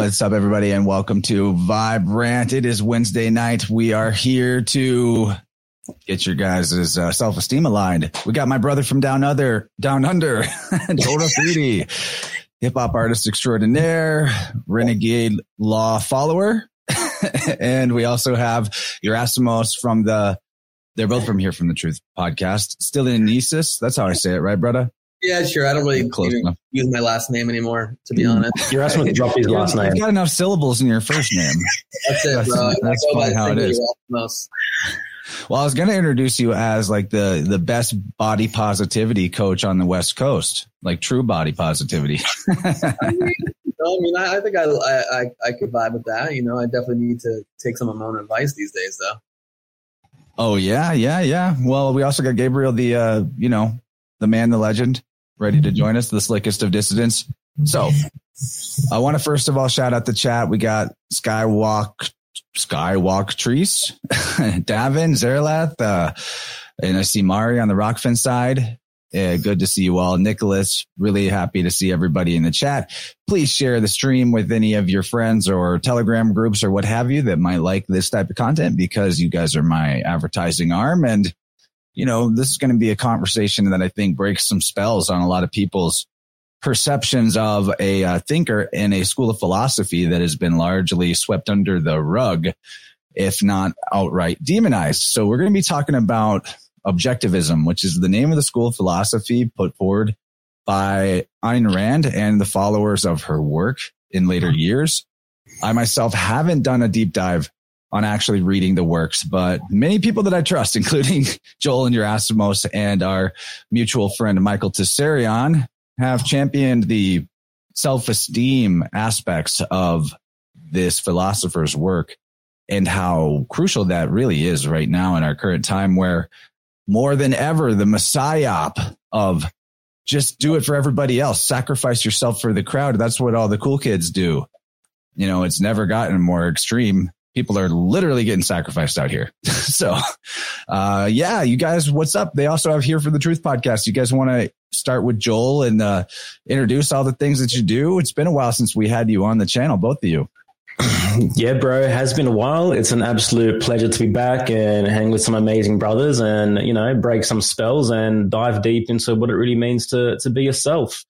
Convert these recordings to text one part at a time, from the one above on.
What's up, everybody, and welcome to Vibe Rant. It is Wednesday night. We are here to get your guys' uh, self-esteem aligned. We got my brother from down other, down under, Joel Rafidi, hip hop artist extraordinaire, renegade law follower, and we also have Yerasimos from the. They're both from here from the Truth podcast. Still in Nisus. That's how I say it, right, brother? Yeah, sure. I don't really Close even use my last name anymore, to be honest. You're asking to drop his last name. You've got enough syllables in your first name. That's it, That's- bro. I that's go how it Cindy is. Rasmus. Well, I was going to introduce you as like the the best body positivity coach on the West Coast, like true body positivity. No, I mean, I, I think I, I I I could vibe with that. You know, I definitely need to take some of my own advice these days, though. oh yeah, yeah, yeah. Well, we also got Gabriel, the uh, you know, the man, the legend, ready to join us, the slickest of dissidents. So, I want to first of all shout out the chat. We got Skywalk, Skywalk Trees, Davin, Zerlath, uh, and I see Mari on the Rockfin side. Uh, good to see you all. Nicholas, really happy to see everybody in the chat. Please share the stream with any of your friends or telegram groups or what have you that might like this type of content because you guys are my advertising arm. And, you know, this is going to be a conversation that I think breaks some spells on a lot of people's perceptions of a uh, thinker in a school of philosophy that has been largely swept under the rug, if not outright demonized. So we're going to be talking about objectivism, which is the name of the school of philosophy put forward by Ayn Rand and the followers of her work in later years. I myself haven't done a deep dive on actually reading the works, but many people that I trust, including Joel and your Yerasimos and our mutual friend Michael Tessarion, have championed the self-esteem aspects of this philosopher's work and how crucial that really is right now in our current time where more than ever the messiah of just do it for everybody else sacrifice yourself for the crowd. That's what all the cool kids do. You know it's never gotten more extreme people are literally getting sacrificed out here so uh yeah you guys what's up they also have here for the truth podcast you guys want to start with joel and uh introduce all the things that you do it's been a while since we had you on the channel both of you Yeah, bro, it has been a while. It's an absolute pleasure to be back and hang with some amazing brothers and, you know, break some spells and dive deep into what it really means to, to be yourself.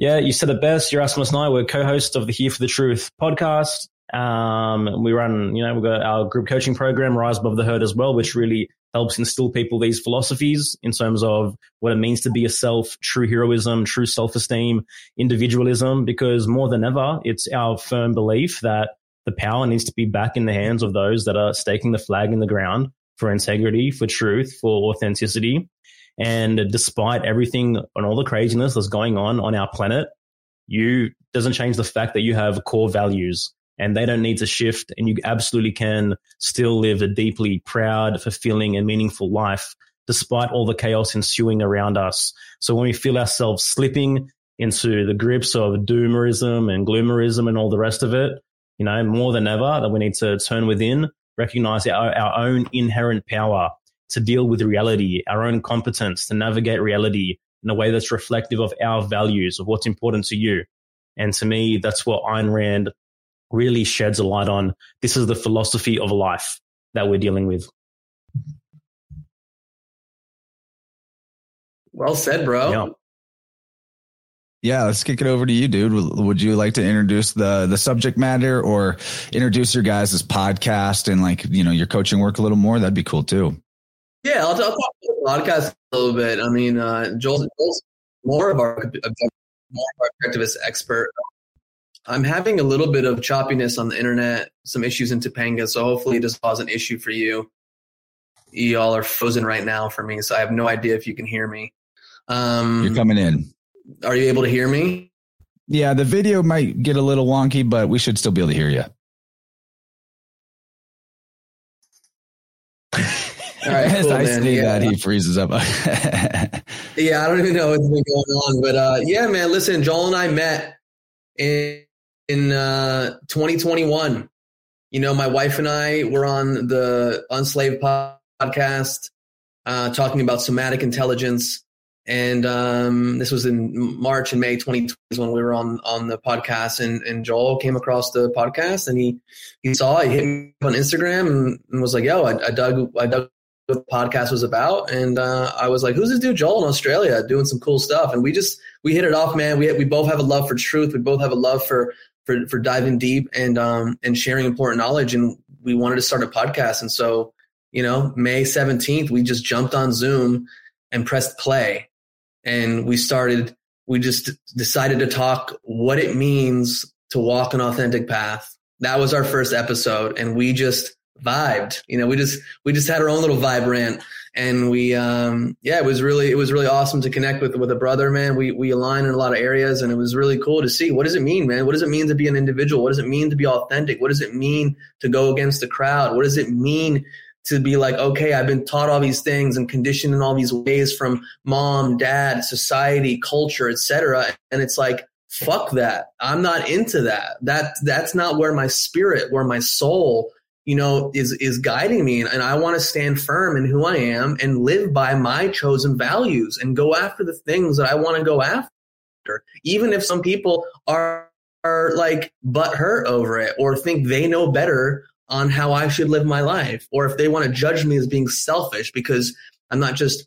Yeah, you said it best. Yerasimos and I, we're co-hosts of the Here for the Truth podcast. Um, we run, you know, we've got our group coaching program, Rise Above the Herd as well, which really helps instill people these philosophies in terms of what it means to be yourself, true heroism, true self-esteem, individualism, because more than ever, it's our firm belief that the power needs to be back in the hands of those that are staking the flag in the ground for integrity, for truth, for authenticity. And despite everything and all the craziness that's going on on our planet, you doesn't change the fact that you have core values and they don't need to shift and you absolutely can still live a deeply proud, fulfilling and meaningful life despite all the chaos ensuing around us. So when we feel ourselves slipping into the grips of doomerism and gloomerism and all the rest of it, you know, more than ever that we need to turn within, recognize our, our own inherent power to deal with reality, our own competence to navigate reality in a way that's reflective of our values, of what's important to you. And to me, that's what Ayn Rand really sheds a light on. This is the philosophy of life that we're dealing with. Well said, bro. Yeah. Yeah, let's kick it over to you, dude. Would would you like to introduce the the subject matter or introduce your guys' podcast and like you know your coaching work a little more? That'd be cool too. Yeah, I'll, I'll talk about the podcast a little bit. I mean, uh, Joel's, Joel's more of our more of our objectivist expert. I'm having a little bit of choppiness on the internet, some issues in Topanga, so hopefully it doesn't cause an issue for you. Y'all are frozen right now for me, so I have no idea if you can hear me. Um, You're coming in. are you able to hear me? Yeah, the video might get a little wonky, but we should still be able to hear you. All right, As cool, I man. say Yeah. that, he freezes up. Yeah, I don't even know what's been going on, but uh, yeah, man. Listen, Joel and I met in in uh, 2021. You know, my wife and I were on the Unslaved podcast uh, talking about somatic intelligence, and um, this was in March and May 2020 when we were on on the podcast, and, and Joel came across the podcast, and he he saw it, hit me on Instagram, and, and was like, "Yo, I, I dug I dug what the podcast was about," and uh, I was like, "Who's this dude Joel in Australia doing some cool stuff?" And we just we hit it off, man. We we both have a love for truth. We both have a love for for for diving deep and um and sharing important knowledge, and we wanted to start a podcast, and so you know, May 17th, we just jumped on Zoom and pressed play. And we started we just decided to talk what it means to walk an authentic path. That was our first episode and we just vibed. You know we just we just had our own little vibe rant and we um yeah it was really it was really awesome to connect with with a brother man we we align in a lot of areas and it was really cool to see what does it mean man what does it mean to be an individual what does it mean to be authentic what does it mean to go against the crowd what does it mean to be like, okay, I've been taught all these things and conditioned in all these ways from mom, dad, society, culture, etc. And it's like, fuck that. I'm not into that. That that's not where my spirit, where my soul, you know, is is guiding me. And, and I want to stand firm in who I am and live by my chosen values and go after the things that I want to go after. Even if some people are are like butt hurt over it or think they know better on how I should live my life, or if they want to judge me as being selfish because I'm not just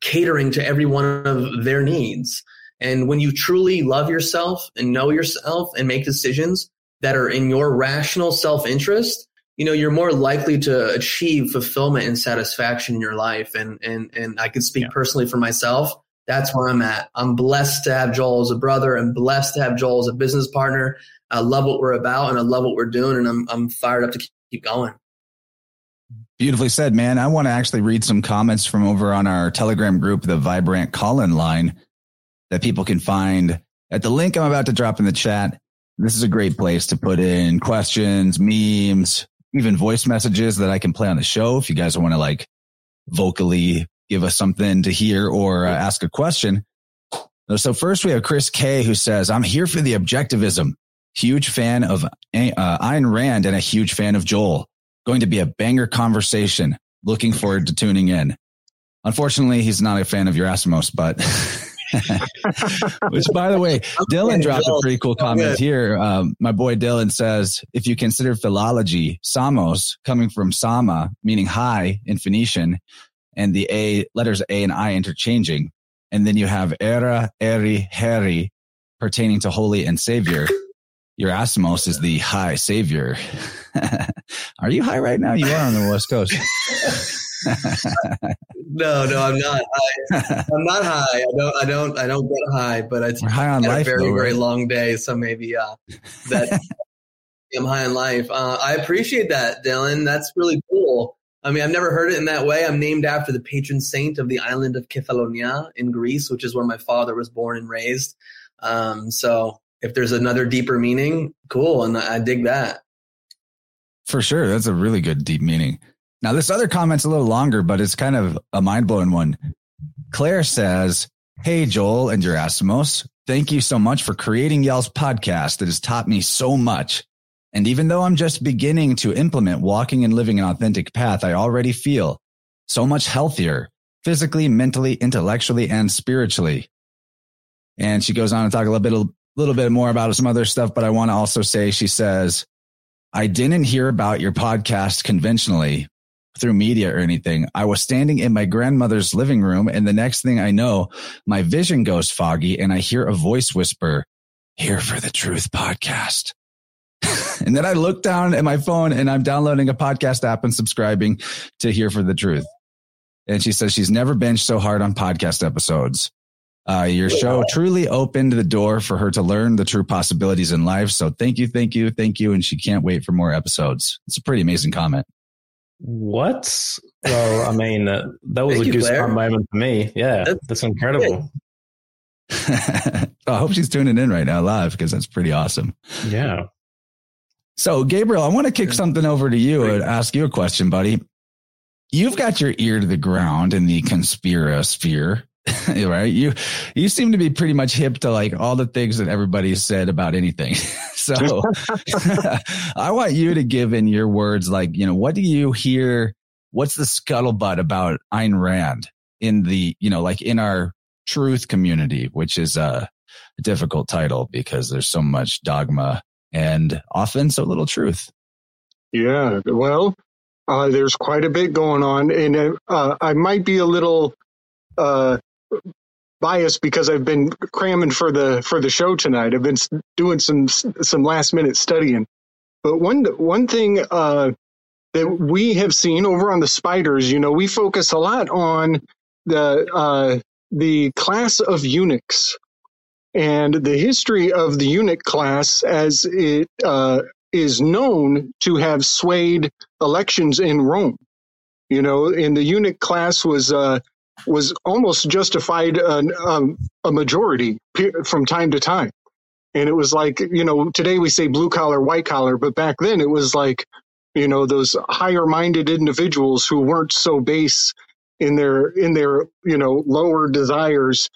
catering to every one of their needs. And when you truly love yourself and know yourself and make decisions that are in your rational self interest, you know, you're more likely to achieve fulfillment and satisfaction in your life. And, and, and I can speak yeah. personally for myself. That's where I'm at. I'm blessed to have Joel as a brother and blessed to have Joel as a business partner. I love what we're about and I love what we're doing and I'm I'm fired up to keep going. Beautifully said, man. I want to actually read some comments from over on our Telegram group, the Vibe Rant Call-in line that people can find at the link I'm about to drop in the chat. This is a great place to put in questions, memes, even voice messages that I can play on the show if you guys want to like vocally give us something to hear or uh, ask a question. So first we have Chris K who says, I'm here for the objectivism. Huge fan of uh, Ayn Rand and a huge fan of Joel. Going to be a banger conversation. Looking forward to tuning in. Unfortunately, he's not a fan of Yerasimos, but which, by the way, Dylan dropped a pretty cool comment here. Um, my boy Dylan says, if you consider philology, Samos coming from Sama, meaning high in Phoenician, and the A letters A and I interchanging, and then you have era, eri, heri, pertaining to holy and savior. Your Yerasimos is the high savior. are you high right now? You are on the West Coast. no, no, I'm not. I, am not high. I don't. I don't. I don't get high. But it's high on life. A very, though, very long day. So maybe uh, that I'm high on life. Uh, I appreciate that, Dylan. That's really cool. I mean, I've never heard it in that way. I'm named after the patron saint of the island of Kefalonia in Greece, which is where my father was born and raised. Um, so if there's another deeper meaning, cool. And I dig that. For sure. That's a really good deep meaning. Now, this other comment's a little longer, but it's kind of a mind blowing one. Claire says, Hey, Joel and Yerasimos, thank you so much for creating Yell's podcast that has taught me so much. And even though I'm just beginning to implement walking and living an authentic path, I already feel so much healthier physically, mentally, intellectually, and spiritually. And she goes on to talk a little bit, a little bit more about some other stuff, but I want to also say, she says, I didn't hear about your podcast conventionally through media or anything. I was standing in my grandmother's living room and the next thing I know, my vision goes foggy and I hear a voice whisper, here for the truth podcast. and then I look down at my phone and I'm downloading a podcast app and subscribing to Here for the Truth. And she says she's never benched so hard on podcast episodes. Uh, your show truly opened the door for her to learn the true possibilities in life. So thank you, thank you, thank you. And she can't wait for more episodes. It's a pretty amazing comment. What? Well, I mean, uh, that was a goosebump moment for me. Yeah, that's, that's incredible. I hope she's tuning in right now live because that's pretty awesome. Yeah. So, Gabriel, I want to kick something over to you and ask you a question, buddy. You've got your ear to the ground in the conspirasphere, right? You you seem to be pretty much hip to like all the things that everybody said about anything. so, I want you to give in your words, like you know, what do you hear? What's the scuttlebutt about Ayn Rand in the you know, like in our truth community, which is a difficult title because there's so much dogma and often so little truth. Yeah, well, uh, there's quite a bit going on, and uh, I might be a little uh, biased because I've been cramming for the for the show tonight. I've been doing some some last minute studying, but one one thing uh, that we have seen over on the spiders, you know, we focus a lot on the uh, the class of eunuchs and the history of the eunuch class as it uh, is known to have swayed elections in Rome. You know, and the eunuch class was uh, was almost justified an, um, a majority from time to time. And it was like, you know, today we say blue collar, white collar, but back then it was like, you know, those higher minded individuals who weren't so base in their, in their, you know, lower desires.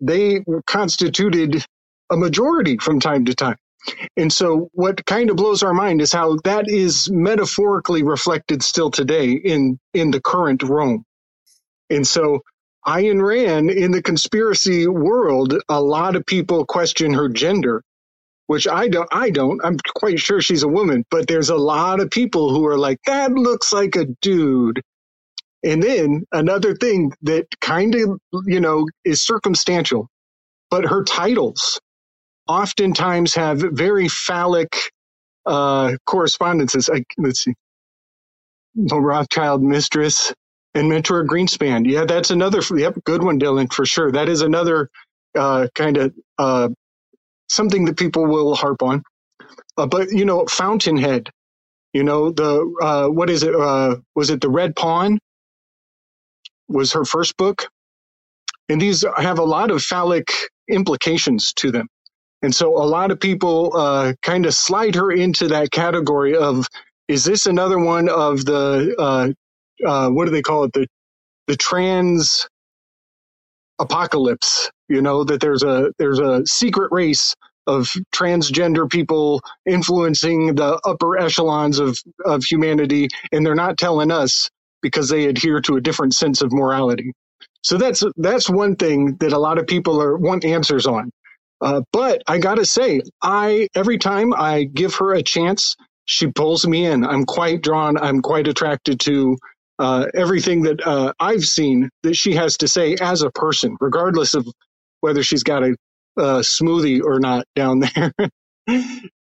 They constituted a majority from time to time. And so what kind of blows our mind is how that is metaphorically reflected still today in, in the current Rome. And so Ayn Rand in the conspiracy world, a lot of people question her gender, which I don't, I don't, I'm quite sure she's a woman, but there's a lot of people who are like, that looks like a dude. And then another thing that kind of, you know, is circumstantial, but her titles oftentimes have very phallic uh, correspondences. I, let's see. The Rothschild mistress and mentor Greenspan. Yeah, that's another. Yep, good one, Dylan, for sure. That is another uh, kind of uh, something that people will harp on. Uh, but you know, Fountainhead. You know the uh, what is it? Uh, was it the Red Pawn? Was her first book, and these have a lot of phallic implications to them. And so a lot of people uh, kind of slide her into that category of is this another one of the uh, uh, what do they call it the the trans apocalypse? You know that there's a there's a secret race of transgender people influencing the upper echelons of of humanity, and they're not telling us because they adhere to a different sense of morality. So that's that's one thing that a lot of people are want answers on. Uh, but I gotta say, I every time I give her a chance, she pulls me in. I'm quite drawn. I'm quite attracted to uh, everything that uh, I've seen that she has to say as a person, regardless of whether she's got a, a smoothie or not down there.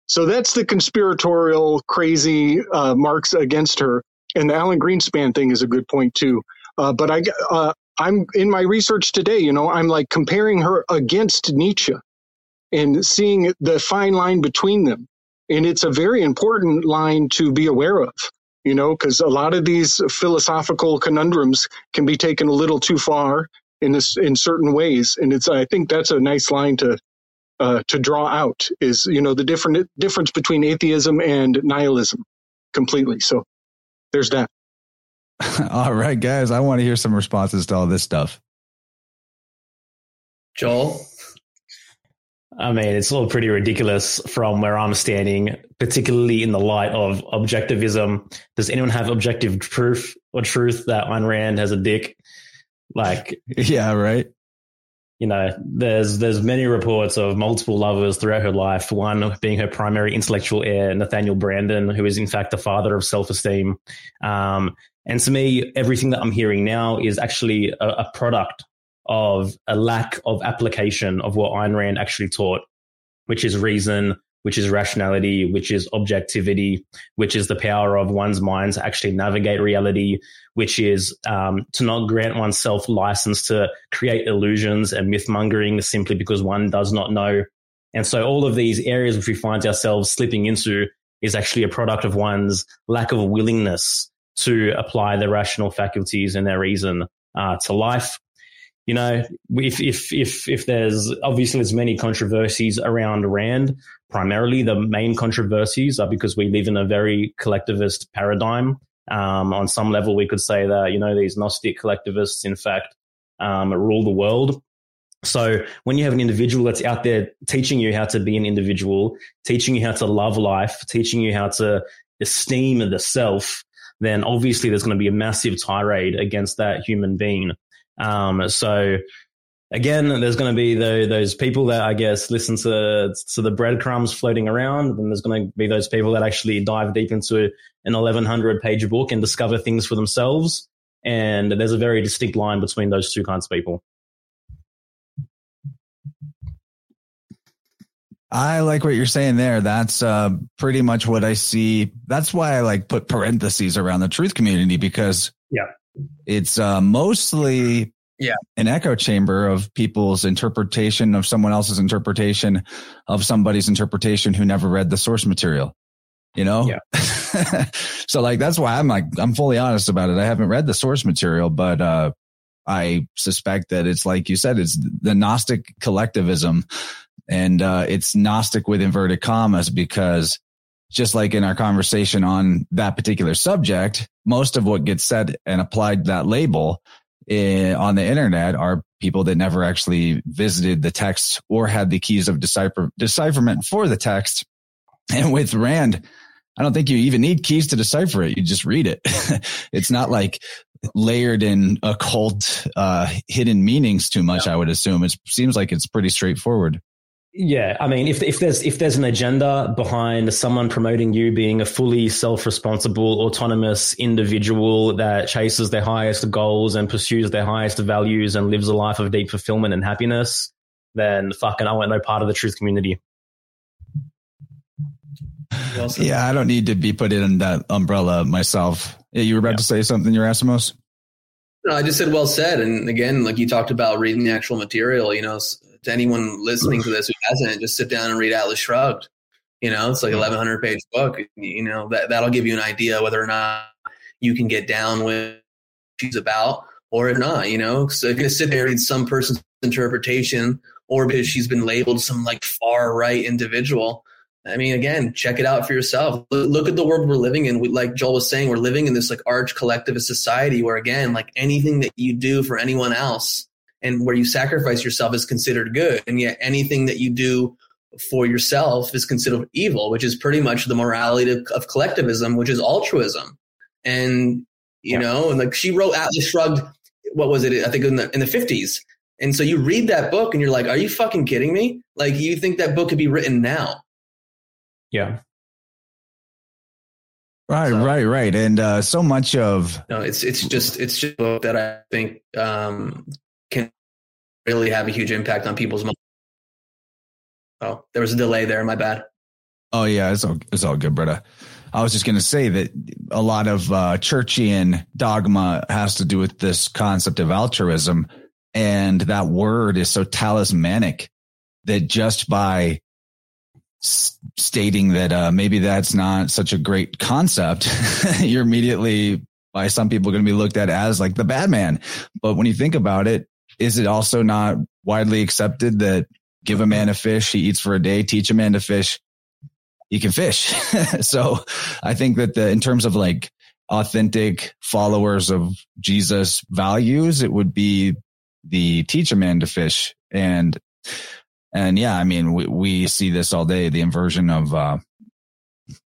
so that's the conspiratorial, crazy uh, marks against her. And the Alan Greenspan thing is a good point too. Uh, but I, uh, I'm in my research today. You know, I'm like comparing her against Nietzsche and seeing the fine line between them. And it's a very important line to be aware of, you know, because a lot of these philosophical conundrums can be taken a little too far in this in certain ways. And it's I think that's a nice line to uh, to draw out is you know the different difference between atheism and nihilism completely. So there's that. all right, guys, I want to hear some responses to all this stuff. Joel, I mean, it's all pretty ridiculous from where I'm standing, particularly in the light of objectivism. Does anyone have objective proof or truth that Ayn Rand has a dick? Like, yeah, right. You know, there's there's many reports of multiple lovers throughout her life. One being her primary intellectual heir, Nathaniel Branden, who is in fact the father of self-esteem. Um, and to me, everything that I'm hearing now is actually a, a product of a lack of application of what Ayn Rand actually taught, which is reason, which is rationality, which is objectivity, which is the power of one's mind to actually navigate reality, which is um, to not grant oneself license to create illusions and myth mongering simply because one does not know. And so all of these areas which we find ourselves slipping into is actually a product of one's lack of willingness to apply their rational faculties and their reason uh, to life you know, if if if if there's obviously there's many controversies around Rand. Primarily, the main controversies are because we live in a very collectivist paradigm. Um, on some level, we could say that you know these Gnostic collectivists, in fact, um, rule the world. So when you have an individual that's out there teaching you how to be an individual, teaching you how to love life, teaching you how to esteem the self, then obviously there's going to be a massive tirade against that human being. Um, so again, there's going to be the, those people that I guess listen to to the breadcrumbs floating around, and there's going to be those people that actually dive deep into an 1100 page book and discover things for themselves. And there's a very distinct line between those two kinds of people. I like what you're saying there. That's uh, pretty much what I see. That's why I like put parentheses around the truth community because yeah, it's uh, mostly yeah. an echo chamber of people's interpretation of someone else's interpretation of somebody's interpretation who never read the source material you know? Yeah. so like that's why i'm like i'm fully honest about it. I haven't read the source material but uh i suspect that it's like you said it's the gnostic collectivism and uh it's gnostic with inverted commas because just like in our conversation on that particular subject most of what gets said and applied that label in, on the internet are people that never actually visited the text or had the keys of decipher, decipherment for the text. And with Rand, I don't think you even need keys to decipher it. You just read it. it's not like layered in occult, uh, hidden meanings too much. I would assume it seems like it's pretty straightforward. Yeah, I mean, if if there's if there's an agenda behind someone promoting you being a fully self-responsible, autonomous individual that chases their highest goals and pursues their highest values and lives a life of deep fulfillment and happiness, then fucking I want no part of the truth community. Yeah, I don't need to be put in that umbrella myself. You were about yeah. to say something, Yerasimos? No, I just said well said. And again, like you talked about reading the actual material, you know, to anyone listening to this who hasn't, just sit down and read Atlas Shrugged. You know, it's like 1100 page book. You know, that, that'll give you an idea whether or not you can get down with she's about or if not, you know. So if you sit there and read some person's interpretation or because she's been labeled some like far right individual, I mean, again, check it out for yourself. Look at the world we're living in. We, like Joel was saying, we're living in this like arch collectivist society where, again, like anything that you do for anyone else and where you sacrifice yourself is considered good. And yet anything that you do for yourself is considered evil, which is pretty much the morality of, of collectivism, which is altruism. And, you yeah. know, and like she wrote Atlas Shrugged, what was it? I think in the, in the 50s. And so you read that book and you're like, are you fucking kidding me? Like, you think that book could be written now? Yeah. Right, so, right, right. And uh, so much of no, it's it's just it's just a book that I think um, can really have a huge impact on people's minds. Oh, there was a delay there. My bad. Oh yeah, it's all it's all good, brother. I was just going to say that a lot of uh, churchian dogma has to do with this concept of altruism, and that word is so talismanic that just by stating that uh, maybe that's not such a great concept, you're immediately by some people going to be looked at as like the bad man. But when you think about it, is it also not widely accepted that give a man a fish, he eats for a day, teach a man to fish, he can fish. so I think that the, in terms of like authentic followers of Jesus values, it would be the teach a man to fish. And, and yeah, I mean, we, we see this all day, the inversion of, uh,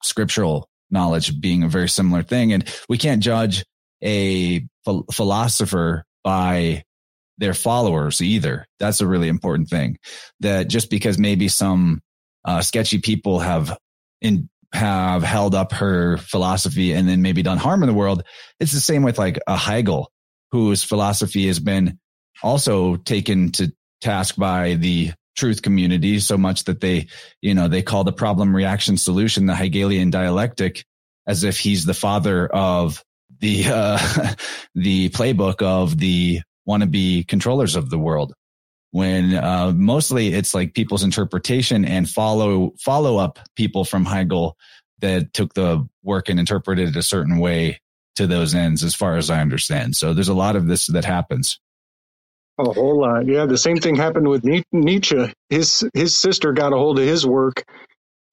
scriptural knowledge being a very similar thing. And we can't judge a ph- philosopher by their followers either. That's a really important thing that just because maybe some uh, sketchy people have in have held up her philosophy and then maybe done harm in the world. It's the same with like a Hegel whose philosophy has been also taken to task by the truth community so much that they, you know, they call the problem reaction solution the Hegelian dialectic as if he's the father of the, uh, the playbook of the wannabe controllers of the world when uh, mostly it's like people's interpretation and follow follow up people from Hegel that took the work and interpreted it a certain way to those ends, as far as I understand. So there's a lot of this that happens. A whole lot, yeah. The same thing happened with Nietzsche. His his sister got a hold of his work,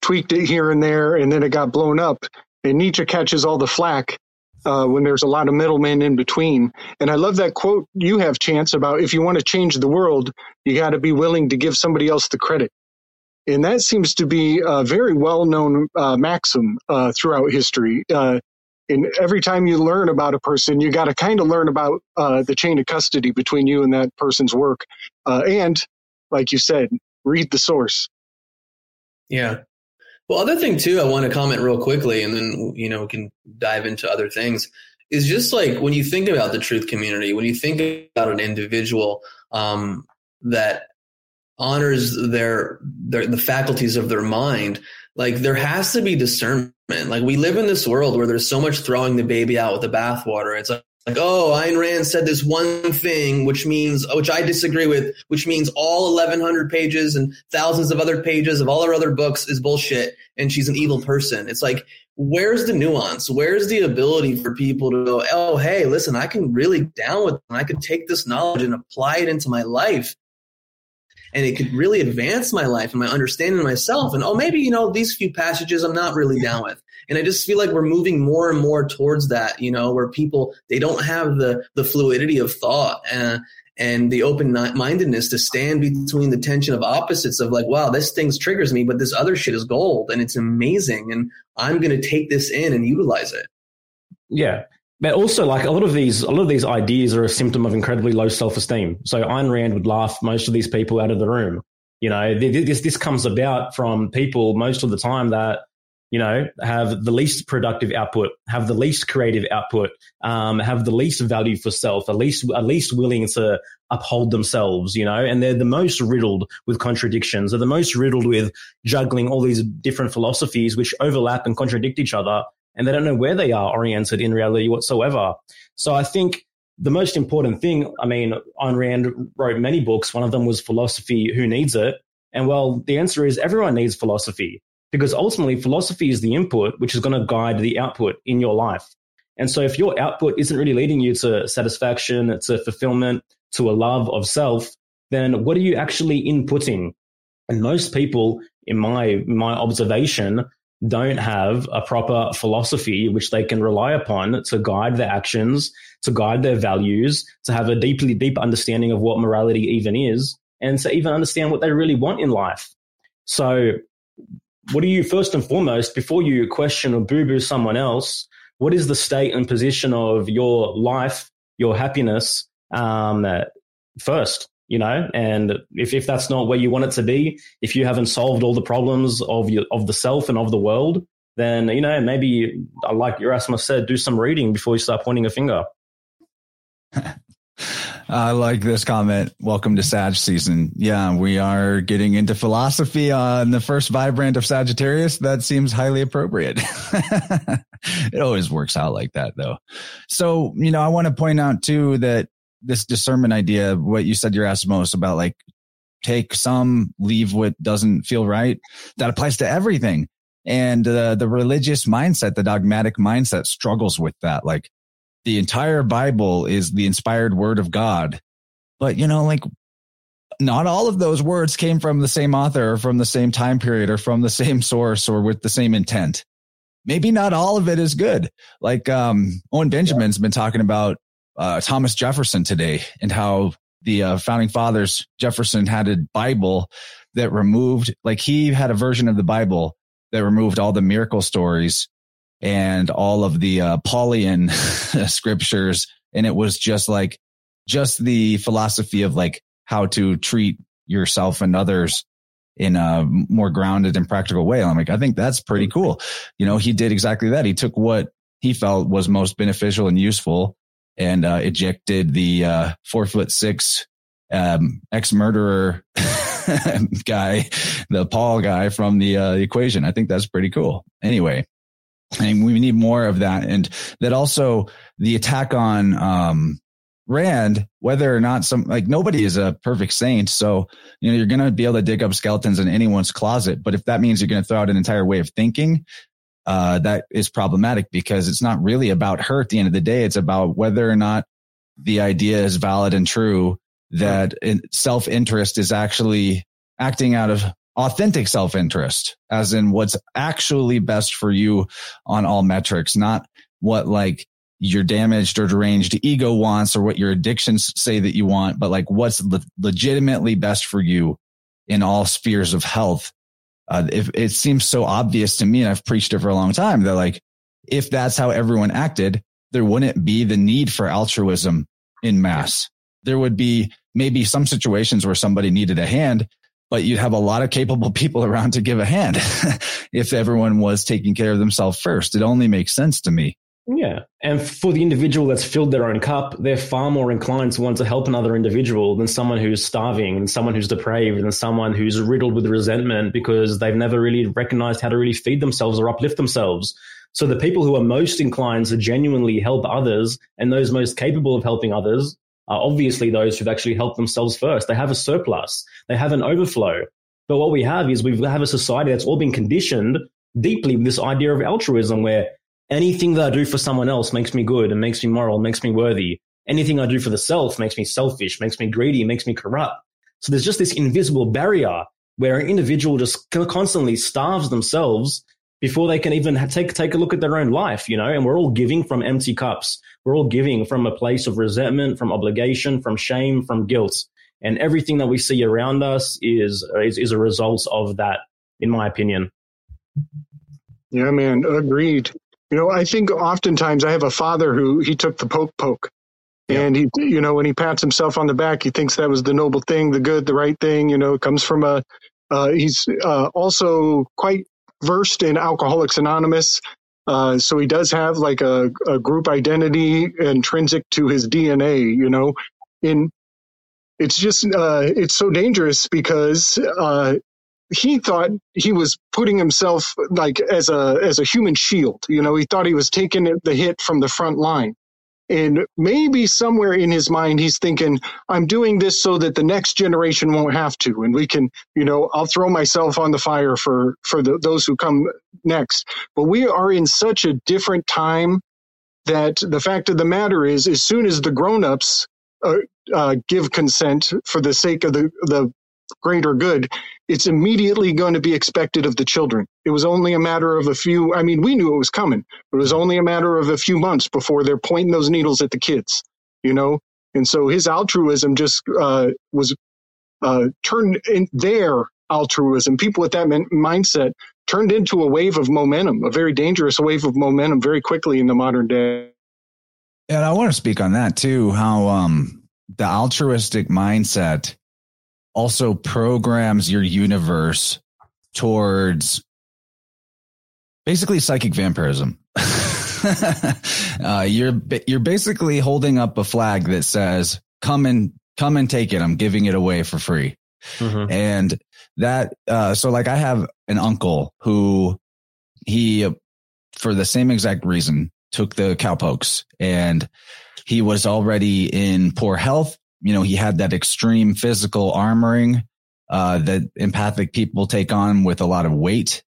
tweaked it here and there, and then it got blown up. And Nietzsche catches all the flack uh, when there's a lot of middlemen in between. And I love that quote you have, Chance, about if you want to change the world, you got to be willing to give somebody else the credit. And that seems to be a very well known uh, maxim uh, throughout history. Uh, and every time you learn about a person, you got to kind of learn about uh, the chain of custody between you and that person's work. Uh, and like you said, read the source. Yeah. Well, other thing too, I want to comment real quickly, and then you know we can dive into other things. Is just like when you think about the truth community, when you think about an individual um, that honors their, their the faculties of their mind, like there has to be discernment. Like we live in this world where there's so much throwing the baby out with the bathwater. It's like like, oh, Ayn Rand said this one thing, which means, which I disagree with, which means all 1100 pages and thousands of other pages of all her other books is bullshit. And she's an evil person. It's like, where's the nuance? Where's the ability for people to go, oh, hey, listen, I can really down with, and I can take this knowledge and apply it into my life and it could really advance my life and my understanding of myself. And oh, maybe, you know, these few passages I'm not really down with. And I just feel like we're moving more and more towards that, you know, where people, they don't have the, the fluidity of thought and, and the open mindedness to stand between the tension of opposites of like, wow, this thing triggers me, but this other shit is gold and it's amazing. And I'm going to take this in and utilize it. Yeah. But also, like a lot of these, a lot of these ideas are a symptom of incredibly low self-esteem. So Ayn Rand would laugh most of these people out of the room. You know, this this comes about from people most of the time that you know have the least productive output, have the least creative output, um, have the least value for self, at least at least willing to uphold themselves. You know, and they're the most riddled with contradictions. They're the most riddled with juggling all these different philosophies which overlap and contradict each other and they don't know where they are oriented in reality whatsoever. So I think the most important thing, I mean, Ayn Rand wrote many books. One of them was Philosophy Who Needs It? And well, the answer is everyone needs philosophy because ultimately philosophy is the input which is going to guide the output in your life. And so if your output isn't really leading you to satisfaction, to fulfillment, to a love of self, then what are you actually inputting? And most people, in my my observation, don't have a proper philosophy which they can rely upon to guide their actions, to guide their values, to have a deeply deep understanding of what morality even is, and to even understand what they really want in life. So, what do you first and foremost, before you question or boo boo someone else, what is the state and position of your life, your happiness um, first? You know and if, if that's not where you want it to be if you haven't solved all the problems of your of the self and of the world then you know maybe uh, like erasmus said do some reading before you start pointing a finger I like this comment. Welcome to Sag season. Yeah, we are getting into philosophy on the first Vibe Rant of Sagittarius. That seems highly appropriate. it always works out like that, though. So, you know, I want to point out too that this discernment idea, what you said you're asked most about like take some, leave what doesn't feel right. That applies to everything. And uh, the religious mindset, the dogmatic mindset struggles with that. Like the entire Bible is the inspired word of God. But you know, like not all of those words came from the same author or from the same time period or from the same source or with the same intent. Maybe not all of it is good. Like um, Owen Benjamin's been talking about uh, Thomas Jefferson today and how the uh, founding fathers, Jefferson had a Bible that removed, like he had a version of the Bible that removed all the miracle stories and all of the uh, Paulian scriptures. And it was just like, just the philosophy of like how to treat yourself and others in a more grounded and practical way. I'm like, I think that's pretty cool. You know, he did exactly that. He took what he felt was most beneficial and useful and uh, ejected the uh, four foot six um, ex murderer guy, the Paul guy from the, uh, equation. I think that's pretty cool. Anyway, and we need more of that. And that also the attack on, um, Rand, whether or not some, like nobody is a perfect saint. So, you know, you're going to be able to dig up skeletons in anyone's closet. But if that means you're going to throw out an entire way of thinking, uh, that is problematic because it's not really about her at the end of the day. It's about whether or not the idea is valid and true that self interest is actually acting out of authentic self interest, as in what's actually best for you on all metrics, not what like your damaged or deranged ego wants or what your addictions say that you want, but like what's le- legitimately best for you in all spheres of health uh, if it seems so obvious to me, and I've preached it for a long time that like, if that's how everyone acted, there wouldn't be the need for altruism in mass. There would be maybe some situations where somebody needed a hand, but you'd have a lot of capable people around to give a hand if everyone was taking care of themselves first. It only makes sense to me. Yeah. And for the individual that's filled their own cup, they're far more inclined to want to help another individual than someone who's starving and someone who's depraved and someone who's riddled with resentment because they've never really recognized how to really feed themselves or uplift themselves. So the people who are most inclined to genuinely help others and those most capable of helping others are obviously those who've actually helped themselves first. They have a surplus. They have an overflow. But what we have is we have a society that's all been conditioned deeply with this idea of altruism where anything that I do for someone else makes me good and makes me moral, makes me worthy. Anything I do for the self makes me selfish, makes me greedy, makes me corrupt. So there's just this invisible barrier where an individual just constantly starves themselves before they can even take take a look at their own life, you know. And we're all giving from empty cups. We're all giving from a place of resentment, from obligation, from shame, from guilt, and everything that we see around us is is, is a result of that, in my opinion. Yeah, man, agreed. You know, I think oftentimes I have a father who he took the poke poke. Yeah. And he, you know, when he pats himself on the back, he thinks that was the noble thing, the good, the right thing. You know, comes from a. Uh, he's uh, also quite versed in Alcoholics Anonymous, uh, so he does have like a, a group identity intrinsic to his DNA. You know, in it's just uh, it's so dangerous because uh, he thought he was putting himself like as a as a human shield. You know, he thought he was taking the hit from the front line. And maybe somewhere in his mind, he's thinking, I'm doing this so that the next generation won't have to. And we can, you know, I'll throw myself on the fire for, for the, those who come next. But we are in such a different time that the fact of the matter is, as soon as the grown-ups uh, uh, give consent for the sake of the, the greater good, it's immediately going to be expected of the children. It was only a matter of a few, I mean, we knew it was coming. It was only a matter of a few months before they're pointing those needles at the kids, you know? And so his altruism just uh, was uh, turned in their altruism, people with that mindset turned into a wave of momentum, a very dangerous wave of momentum very quickly in the modern day. And I want to speak on that too, how um, the altruistic mindset also programs your universe towards basically psychic vampirism. uh, you're you're basically holding up a flag that says, "Come and come and take it. I'm giving it away for free." Mm-hmm. And that, uh, so like I have an uncle who he, for the same exact reason, took the cowpokes and he was already in poor health you know, he had that extreme physical armoring uh, that empathic people take on with a lot of weight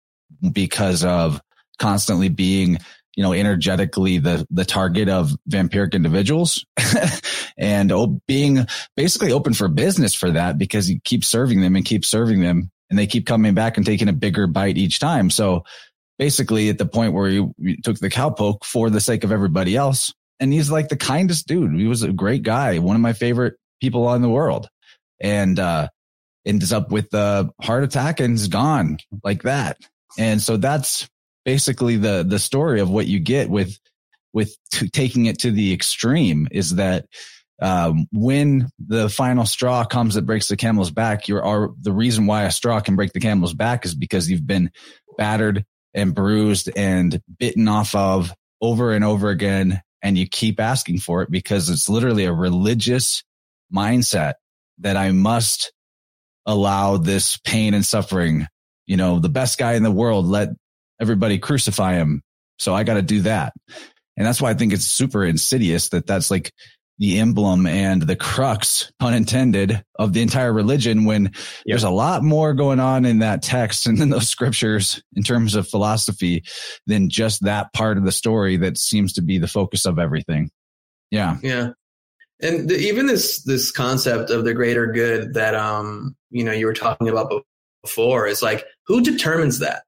because of constantly being, you know, energetically the the target of vampiric individuals, and being basically open for business for that because he keeps serving them and keeps serving them, and they keep coming back and taking a bigger bite each time. So basically, at the point where he took the cowpoke for the sake of everybody else, and he's like the kindest dude. He was a great guy, one of my favorite people in the world and uh, ends up with a heart attack and is gone like that. And so that's basically the the story of what you get with with t- taking it to the extreme is that um, when the final straw comes that breaks the camel's back, you're are the reason why a straw can break the camel's back is because you've been battered and bruised and bitten off of over and over again, and you keep asking for it because it's literally a religious mindset that I must allow this pain and suffering. You know, the best guy in the world, let everybody crucify him. So I got to do that. And that's why I think it's super insidious that that's like the emblem and the crux, pun intended, of the entire religion when yep. there's a lot more going on in that text and in those scriptures in terms of philosophy than just that part of the story that seems to be the focus of everything. Yeah. Yeah and the, even this this concept of the greater good that um you know you were talking about before is like who determines that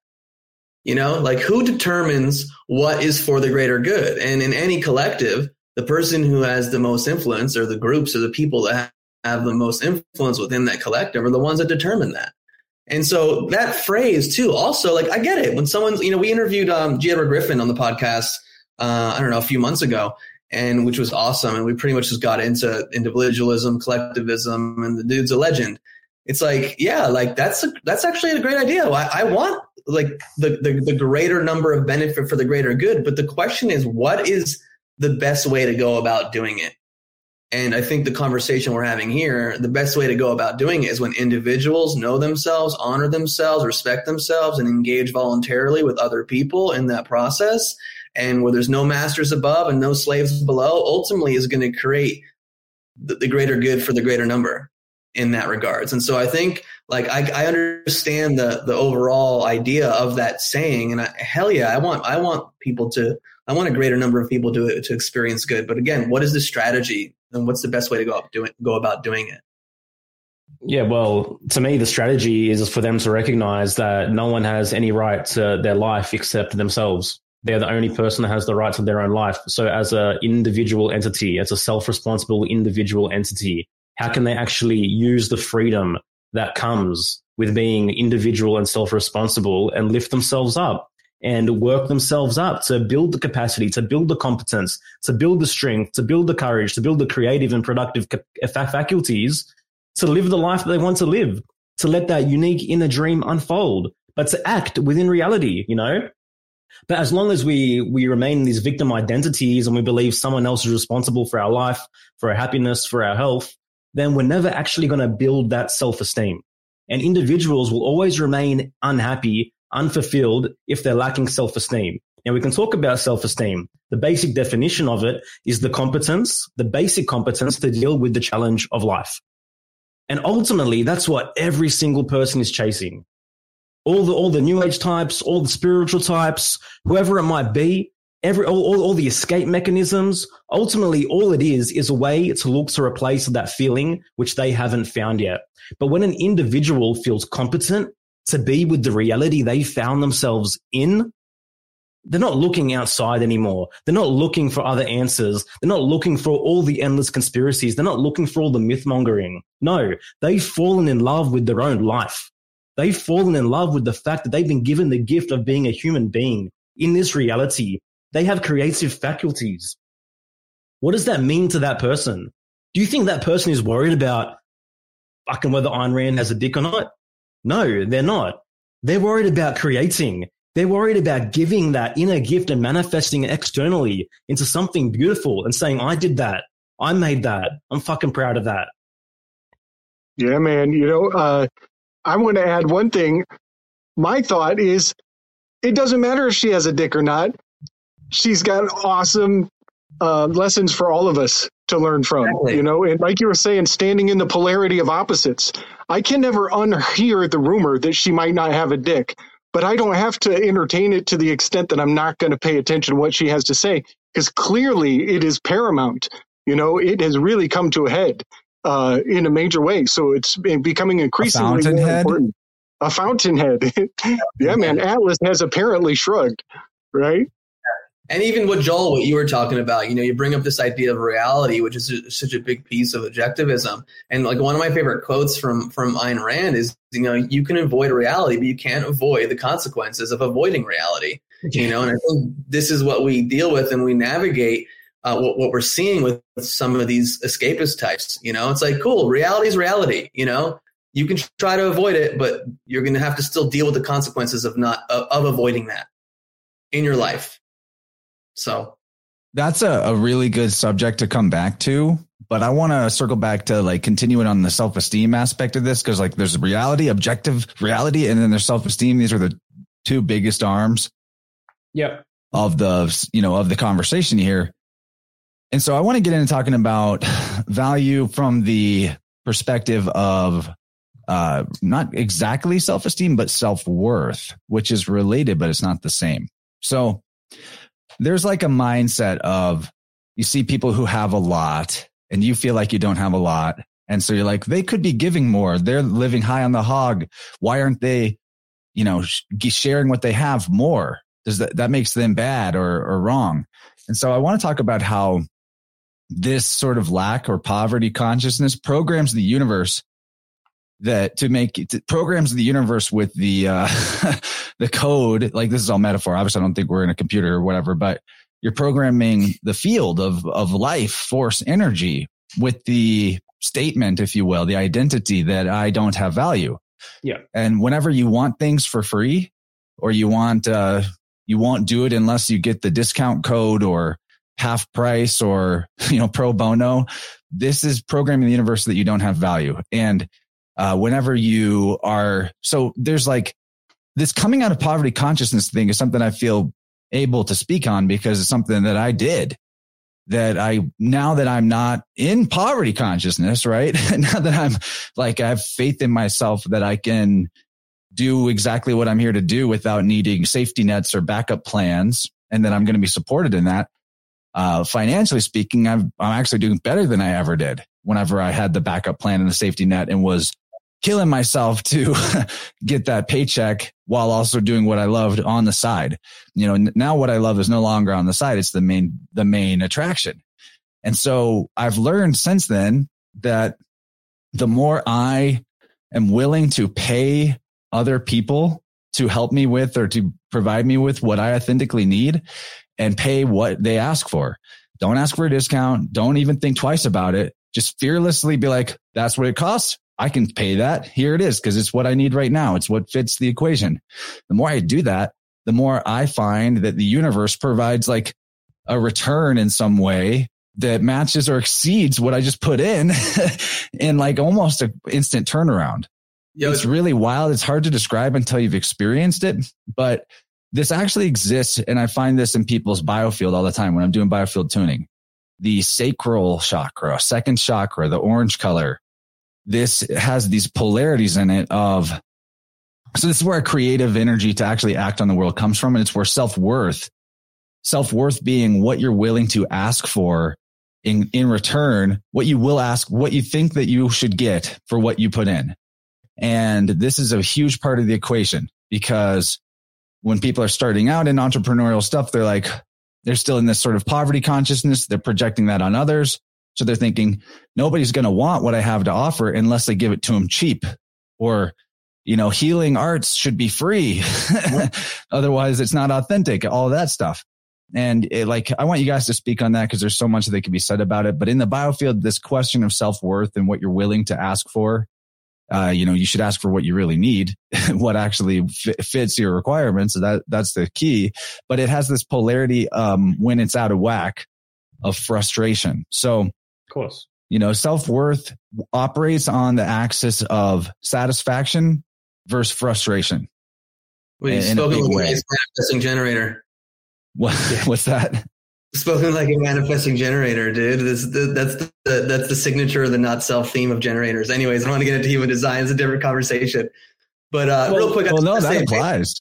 you know like who determines what is for the greater good and in any collective the person who has the most influence or the groups or the people that have the most influence within that collective are the ones that determine that And so that phrase too, also like I get it when someone's, you know, we interviewed um, G. Edward Griffin on the podcast, uh, I don't know, a few months ago, and which was awesome. And we pretty much just got into individualism, collectivism, and the dude's a legend. It's like, yeah, like that's a, that's actually a great idea. I, I want like the, the the greater number of benefit for the greater good, but the question is, what is the best way to go about doing it? And I think the conversation we're having here, the best way to go about doing it is when individuals know themselves, honor themselves, respect themselves, and engage voluntarily with other people in that process. And where there's no masters above and no slaves below, ultimately is going to create the, the greater good for the greater number in that regards. And so I think like I, I understand the the overall idea of that saying, and I, hell yeah, I want I want people to I want a greater number of people to to experience good. But again, what is the strategy and what's the best way to go up doing go about doing it? Yeah, well, to me, the strategy is for them to recognize that no one has any right to their life except themselves. They're the only person that has the right to their own life. So, as an individual entity, as a self responsible individual entity, how can they actually use the freedom that comes with being individual and self responsible and lift themselves up? and work themselves up to build the capacity, to build the competence, to build the strength, to build the courage, to build the creative and productive faculties to live the life that they want to live, to let that unique inner dream unfold, but to act within reality, you know? But as long as we, we remain these victim identities and we believe someone else is responsible for our life, for our happiness, for our health, then we're never actually going to build that self esteem. And individuals will always remain unhappy unfulfilled if they're lacking self esteem. Now we can talk about self esteem. The basic definition of it is the competence, the basic competence to deal with the challenge of life. And ultimately, that's what every single person is chasing. All the, all the new age types, all the spiritual types, whoever it might be, every, all, all, all the escape mechanisms. Ultimately, all it is, is a way to look to replace that feeling which they haven't found yet. But when an individual feels competent to be with the reality they found themselves in, they're not looking outside anymore. They're not looking for other answers. They're not looking for all the endless conspiracies. They're not looking for all the myth mongering. No, they've fallen in love with their own life. They've fallen in love with the fact that they've been given the gift of being a human being in this reality. They have creative faculties. What does that mean to that person? Do you think that person is worried about fucking whether Ayn Rand has a dick or not? No, they're not. They're worried about creating. They're worried about giving that inner gift and manifesting it externally into something beautiful and saying, I did that. I made that. I'm fucking proud of that. Yeah, man. You know, uh, I want to add one thing. My thought is it doesn't matter if she has a dick or not. She's got awesome uh, lessons for all of us to learn from. Exactly. You know, and like you were saying, standing in the polarity of opposites. I can never unhear the rumor that she might not have a dick, but I don't have to entertain it to the extent that I'm not going to pay attention to what she has to say because clearly it is paramount. You know, it has really come to a head uh, in a major way. So it's becoming increasingly more important. A fountainhead. yeah, man. Atlas has apparently shrugged, right? And even what Joel, what you were talking about, you know, you bring up this idea of reality, which is such a big piece of objectivism. And like one of my favorite quotes from from Ayn Rand is, you know, you can avoid reality, but you can't avoid the consequences of avoiding reality. You know, and I think this is what we deal with and we navigate uh, what, what we're seeing with some of these escapist types. You know, it's like, cool, reality is reality. You know, you can try to avoid it, but you're going to have to still deal with the consequences of not of, of avoiding that in your life. So that's a, a really good subject to come back to. But I want to circle back to like continuing on the self esteem aspect of this because like there's reality, objective reality, and then there's self esteem. These are the two biggest arms. Yep. Of the you know of the conversation here. And so I want to get into talking about value from the perspective of uh, not exactly self esteem, but self worth, which is related, but it's not the same. So there's like a mindset of you see people who have a lot and you feel like you don't have a lot. And so you're like, they could be giving more. They're living high on the hog. Why aren't they, you know, sharing what they have more? Does that, that makes them bad or, or wrong? And so I want to talk about how this sort of lack or poverty consciousness programs the universe that to make to programs the universe with the uh the code like this is all metaphor. Obviously i don't think we're in a computer or whatever but you're programming the field of of life force energy with the statement if you will the identity that i don't have value. Yeah. and whenever you want things for free or you want uh you won't do it unless you get the discount code or half price or you know pro bono this is programming the universe that you don't have value. And uh, whenever you are so there's like this coming out of poverty consciousness thing is something i feel able to speak on because it's something that i did. That i now that i'm not in poverty consciousness right? Now that i'm like i have faith in myself that i can do exactly what i'm here to do without needing safety nets or backup plans and that i'm going to be supported in that uh, financially speaking, i am actually doing better than I ever did whenever I had the backup plan and the safety net and was killing myself to get that paycheck while also doing what I loved on the side. You know, now what I love is no longer on the side. It's the main, the main attraction. And so I've learned since then that the more I am willing to pay other people to help me with or to provide me with what I authentically need and pay what they ask for. Don't ask for a discount. Don't even think twice about it. Just fearlessly be like, that's what it costs. I can pay that. Here it is because it's what I need right now. It's what fits the equation. The more I do that, the more I find that the universe provides like a return in some way that matches or exceeds what I just put in in like almost an instant turnaround. Yo, it's really wild. It's hard to describe until you've experienced it, but this actually exists. And I find this in people's biofield all the time when I'm doing biofield tuning. The sacral chakra, second chakra, the orange color. This has these polarities in it of, so this is where creative energy to actually act on the world comes from. And it's where self worth, self worth being what you're willing to ask for in, in return, what you will ask, what you think that you should get for what you put in. And this is a huge part of the equation because when people are starting out in entrepreneurial stuff, they're like, they're still in this sort of poverty consciousness. They're projecting that on others. So they're thinking nobody's going to want what I have to offer unless they give it to them cheap or, you know, healing arts should be free. Otherwise it's not authentic, all that stuff. And it, like, I want you guys to speak on that because there's so much that can be said about it. But in the biofield, this question of self worth and what you're willing to ask for uh, you know, you should ask for what you really need, what actually f- fits your requirements. That that's the key. But it has this polarity um, when it's out of whack of frustration. So, Of course. you know, self worth operates on the axis of satisfaction versus frustration. well, you in a like a manifesting generator. What, what's that? Spoken like a manifesting generator, dude. This, the, that's the that's the signature of the not self theme of generators. Anyways, I don't want to get into human design. It's a different conversation. But uh, real quick, I Well, just no, wanna that say, applies.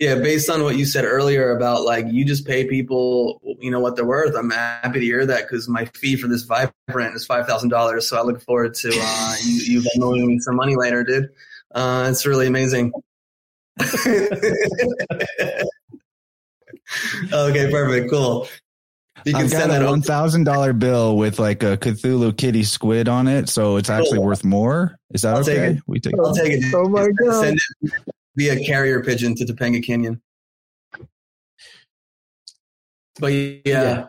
Yeah, based on what you said earlier about like you just pay people, you know what they're worth. I'm happy to hear that because my fee for this Vibe Rant is five thousand dollars. So I look forward to uh, you you Venmoing me some money later, dude. Uh, it's really amazing. okay, perfect, cool. You can I've got send that a one thousand dollar bill with like a Cthulhu kitty squid on it, so it's actually Cool. worth more. Is that I'll take okay? it. We take. I'll take it. dude. Oh my god! Send it via carrier pigeon to Topanga Canyon. But yeah, Yeah.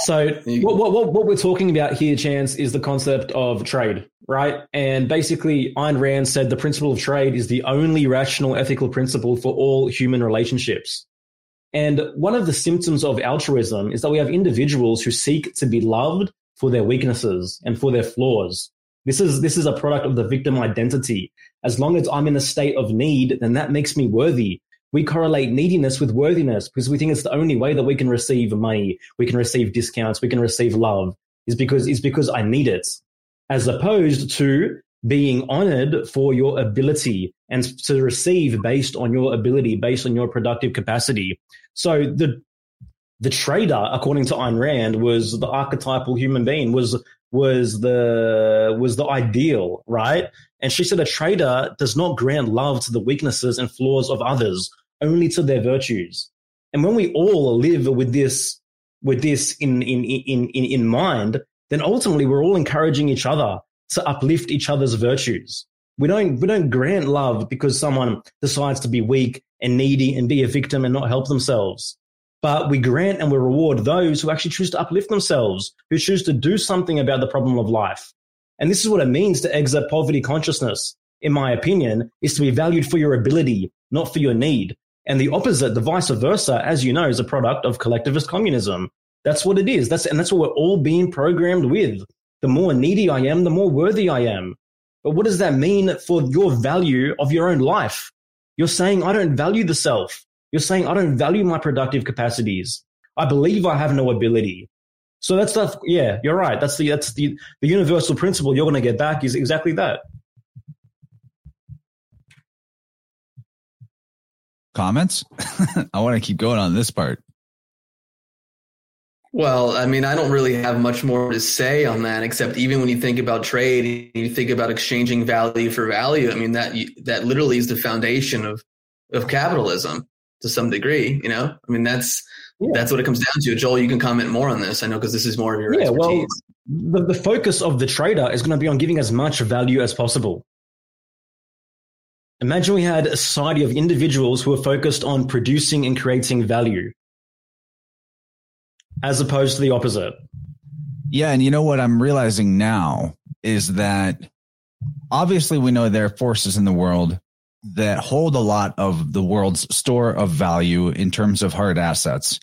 So what, what, what, what we're talking about here, Chance, is the concept of trade, right? And basically, Ayn Rand said the principle of trade is the only rational ethical principle for all human relationships. And one of the symptoms of altruism is that we have individuals who seek to be loved for their weaknesses and for their flaws. This is, this is a product of the victim identity. As long as I'm in a state of need, then that makes me worthy. We correlate neediness with worthiness because we think it's the only way that we can receive money, we can receive discounts, we can receive love is because is because I need it, as opposed to being honored for your ability and to receive based on your ability, based on your productive capacity. So the the trader, according to Ayn Rand, was the archetypal human being, was was the was the ideal, right? And she said a trader does not grant love to the weaknesses and flaws of others, only to their virtues. And when we all live with this with this in in in in, in mind, then ultimately we're all encouraging each other to uplift each other's virtues. We don't we don't grant love because someone decides to be weak and needy and be a victim and not help themselves. But we grant and we reward those who actually choose to uplift themselves, who choose to do something about the problem of life. And this is what it means to exit poverty consciousness, in my opinion, is to be valued for your ability, not for your need. And the opposite, the vice versa, as you know, is a product of collectivist communism. That's what it is. That's and that's what we're all being programmed with. The more needy I am, the more worthy I am. But what does that mean for your value of your own life? You're saying I don't value the self. You're saying I don't value my productive capacities. I believe I have no ability. So that's the yeah, you're right. That's the that's the the universal principle you're going to get back is exactly that. Comments? I want to keep going on this part. Well, I mean, I don't really have much more to say on that, except even when you think about trade, you think about exchanging value for value. I mean, that that literally is the foundation of of capitalism to some degree. You know, I mean, that's yeah. that's what it comes down to. Joel, you can comment more on this. I know because this is more of your yeah. Expertise. Well, the, the focus of the trader is going to be on giving as much value as possible. Imagine we had a society of individuals who are focused on producing and creating value as opposed to the opposite. Yeah. And you know what I'm realizing now is that obviously we know there are forces in the world that hold a lot of the world's store of value in terms of hard assets,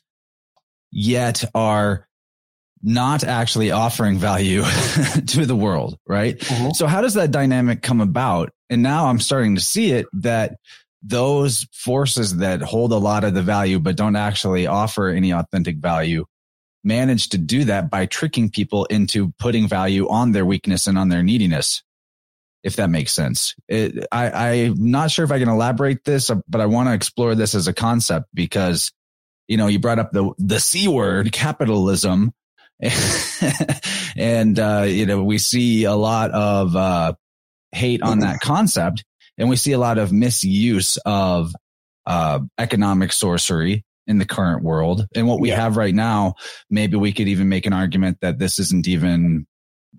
yet are not actually offering value to the world, right? Uh-huh. So how does that dynamic come about? And now I'm starting to see it that those forces that hold a lot of the value, but don't actually offer any authentic value manage to do that by tricking people into putting value on their weakness and on their neediness. If that makes sense. It, I, I'm not sure if I can elaborate this, but I want to explore this as a concept because, you know, you brought up the, the C word, capitalism. and, uh, you know, we see a lot of, uh, hate on that concept and we see a lot of misuse of, uh, economic sorcery in the current world. And what we yeah. have right now, maybe we could even make an argument that this isn't even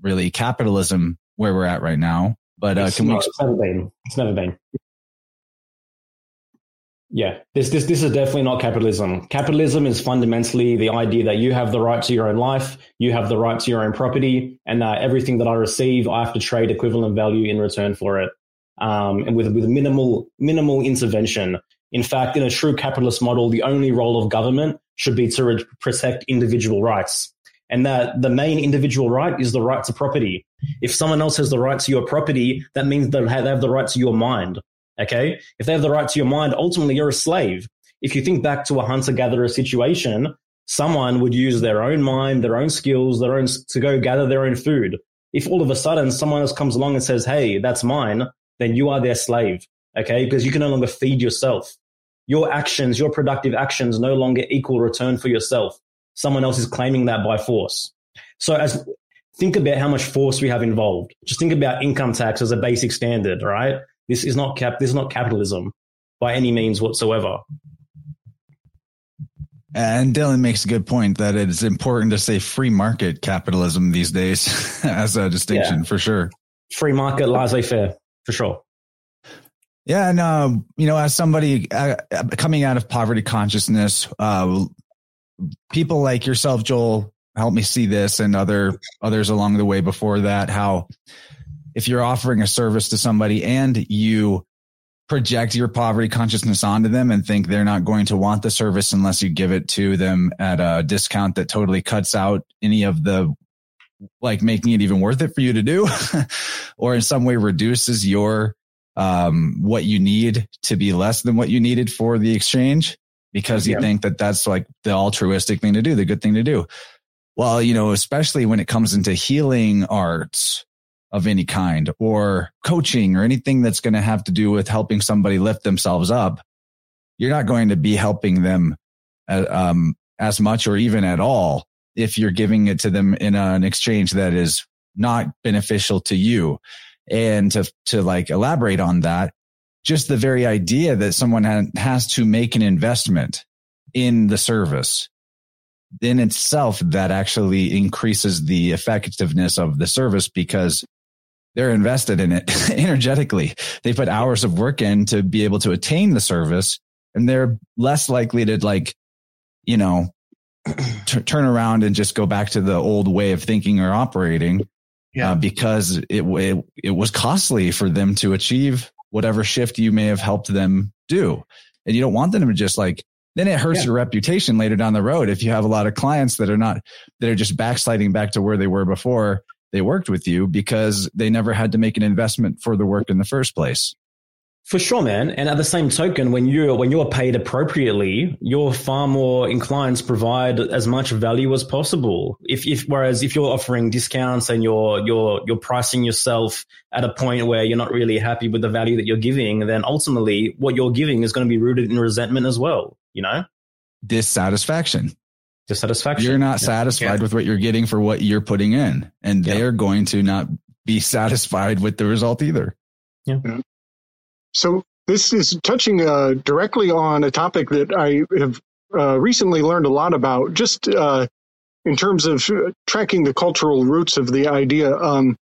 really capitalism where we're at right now. But uh, can not, we? It's never been. It's never been. Yeah, this this this is definitely not capitalism. Capitalism is fundamentally the idea that you have the right to your own life, you have the right to your own property, and that everything that I receive, I have to trade equivalent value in return for it, um, and with with minimal minimal intervention. In fact, in a true capitalist model, the only role of government should be to re- protect individual rights. And that the main individual right is the right to property. If someone else has the right to your property, that means they have the right to your mind. Okay. If they have the right to your mind, ultimately you're a slave. If you think back to a hunter gatherer situation, someone would use their own mind, their own skills, their own to go gather their own food. If all of a sudden someone else comes along and says, Hey, that's mine, then you are their slave okay? Because you can no longer feed yourself. Your actions, your productive actions no longer equal return for yourself. Someone else is claiming that by force. So as think about how much force we have involved. Just think about income tax as a basic standard, right? This is not cap this is not capitalism by any means whatsoever. And Dylan makes a good point that it's important to say free market capitalism these days as a distinction yeah. for sure. Free market, laissez faire, for sure. Yeah, and uh, you know, as somebody uh, coming out of poverty consciousness, uh, people like yourself, Joel, help me see this, and other others along the way before that. How if you're offering a service to somebody and you project your poverty consciousness onto them and think they're not going to want the service unless you give it to them at a discount that totally cuts out any of the like making it even worth it for you to do or in some way reduces your um, what you need to be less than what you needed for the exchange because you yeah. think that that's like the altruistic thing to do, the good thing to do. Well, you know, especially when it comes into healing arts of any kind or coaching or anything that's going to have to do with helping somebody lift themselves up, you're not going to be helping them uh, um, as much or even at all if you're giving it to them in an exchange that is not beneficial to you. And to, to like elaborate on that, just the very idea that someone has to make an investment in the service in itself, that actually increases the effectiveness of the service because they're invested in it energetically. They put hours of work in to be able to attain the service and they're less likely to like, you know, t- turn around and just go back to the old way of thinking or operating. Yeah. Uh, because it, it, it was costly for them to achieve whatever shift you may have helped them do. And you don't want them to just like, then it hurts yeah. your reputation later down the road. If you have a lot of clients that are not, that are just backsliding back to where they were before they worked with you because they never had to make an investment for the work in the first place. For sure, man. And at the same token, when you're when you're paid appropriately, you're far more inclined to provide as much value as possible. If, if whereas if you're offering discounts and you're you're you're pricing yourself at a point where you're not really happy with the value that you're giving, then ultimately what you're giving is going to be rooted in resentment as well. You know, dissatisfaction. Dissatisfaction. You're not satisfied yeah. with what you're getting for what you're putting in, and they're going to not be satisfied with the result either. yeah. So this is touching uh, directly on a topic that I have uh, recently learned a lot about, just uh, in terms of tracking the cultural roots of the idea. Um,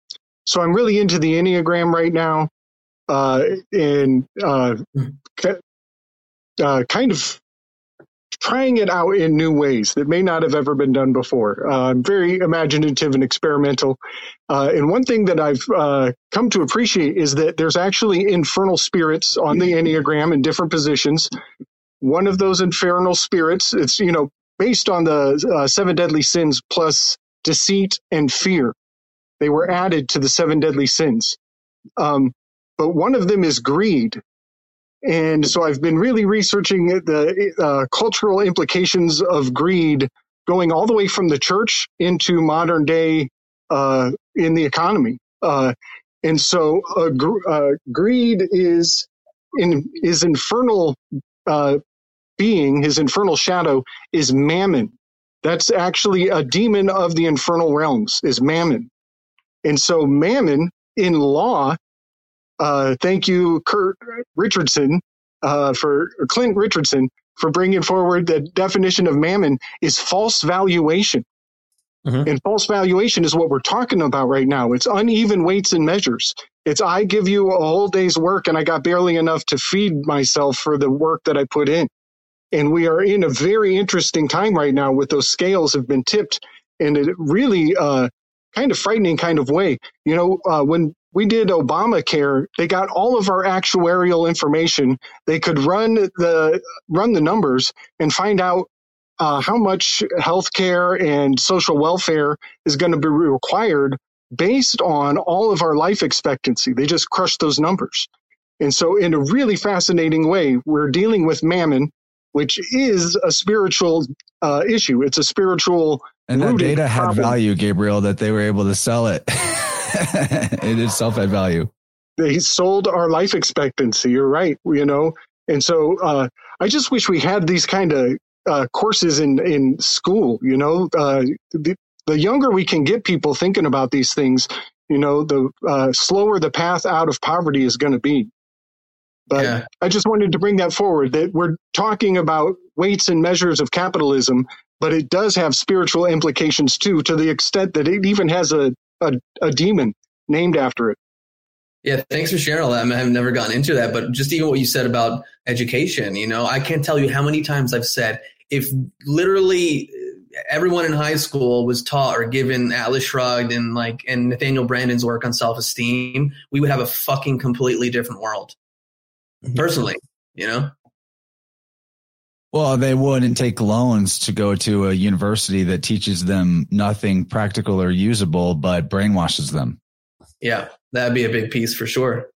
so I'm really into the Enneagram right now, uh, and uh, uh, kind of trying it out in new ways that may not have ever been done before. Uh, very imaginative and experimental. Uh, and one thing that I've uh, come to appreciate is that there's actually infernal spirits on the Enneagram in different positions. One of those infernal spirits, it's, you know, based on the uh, seven deadly sins plus deceit and fear. They were added to the seven deadly sins. Um, but one of them is greed. And so I've been really researching the uh, cultural implications of greed going all the way from the church into modern day uh, in the economy. Uh, and so uh, gr- uh, greed is in his infernal uh, being, his infernal shadow is mammon. That's actually a demon of the infernal realms is mammon. And so mammon in law uh, thank you, Kurt Richardson, uh, for Clint Richardson for bringing forward the definition of mammon is false valuation. Mm-hmm. And false valuation is what we're talking about right now. It's uneven weights and measures. It's I give you a whole day's work and I got barely enough to feed myself for the work that I put in. And we are in a very interesting time right now with those scales have been tipped in a really uh, kind of frightening kind of way. You know, uh, when we did Obamacare, they got all of our actuarial information. They could run the run the numbers and find out uh, how much health care and social welfare is going to be required based on all of our life expectancy. They just crushed those numbers. And so, in a really fascinating way, we're dealing with mammon, which is a spiritual uh, issue. It's a spiritual. And that data problem. had value, Gabriel, that they were able to sell it. it itself had value. They sold our life expectancy. You're right. You know, and so uh, I just wish we had these kind of uh, courses in in school. You know, uh, the, the younger we can get people thinking about these things, you know, the uh, slower the path out of poverty is going to be. But yeah. I just wanted to bring that forward that we're talking about weights and measures of capitalism, but it does have spiritual implications too, to the extent that it even has a a, a demon named after it. Yeah, thanks for sharing all that. I mean, I've never gotten into that, but just even what you said about education, you know, I can't tell you how many times I've said if literally everyone in high school was taught or given Atlas Shrugged and like and Nathaniel Branden's work on self esteem, we would have a fucking completely different world. Mm-hmm. Personally, you know. Well, they wouldn't take loans to go to a university that teaches them nothing practical or usable, but brainwashes them. Yeah, that'd be a big piece for sure.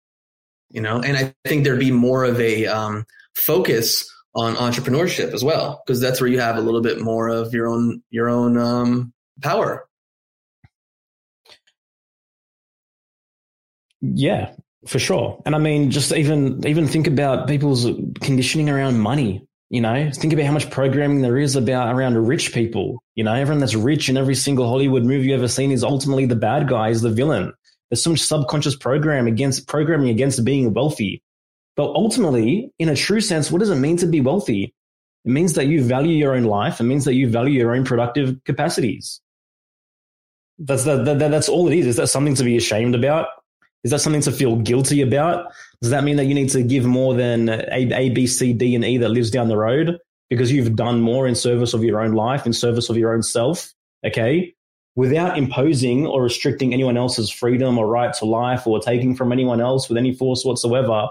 You know, and I think there'd be more of a um, focus on entrepreneurship as well, because that's where you have a little bit more of your own your own um, power. Yeah, for sure. And I mean, just even even think about people's conditioning around money you know, think about how much programming there is about around rich people. You know, everyone that's rich in every single Hollywood movie you've ever seen is ultimately the bad guy, is the villain. There's so much subconscious program against programming against being wealthy. But ultimately, in a true sense, what does it mean to be wealthy? It means that you value your own life. It means that you value your own productive capacities. That's that, that that's all it is. Is that something to be ashamed about? Is that something to feel guilty about? Does that mean that you need to give more than A, A, B, C, D, and E that lives down the road because you've done more in service of your own life, in service of your own self? Okay. Without imposing or restricting anyone else's freedom or right to life or taking from anyone else with any force whatsoever.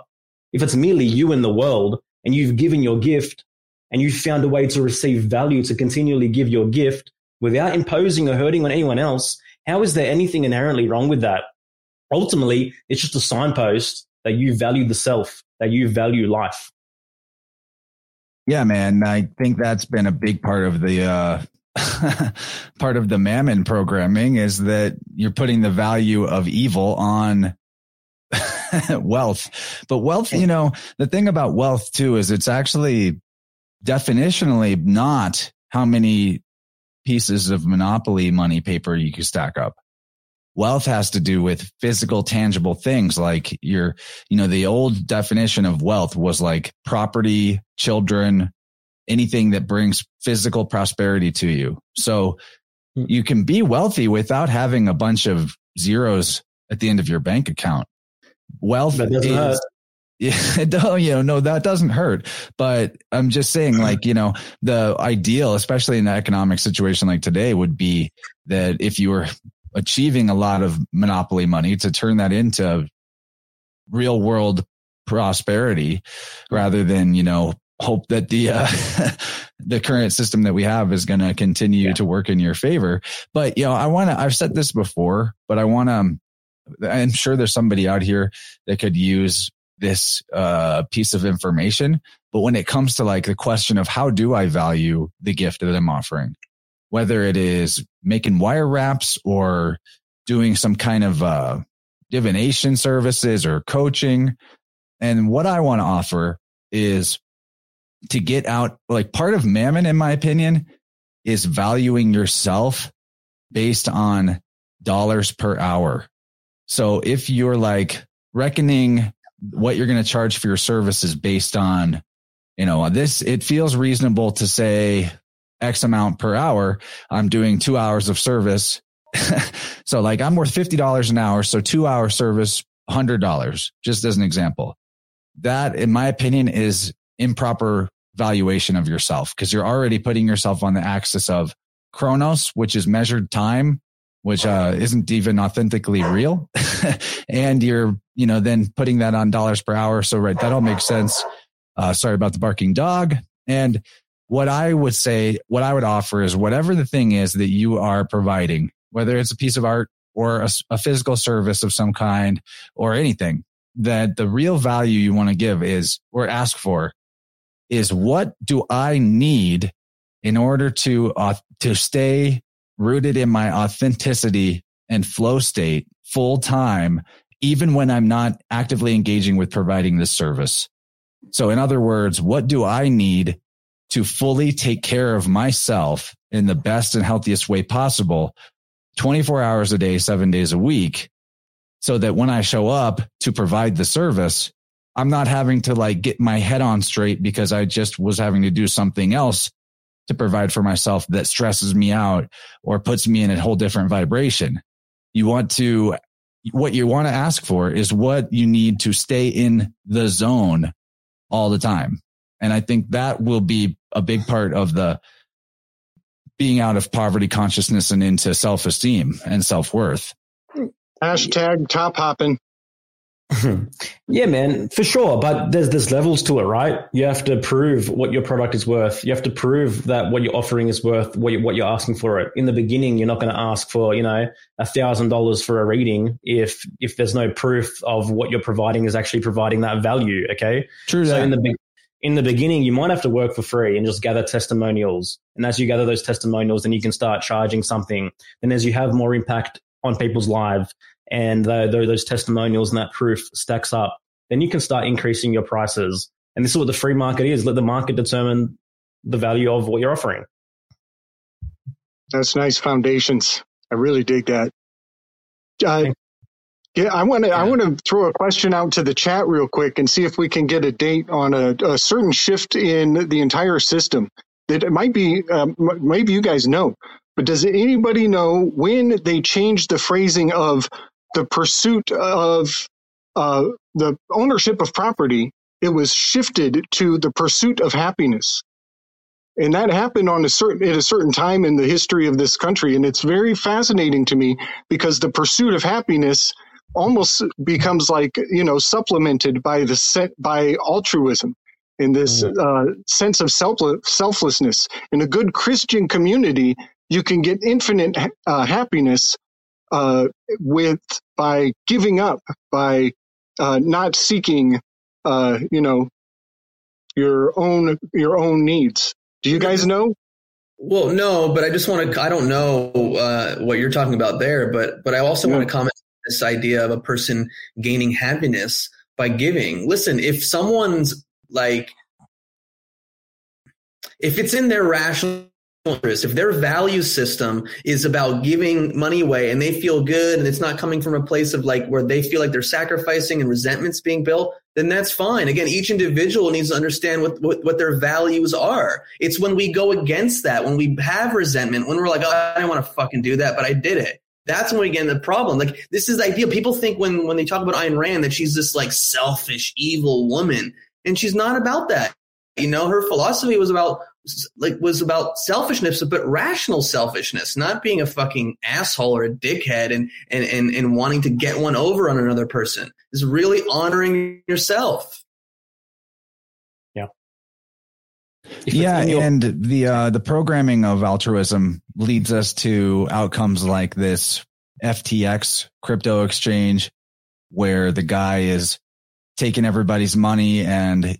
If it's merely you in the world and you've given your gift and you've found a way to receive value to continually give your gift without imposing or hurting on anyone else, how is there anything inherently wrong with that? Ultimately, it's just a signpost that you value the self, that you value life. Yeah, man. I think that's been a big part of the uh, part of the mammon programming is that you're putting the value of evil on wealth. But wealth, you know, the thing about wealth too is it's actually definitionally not how many pieces of monopoly money paper you can stack up. Wealth has to do with physical, tangible things like your, you know, the old definition of wealth was like property, children, anything that brings physical prosperity to you. So hmm. you can be wealthy without having a bunch of zeros at the end of your bank account. Wealth is, yeah, it don't, you know, no, that doesn't hurt. But I'm just saying, like, you know, the ideal, especially in an economic situation like today, would be that if you were achieving a lot of monopoly money to turn that into real world prosperity rather than, you know, hope that the uh, the current system that we have is going to continue yeah. to work in your favor. But you know, I want to. I've said this before, but I want to. I'm sure there's somebody out here that could use this uh, piece of information. But when it comes to like the question of how do I value the gift that I'm offering, whether it is making wire wraps or doing some kind of uh, divination services or coaching, and what I want to offer is to get out, like part of mammon, in my opinion, is valuing yourself based on dollars per hour. So if you're like reckoning what you're going to charge for your services based on, you know, this, it feels reasonable to say X amount per hour. I'm doing two hours of service. so like I'm worth $50 an hour. So two hour service, $100, just as an example. That, in my opinion, is improper valuation of yourself because you're already putting yourself on the axis of chronos, which is measured time, which uh, isn't even authentically real. and you're, you know, then putting that on dollars per hour. So, right, that all makes sense. Uh, sorry about the barking dog. And what I would say, what I would offer is whatever the thing is that you are providing, whether it's a piece of art or a, a physical service of some kind or anything, that the real value you want to give is or ask for is what do I need in order to, uh, to stay rooted in my authenticity and flow state full time, even when I'm not actively engaging with providing this service. So in other words, what do I need to fully take care of myself in the best and healthiest way possible 24 hours a day, seven days a week so that when I show up to provide the service, I'm not having to like get my head on straight because I just was having to do something else to provide for myself that stresses me out or puts me in a whole different vibration. You want to, what you want to ask for is what you need to stay in the zone all the time. And I think that will be a big part of the being out of poverty consciousness and into self esteem and self worth. Hashtag top hopping. yeah, man, for sure. But there's there's levels to it, right? You have to prove what your product is worth. You have to prove that what you're offering is worth what you, what you're asking for it. In the beginning, you're not going to ask for you know a thousand dollars for a reading if if there's no proof of what you're providing is actually providing that value. Okay, true. So that. in the in the beginning, you might have to work for free and just gather testimonials. And as you gather those testimonials, then you can start charging something. And as you have more impact on people's lives, and the, the, those testimonials and that proof stacks up, then you can start increasing your prices. And this is what the free market is. Let the market determine the value of what you're offering. That's nice foundations. I really dig that. Uh, yeah, I want to. I want to throw a question out to the chat real quick and see if we can get a date on a, a certain shift in the entire system. That it might be. Um, maybe you guys know, but does anybody know when they changed the phrasing of the pursuit of uh, the ownership of property, it was shifted to the pursuit of happiness. And that happened on a certain at a certain time in the history of this country. And it's very fascinating to me because the pursuit of happiness almost becomes like, you know, supplemented by the set by altruism in this mm. uh, sense of self- selflessness. In a good Christian community, you can get infinite uh, happiness uh, with by giving up, by uh, not seeking, uh, you know, your own your own needs. Do you guys know? Well, no, but I just want to. I don't know uh, what you're talking about there, but but I also yeah. want to comment on this idea of a person gaining happiness by giving. Listen, if someone's like, if it's in their rational interest, if their value system is about giving money away and they feel good and it's not coming from a place of like where they feel like they're sacrificing and resentments being built, then that's fine. Again, each individual needs to understand what, what, what, their values are. It's when we go against that, when we have resentment, when we're like, oh, I didn't want to fucking do that, but I did it. That's when we get in the problem. Like this is the idea. People think when, when they talk about Ayn Rand that she's this like selfish, evil woman. And she's not about that. You know, her philosophy was about like was about selfishness, but rational selfishness, not being a fucking asshole or a dickhead and and and, and wanting to get one over on another person. Is really honoring yourself. Yeah, and the uh, the programming of altruism leads us to outcomes like this FTX crypto exchange, where the guy is taking everybody's money and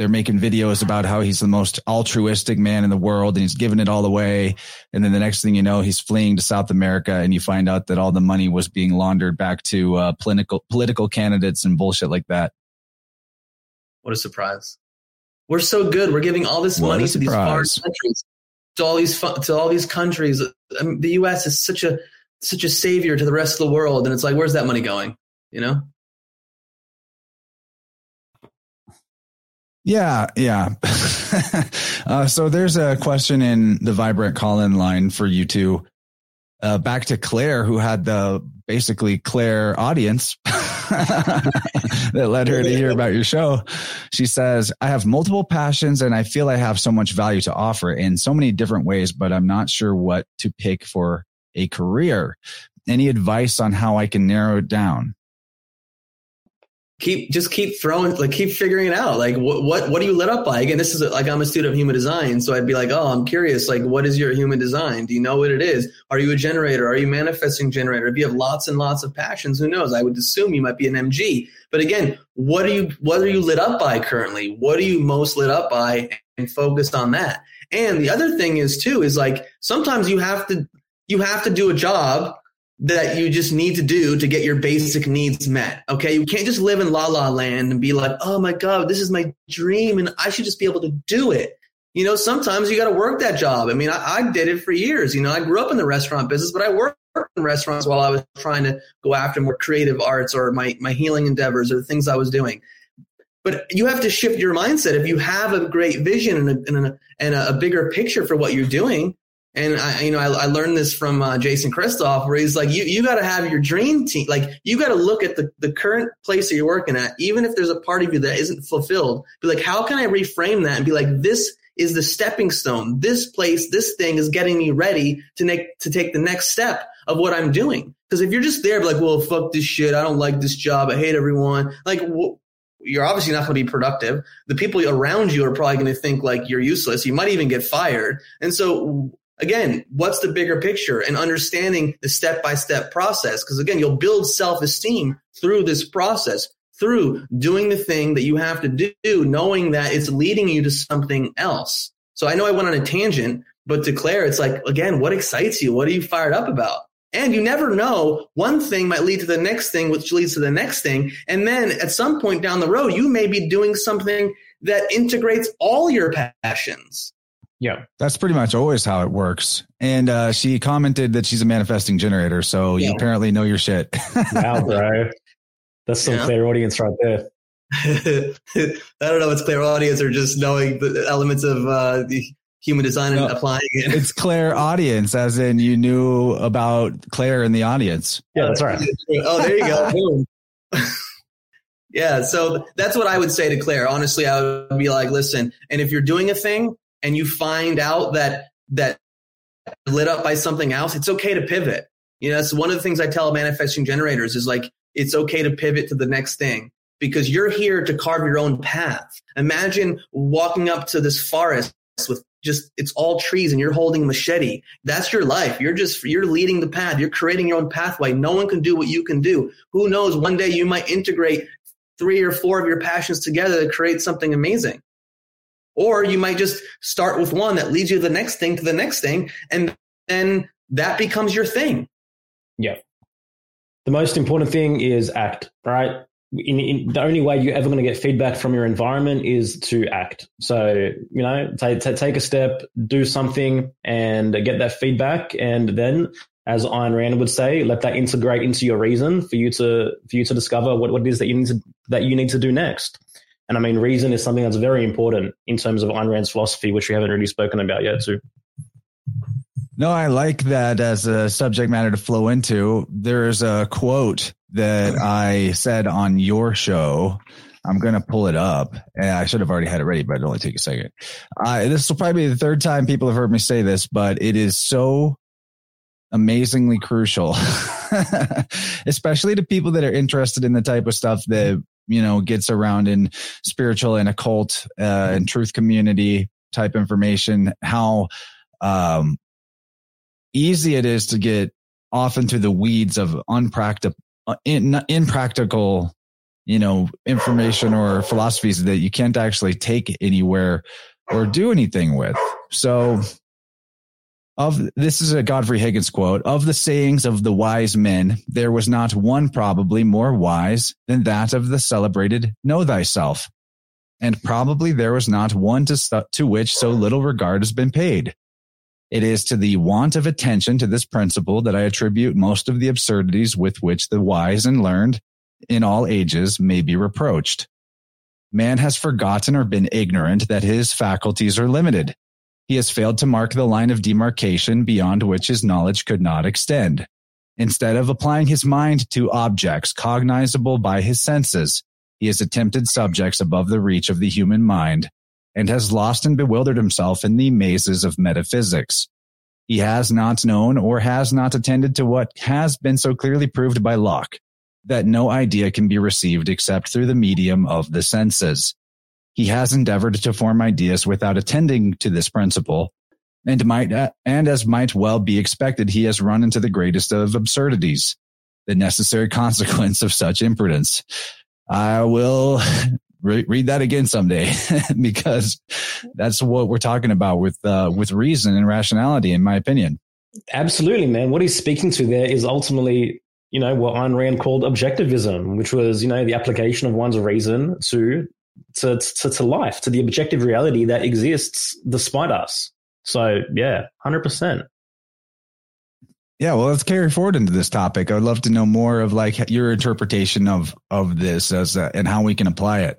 they're making videos about how he's the most altruistic man in the world and he's giving it all away. And then the next thing you know, he's fleeing to South America and you find out that all the money was being laundered back to uh, political political candidates and bullshit like that. What a surprise! We're so good. We're giving all this what money to these foreign countries, to all these to all these countries. I mean, the U.S. is such a such a savior to the rest of the world, and it's like, where's that money going? You know. Yeah, yeah. uh, so there's a question in the Vibe Rant call-in line for you two. Uh, back to Claire, who had the basically clairaudience that led her to hear about your show. She says, I have multiple passions and I feel I have so much value to offer in so many different ways, but I'm not sure what to pick for a career. Any advice on how I can narrow it down? Keep just keep throwing like keep figuring it out. Like what what what are you lit up by? Again this is like i'm a student of human design so i'd be like oh i'm curious like what is your human design? Do you know what it is? Are you a generator? Are you manifesting generator? If you have lots and lots of passions who knows? I would assume you might be an mg but again what are you what are you lit up by currently? What are you most lit up by? And focused on that. And the other thing is too is like sometimes you have to you have to do a job that you just need to do to get your basic needs met. Okay. You can't just live in la la land and be like, oh my God, this is my dream and I should just be able to do it. You know, sometimes you got to work that job. I mean, I, I, did it for years. You know, I grew up in the restaurant business, but I worked in restaurants while I was trying to go after more creative arts or my, my healing endeavors or the things I was doing. But you have to shift your mindset. If you have a great vision and a, and a, and a bigger picture for what you're doing, and I, you know, I, I learned this from uh, Jason Christoff, where he's like, you, you got to have your dream team. Like, you got to look at the, the current place that you're working at, even if there's a part of you that isn't fulfilled. Be like, how can I reframe that and be like, this is the stepping stone. This place, this thing is getting me ready to make to take the next step of what I'm doing. Because if you're just there, like, well, fuck this shit. I don't like this job. I hate everyone. Like, you're obviously not going to be productive. The people around you are probably going to think like you're useless. You might even get fired. And so again, what's the bigger picture and understanding the step by step process? Because again, you'll build self esteem through this process, through doing the thing that you have to do, knowing that it's leading you to something else. So I know I went on a tangent, but to Claire, it's like, again, what excites you? What are you fired up about? And you never know, one thing might lead to the next thing, which leads to the next thing. And then at some point down the road, you may be doing something that integrates all your passions. Yeah. That's pretty much always how it works. And uh, she commented that she's a manifesting generator. So yeah. you apparently know your shit. wow, bro. That's some yeah. clairaudience right there. I don't know if it's clairaudience or just knowing the elements of uh, the human design and No, applying it. It's Claire audience, as in you knew about Claire in the audience. Yeah, that's right. oh, there you go. Boom. yeah, so that's what I would say to Claire. Honestly, I would be like, listen, and if you're doing a thing and you find out that that lit up by something else, it's okay to pivot. You know, that's one of the things I tell manifesting generators is like it's okay to pivot to the next thing because you're here to carve your own path. Imagine walking up to this forest with just it's all trees and you're holding a machete. That's your life. You're just you're leading the path. You're creating your own pathway. No one can do what you can do. Who knows? One day you might integrate three or four of your passions together to create something amazing. Or you might just start with one that leads you to the next thing to the next thing, and then that becomes your thing. Yeah. The most important thing is act, right? In, in, the only way you're ever going to get feedback from your environment is to act. So, you know, take, take a step, do something and get that feedback. And then, as Ayn Rand would say, let that integrate into your reason for you to, for you to discover what, what it is that you need to, that you need to do next. And I mean, reason is something that's very important in terms of Ayn Rand's philosophy, which we haven't really spoken about yet, too. No, I like that as a subject matter to flow into. There's a quote that I said on your show. I'm going to pull it up. And I should have already had it ready, but it'll only take a second. Uh, this will probably be the third time people have heard me say this, but it is so amazingly crucial, especially to people that are interested in the type of stuff that, you know, gets around in spiritual and occult uh, and truth community type information, how, um, easy it is to get off into the weeds of unpractical, in, impractical, you know, information or philosophies that you can't actually take anywhere or do anything with. So, of this is a Godfrey Higgins quote of the sayings of the wise men, there was not one probably more wise than that of the celebrated know thyself. And probably there was not one to, to which so little regard has been paid. It is to the want of attention to this principle that I attribute most of the absurdities with which the wise and learned in all ages may be reproached. Man has forgotten or been ignorant that his faculties are limited. He has failed to mark the line of demarcation beyond which his knowledge could not extend. Instead of applying his mind to objects cognizable by his senses, he has attempted subjects above the reach of the human mind and has lost and bewildered himself in the mazes of metaphysics. He has not known or has not attended to what has been so clearly proved by Locke, that no idea can be received except through the medium of the senses. He has endeavored to form ideas without attending to this principle, and might, and as might well be expected, he has run into the greatest of absurdities, the necessary consequence of such imprudence. I will re- read that again someday because that's what we're talking about with uh, with reason and rationality, in my opinion. Absolutely, man. What he's speaking to there is ultimately, you know, what Ayn Rand called objectivism, which was, you know, the application of one's reason to to to, to life, to the objective reality that exists despite us. So, yeah, hundred percent. Yeah, well, let's carry forward into this topic. I would love to know more of like your interpretation of of this as a, and how we can apply it.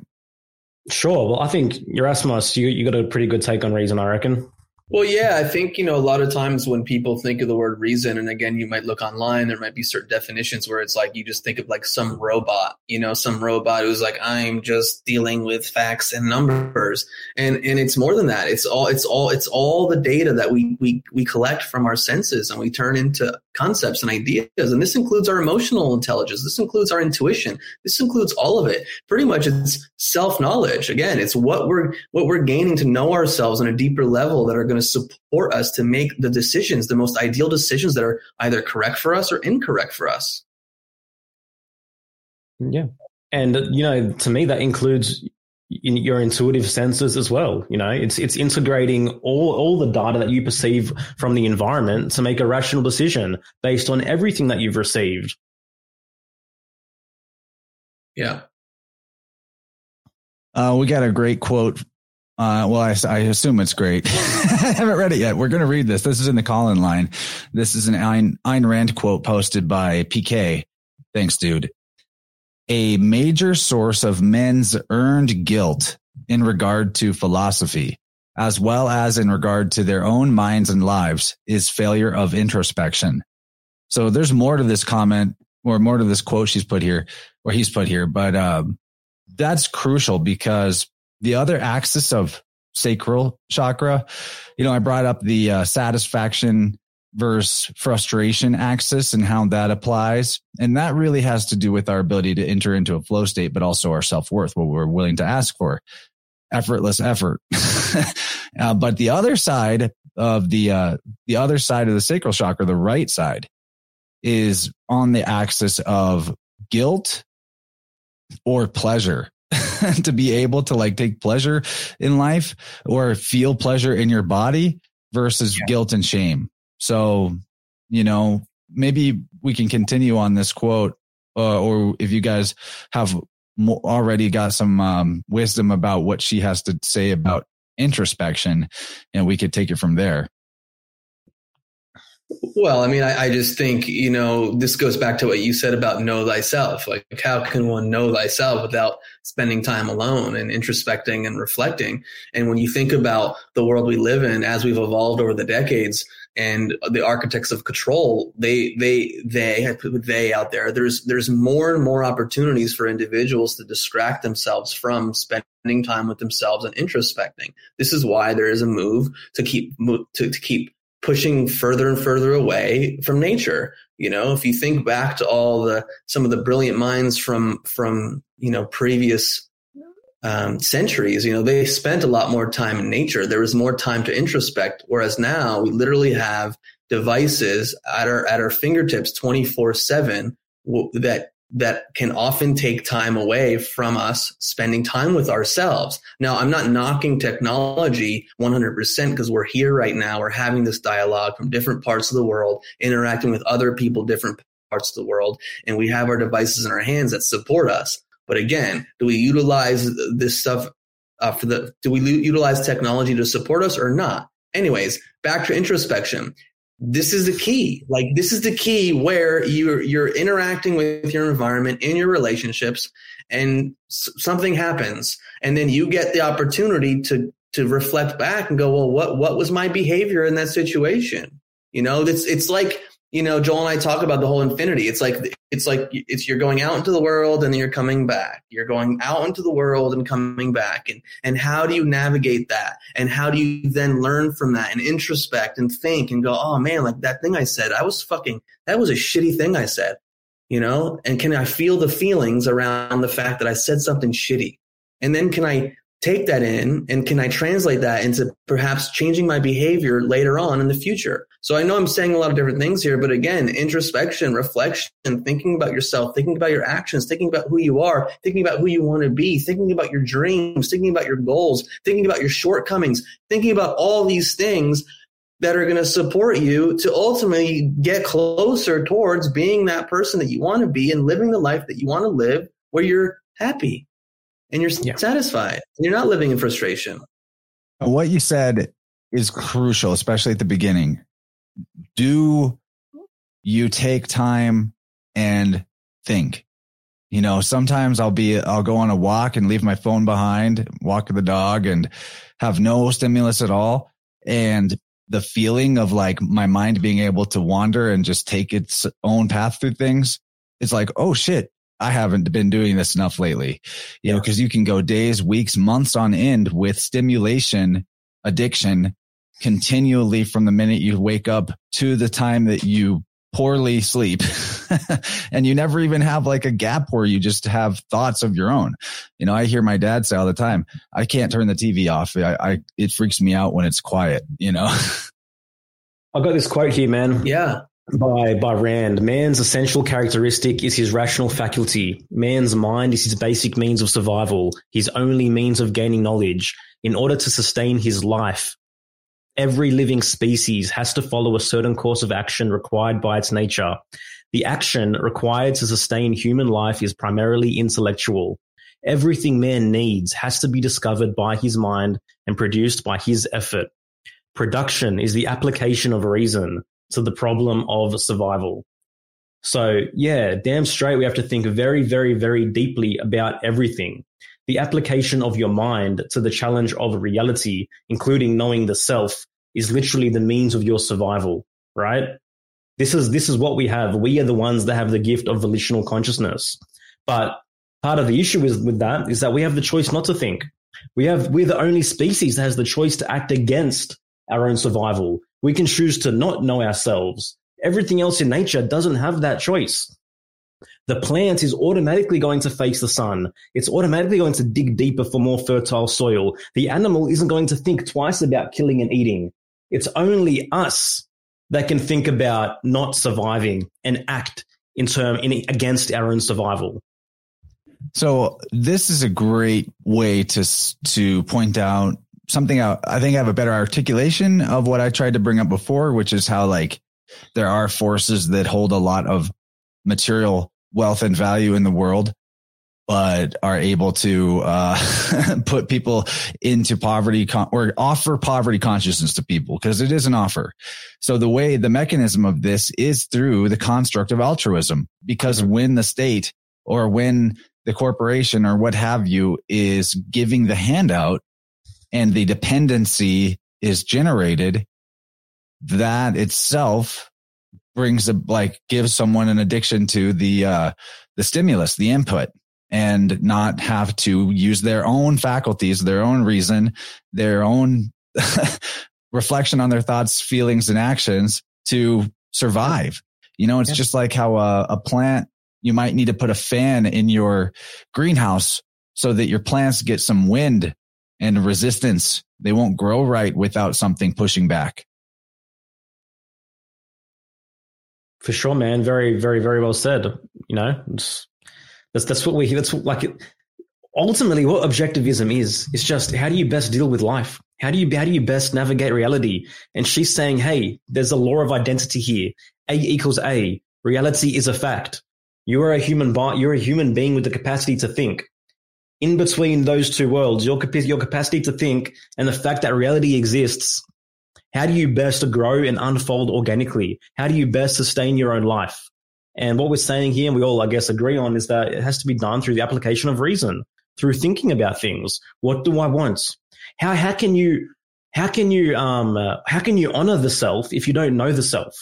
Sure. Well, I think Yerasimos, you you got a pretty good take on reason, I reckon. Well, yeah, I think, you know, a lot of times when people think of the word reason, and again, you might look online, there might be certain definitions where it's like you just think of like some robot, you know, some robot who's like, I'm just dealing with facts and numbers. And and it's more than that. It's all it's all it's all the data that we we we collect from our senses and we turn into concepts and ideas. And this includes our emotional intelligence. This includes our intuition. This includes all of it. Pretty much it's self-knowledge. Again, it's what we're what we're gaining to know ourselves on a deeper level that are going to support us to make the decisions, the most ideal decisions that are either correct for us or incorrect for us. Yeah. And, you know, to me, that includes in your intuitive senses as well. You know, it's it's integrating all all the data that you perceive from the environment to make a rational decision based on everything that you've received. Yeah. Uh, we got a great quote uh, well, I, I, assume it's great. I haven't read it yet. We're going to read this. This is in the call in line. This is an Ayn, Ayn Rand quote posted by PK. Thanks, dude. A major source of men's earned guilt in regard to philosophy as well as in regard to their own minds and lives, is failure of introspection. So there's more to this comment or more to this quote she's put here or he's put here, but um, that's crucial because the other axis of sacral chakra, you know, I brought up the uh, satisfaction versus frustration axis and how that applies. And that really has to do with our ability to enter into a flow state, but also our self worth, what we're willing to ask for. Effortless effort. uh, but the other side of the, uh, the other side of the sacral chakra, the right side is on the axis of guilt or pleasure. to be able to like take pleasure in life or feel pleasure in your body versus yeah. guilt and shame. So, you know, maybe we can continue on this quote, uh, or if you guys have already got some um, wisdom about what she has to say about introspection, and we could take it from there. Well, I mean, I, I, just think, you know, this goes back to what you said about know thyself. Like, how can one know thyself without spending time alone and introspecting and reflecting? And when you think about the world we live in as we've evolved over the decades, and the architects of control they they they put they out there there's there's more and more opportunities for individuals to distract themselves from spending time with themselves and introspecting this is why there is a move to keep to, to keep pushing further and further away from nature you know if you think back to all the some of the brilliant minds from from you know previous um, centuries, you know, they spent a lot more time in nature. There was more time to introspect. Whereas now we literally have devices at our, at our fingertips 24 seven that, that can often take time away from us spending time with ourselves. Now, I'm not knocking technology 100% because we're here right now. We're having this dialogue from different parts of the world, interacting with other people, different parts of the world, and we have our devices in our hands that support us. But again, do we utilize this stuff uh, for the? Do we utilize technology to support us or not? Anyways, back to introspection. This is the key. Like this is the key where you're you're interacting with your environment in your relationships, and something happens, and then you get the opportunity to to reflect back and go, well, what what was my behavior in that situation? You know, it's it's like you know, Joel and I talk about the whole infinity. It's like it's like it's you're going out into the world and then you're coming back. You're going out into the world and coming back. And and how do you navigate that? And how do you then learn from that and introspect and think and go, oh man, like that thing I said, I was fucking that was a shitty thing I said. You know? And can I feel the feelings around the fact that I said something shitty? And then can I take that in and can I translate that into perhaps changing my behavior later on in the future? So I know I'm saying a lot of different things here, but again, introspection, reflection, thinking about yourself, thinking about your actions, thinking about who you are, thinking about who you want to be, thinking about your dreams, thinking about your goals, thinking about your shortcomings, thinking about all these things that are going to support you to ultimately get closer towards being that person that you want to be and living the life that you want to live where you're happy and you're yeah. satisfied. You're not living in frustration. What you said is crucial, especially at the beginning. Do you take time and think? You know, sometimes I'll be, I'll go on a walk and leave my phone behind, walk the dog and have no stimulus at all. And the feeling of like my mind being able to wander and just take its own path through things. It's like, oh shit, I haven't been doing this enough lately, you yeah. know, cause you can go days, weeks, months on end with stimulation addiction continually from the minute you wake up to the time that you poorly sleep and you never even have like a gap where you just have thoughts of your own. You know, I hear my dad say all the time, I can't turn the TV off. I, I it freaks me out when it's quiet, you know? I got this quote here, man. Yeah by by Rand. Man's essential characteristic is his rational faculty. Man's mind is his basic means of survival, his only means of gaining knowledge. In order to sustain his life, every living species has to follow a certain course of action required by its nature. The action required to sustain human life is primarily intellectual. Everything man needs has to be discovered by his mind and produced by his effort. Production is the application of reason to the problem of survival. So yeah, damn straight, we have to think very, very, very deeply about everything. the application of your mind to the challenge of reality, including knowing the self, is literally the means of your survival, right? This is this is what we have. We are the ones that have the gift of volitional consciousness. But part of the issue is with that is that we have the choice not to think. We have we're the only species that has the choice to act against our own survival. We can choose to not know ourselves. Everything else in nature doesn't have that choice. The plant is automatically going to face the sun. It's automatically going to dig deeper for more fertile soil. The animal isn't going to think twice about killing and eating. It's only us that can think about not surviving and act in term in, against our own survival. So this is a great way to to point out something out. I think I have a better articulation of what I tried to bring up before, which is how like there are forces that hold a lot of material wealth and value in the world, but are able to uh, put people into poverty con- or offer poverty consciousness to people because it is an offer. So the way the mechanism of this is through the construct of altruism, because when the state or when the corporation or what have you is giving the handout and the dependency is generated, that itself brings a like gives someone an addiction to the uh the stimulus the input and not have to use their own faculties their own reason their own reflection on their thoughts feelings and actions to survive you know it's yeah. just like how a, a plant you might need to put a fan in your greenhouse so that your plants get some wind and resistance they won't grow right without something pushing back For sure, man. Very, very, very well said. You know, that's that's what we. That's like ultimately what objectivism is. It's just how do you best deal with life? How do you how do you best navigate reality? And she's saying, hey, there's a law of identity here. A equals A. Reality is a fact. You are a human. You're a human being with the capacity to think. In between those two worlds, your your capacity to think and the fact that reality exists how do you best grow and unfold organically? How do you best sustain your own life? And what we're saying here, and we all, I guess, agree on, is that it has to be done through the application of reason, through thinking about things. What do I want? How how can you how can you um uh, how can you honor the self if you don't know the self?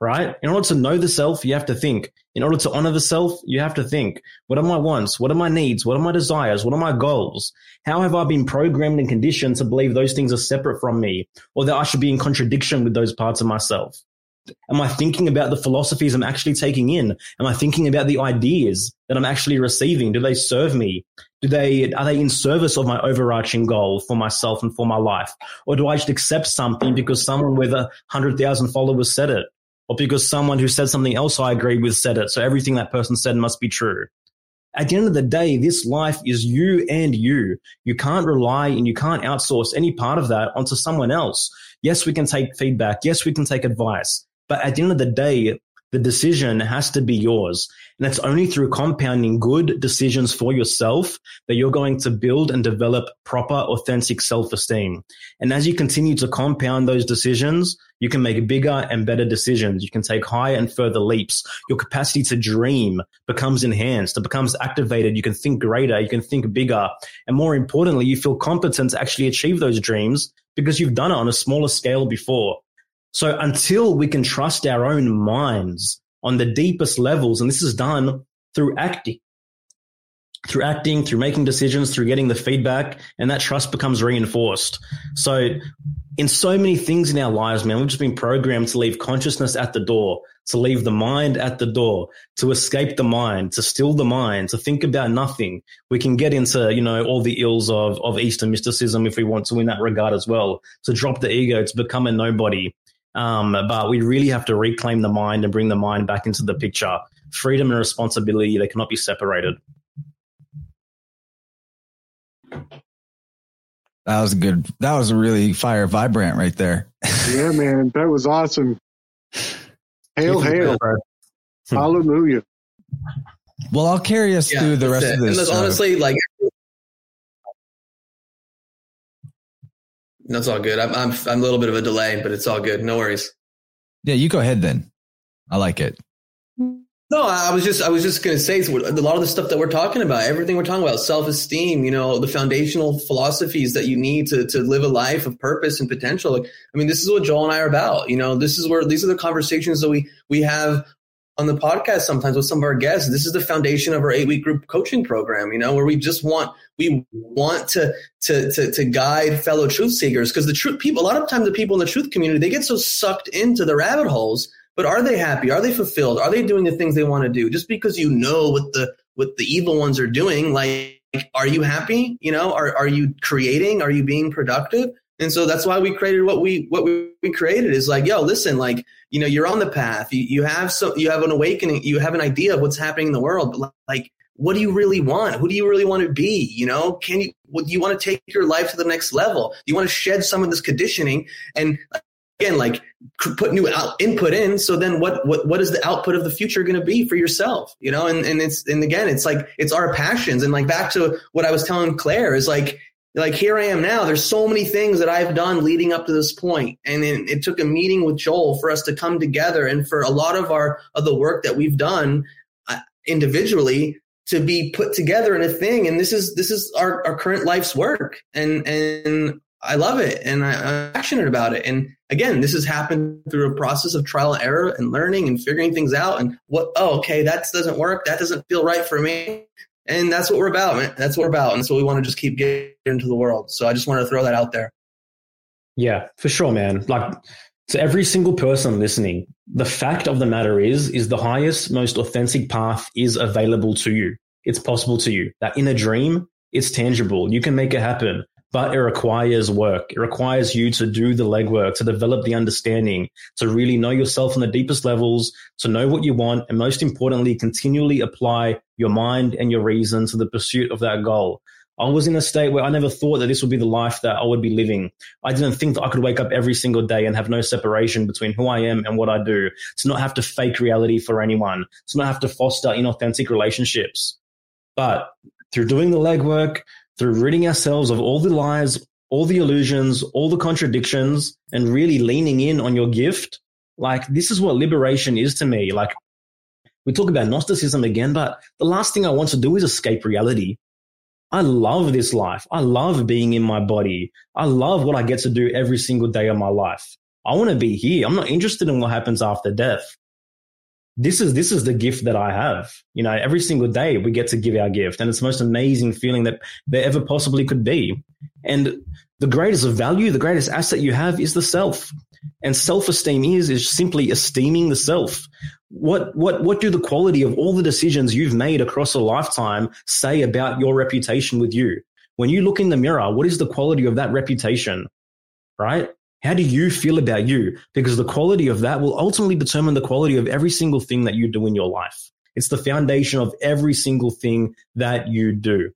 Right? In order to know the self, you have to think. In order to honor the self, you have to think. What are my wants? What are my needs? What are my desires? What are my goals? How have I been programmed and conditioned to believe those things are separate from me or that I should be in contradiction with those parts of myself? Am I thinking about the philosophies I'm actually taking in? Am I thinking about the ideas that I'm actually receiving? Do they serve me? Do they, are they in service of my overarching goal for myself and for my life? Or do I just accept something because someone with a hundred thousand followers said it? Or because someone who said something else I agree with said it. So everything that person said must be true. At the end of the day, this life is you and you. You can't rely and you can't outsource any part of that onto someone else. Yes, we can take feedback. Yes, we can take advice. But at the end of the day, the decision has to be yours. And it's only through compounding good decisions for yourself that you're going to build and develop proper, authentic self esteem. And as you continue to compound those decisions, you can make bigger and better decisions. You can take higher and further leaps. Your capacity to dream becomes enhanced. It becomes activated. You can think greater. You can think bigger. And more importantly, you feel competent to actually achieve those dreams because you've done it on a smaller scale before. So until we can trust our own minds on the deepest levels, and this is done through acting, through acting, through making decisions, through getting the feedback, and that trust becomes reinforced. So, in so many things in our lives, man, we've just been programmed to leave consciousness at the door, to leave the mind at the door, to escape the mind, to still the mind, to think about nothing. We can get into, you know, all the ills of, of Eastern mysticism if we want to in that regard as well, to drop the ego, to become a nobody, um, but we really have to reclaim the mind and bring the mind back into the picture. Freedom and responsibility, they cannot be separated. That was a good, that was a really fire Vibe Rant right there. yeah, man. That was awesome. Hail, hail. Hallelujah. Well, I'll carry us yeah, through the rest it. of this. And honestly, like That's all good. I'm, I'm, I'm a little bit of a delay, but it's all good. No worries. Yeah, you go ahead then. I like it. No, I was just I was just going to say a lot of the stuff that we're talking about, everything we're talking about, self esteem, you know, the foundational philosophies that you need to to live a life of purpose and potential. Like, I mean, this is what Joel and I are about. You know, this is where these are the conversations that we we have on the podcast sometimes with some of our guests. This is the foundation of our eight week group coaching program. You know, where we just want we want to to to, to guide fellow truth seekers because the truth people a lot of times the people in the truth community they get so sucked into the rabbit holes but are they happy? Are they fulfilled? Are they doing the things they want to do? Just because you know what the what the evil ones are doing, like are you happy? You know, are are you creating? Are you being productive? And so that's why we created what we what we, created is like, yo, listen, like, you know, you're on the path. You, you have so you have an awakening, you have an idea of what's happening in the world, but like what do you really want? Who do you really want to be? You know, can you, do you want to take your life to the next level? Do you want to shed some of this conditioning? And again, like put new out, input in. So then what, what, what is the output of the future going to be for yourself? You know, and, and it's, and again, it's like, it's our passions. And like back to what I was telling Claire is like, like here I am now. There's so many things that I've done leading up to this point, and it, it, took a meeting with Joel for us to come together, and for a lot of our of the work that we've done uh, individually to be put together in a thing. And this is this is our, our current life's work, and and I love it, and I, I'm passionate about it. And again, this has happened through a process of trial and error and learning and figuring things out. And what, oh, okay, that doesn't work. That doesn't feel right for me. And that's what we're about, man. That's what we're about. And so we want to just keep getting into the world. So I just want to throw that out there. Yeah, for sure, man. Like to every single person listening, the fact of the matter is, is the highest, most authentic path is available to you. It's possible to you. That inner dream, it's tangible. You can make it happen but it requires work. It requires you to do the legwork, to develop the understanding, to really know yourself on the deepest levels, to know what you want, and most importantly, continually apply your mind and your reason to the pursuit of that goal. I was in a state where I never thought that this would be the life that I would be living. I didn't think that I could wake up every single day and have no separation between who I am and what I do, to not have to fake reality for anyone, to not have to foster inauthentic relationships. But through doing the legwork, through ridding ourselves of all the lies, all the illusions, all the contradictions, and really leaning in on your gift. Like, this is what liberation is to me. Like, we talk about Gnosticism again, but the last thing I want to do is escape reality. I love this life. I love being in my body. I love what I get to do every single day of my life. I want to be here. I'm not interested in what happens after death this is this is the gift that I have. You know, every single day we get to give our gift, and it's the most amazing feeling that there ever possibly could be. And the greatest value, the greatest asset you have is the self. And self-esteem is is simply esteeming the self. What what what do the quality of all the decisions you've made across a lifetime say about your reputation with you? When you look in the mirror, what is the quality of that reputation? Right? How do you feel about you? Because the quality of that will ultimately determine the quality of every single thing that you do in your life. It's the foundation of every single thing that you do.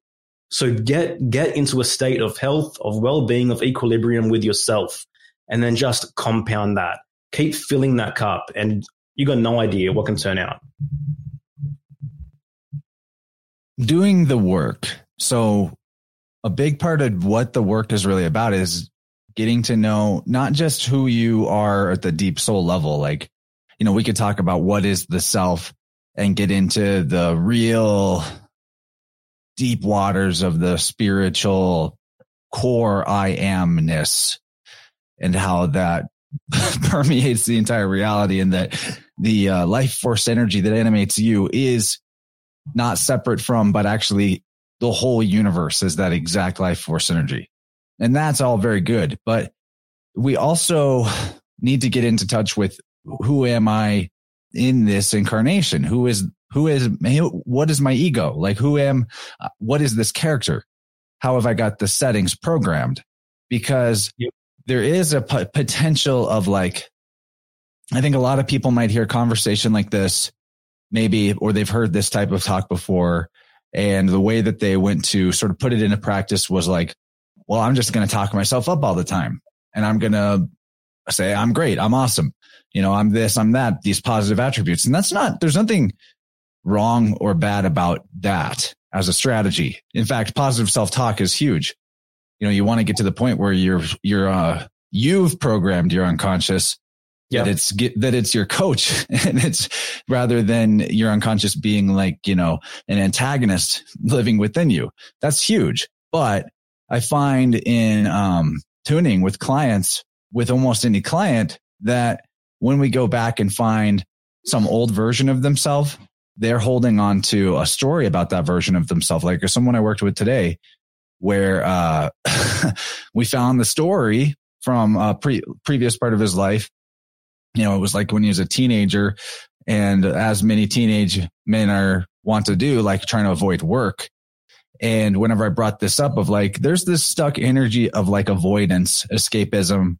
So get, get into a state of health, of well-being, of equilibrium with yourself, and then just compound that. Keep filling that cup and you got no idea what can turn out. Doing the work. So a big part of what the work is really about is getting to know not just who you are at the deep soul level. Like, you know, we could talk about what is the self and get into the real deep waters of the spiritual core I amness and how that permeates the entire reality and that the uh, life force energy that animates you is not separate from, but actually the whole universe is that exact life force energy. And that's all very good. But we also need to get into touch with who am I in this incarnation? Who is, who is, what is my ego? Like, who am, uh, what is this character? How have I got the settings programmed? Because yep. there is a p- potential of like, I think a lot of people might hear a conversation like this, maybe, or they've heard this type of talk before. And the way that they went to sort of put it into practice was like, well, I'm just going to talk myself up all the time and I'm going to say, I'm great. I'm awesome. You know, I'm this, I'm that, these positive attributes. And that's not, there's nothing wrong or bad about that as a strategy. In fact, positive self talk is huge. You know, you want to get to the point where you're, you're, uh, you've programmed your unconscious that it's get, that it's your coach and it's rather than your unconscious being like, you know, an antagonist living within you. That's huge. But I find in, um, tuning with clients with almost any client that when we go back and find some old version of themselves, they're holding on to a story about that version of themselves. Like someone I worked with today where, uh, we found the story from a pre- previous part of his life you know, it was like when he was a teenager and as many teenage men are want to do, like trying to avoid work. And whenever I brought this up of like, there's this stuck energy of like avoidance, escapism,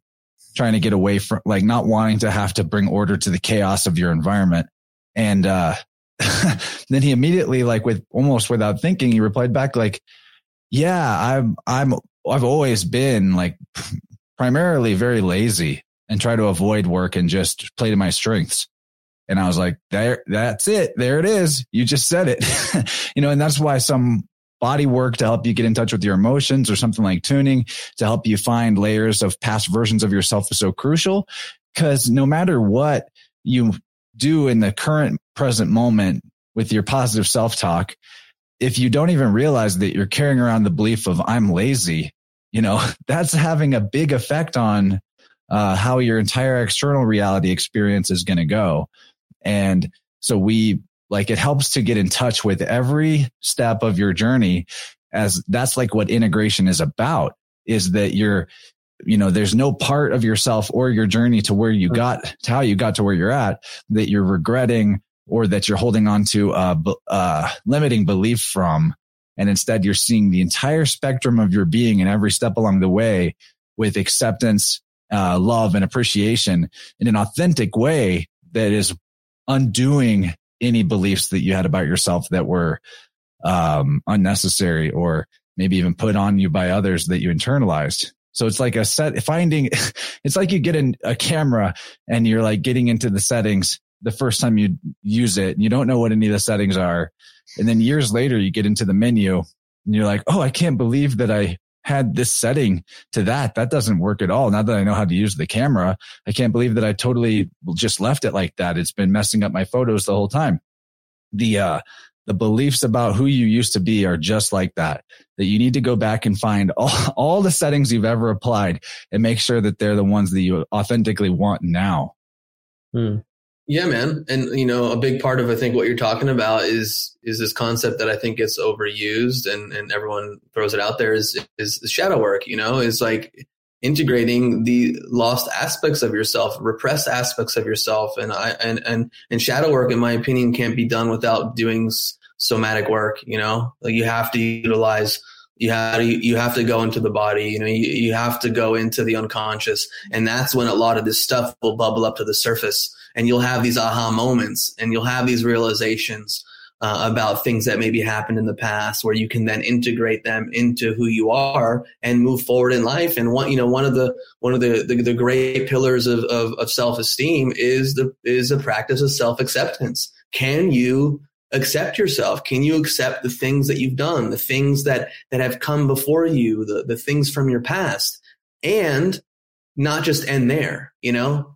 trying to get away from like not wanting to have to bring order to the chaos of your environment. And, uh, then he immediately like with almost without thinking, he replied back like, yeah, I'm, I'm, I've always been like primarily very lazy and try to avoid work and just play to my strengths. And I was like, there, that's it. There it is. You just said it, you know, and that's why some body work to help you get in touch with your emotions or something like tuning to help you find layers of past versions of yourself is so crucial. Cause no matter what you do in the current present moment with your positive self talk, if you don't even realize that you're carrying around the belief of I'm lazy, you know, that's having a big effect on uh, how your entire external reality experience is going to go. And so we like it helps to get in touch with every step of your journey as that's like what integration is about is that you're, you know, there's no part of yourself or your journey to where you got to how you got to where you're at that you're regretting or that you're holding on to a, a limiting belief from. And instead you're seeing the entire spectrum of your being and every step along the way with acceptance uh, love and appreciation in an authentic way that is undoing any beliefs that you had about yourself that were um, unnecessary or maybe even put on you by others that you internalized. So it's like a set finding, it's like you get in a camera and you're like getting into the settings the first time you use it and you don't know what any of the settings are. And then years later, you get into the menu and you're like, Oh, I can't believe that I had this setting to that. That doesn't work at all. Now that I know how to use the camera, I can't believe that I totally just left it like that. It's been messing up my photos the whole time. The, uh, the beliefs about who you used to be are just like that, that you need to go back and find all, all the settings you've ever applied and make sure that they're the ones that you authentically want now. Hmm. Yeah, man. And you know, a big part of I think what you're talking about is is this concept that I think gets overused and, and everyone throws it out there is is shadow work, you know, is like integrating the lost aspects of yourself, repressed aspects of yourself. And I and and and shadow work in my opinion can't be done without doing somatic work, you know? Like you have to utilize you have to, you have to go into the body you know you, you have to go into the unconscious and that's when a lot of this stuff will bubble up to the surface and you'll have these aha moments and you'll have these realizations uh, about things that maybe happened in the past where you can then integrate them into who you are and move forward in life. And one you know one of the one of the the, the great pillars of, of, of self-esteem is the is the practice of self-acceptance. Can you accept yourself? Can you accept the things that you've done the things that that have come before you the the things from your past and not just end there you know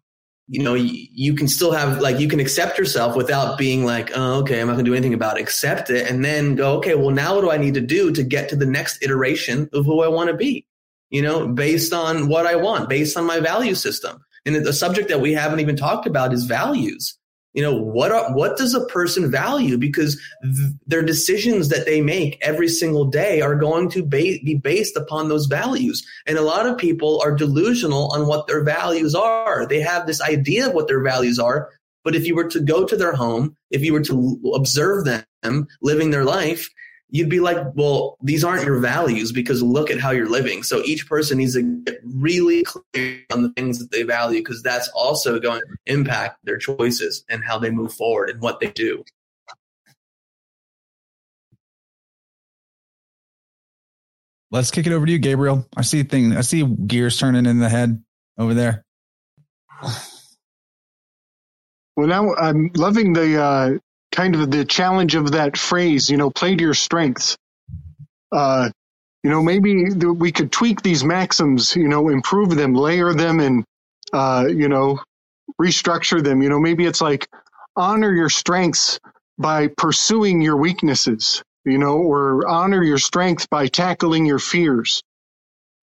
you know, you, you, can still have like you can accept yourself without being like, oh, okay, I'm not gonna do anything about it. Accept it and then go, okay, well, now what do I need to do to get to the next iteration of who I want to be? You know, based on what I want, based on my value system. And the subject that we haven't even talked about is values you know what are, what does a person value? Because th- their decisions that they make every single day are going to ba- be based upon those values. And a lot of people are delusional on what their values are. They have this idea of what their values are but if you were to go to their home if you were to observe them living their life you'd be like, well, these aren't your values because look at how you're living. So each person needs to get really clear on the things that they value because that's also going to impact their choices and how they move forward and what they do. Let's kick it over to you, Gabriel. I see thing. I see gears turning in the head over there. Well, now I'm loving the uh, kind of the challenge of that phrase, you know, play to your strengths. Uh, you know, maybe we could tweak these maxims, you know, improve them, layer them, and, uh, you know, restructure them. You know, maybe it's like honor your strengths by pursuing your weaknesses, you know, or honor your strength by tackling your fears.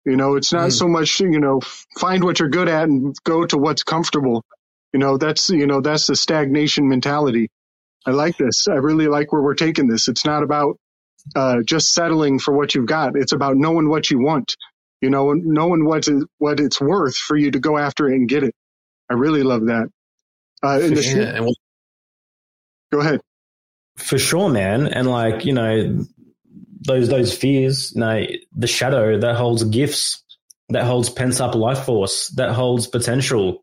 You know, it's not mm. so much, you know, find what you're good at and go to what's comfortable. You know, that's, you know, that's the stagnation mentality. I like this. I really like where we're taking this. It's not about uh, just settling for what you've got. It's about knowing what you want, you know, knowing what is, what it's worth for you to go after it and get it. I really love that. Uh, in the yeah, we'll- go ahead. For sure, man. And like, you know, those those fears, you know, the shadow that holds gifts, that holds pent up life force, that holds potential.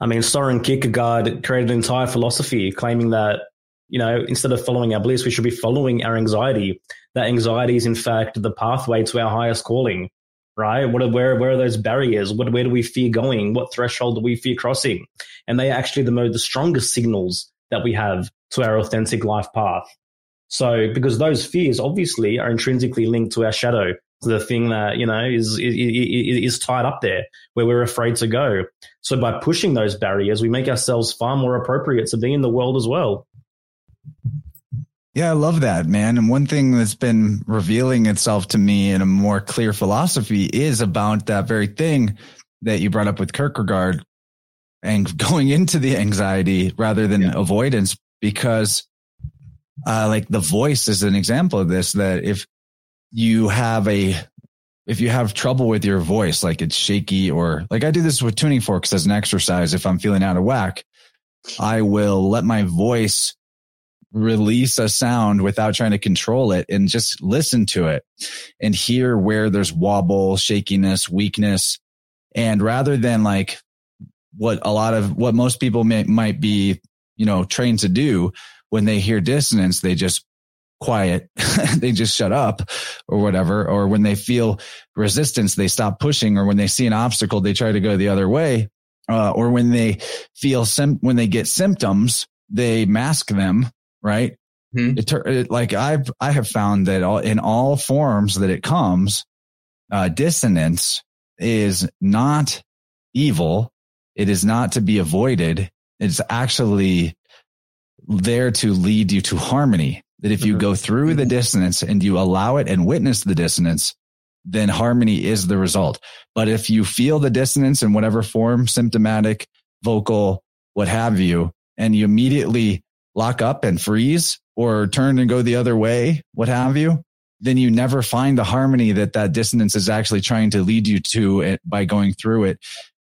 I mean, Soren Kierkegaard created an entire philosophy claiming that, you know, instead of following our bliss, we should be following our anxiety. That anxiety is, in fact, the pathway to our highest calling, right? What are, where, where are those barriers? What, where do we fear going? What threshold do we fear crossing? And they are actually the, most, the strongest signals that we have to our authentic life path. So, because those fears obviously are intrinsically linked to our shadow, to the thing that, you know, is, is, is tied up there where we're afraid to go. So by pushing those barriers, we make ourselves far more appropriate to be in the world as well. Yeah, I love that, man. And one thing that's been revealing itself to me in a more clear philosophy is about that very thing that you brought up with Kierkegaard and going into the anxiety rather than yeah. avoidance because uh, like the voice is an example of this that if you have a if you have trouble with your voice like it's shaky or like i do this with tuning forks as an exercise. If i'm feeling out of whack i will let my voice release a sound without trying to control it and just listen to it and hear where there's wobble shakiness weakness. And rather than like what a lot of what most people may, might be you know trained to do when they hear dissonance, they just quiet. they just shut up or whatever. Or when they feel resistance, they stop pushing. Or when they see an obstacle, they try to go the other way. Uh, or when they feel sim- when they get symptoms, they mask them. Right. hmm It, it, like I've, I have found that all, in all forms that it comes, uh, dissonance is not evil. It is not to be avoided. It's actually there to lead you to harmony. That if you go through the dissonance and you allow it and witness the dissonance, then harmony is the result. But if you feel the dissonance in whatever form, symptomatic, vocal, what have you, and you immediately lock up and freeze or turn and go the other way, what have you, then you never find the harmony that that dissonance is actually trying to lead you to it by going through it,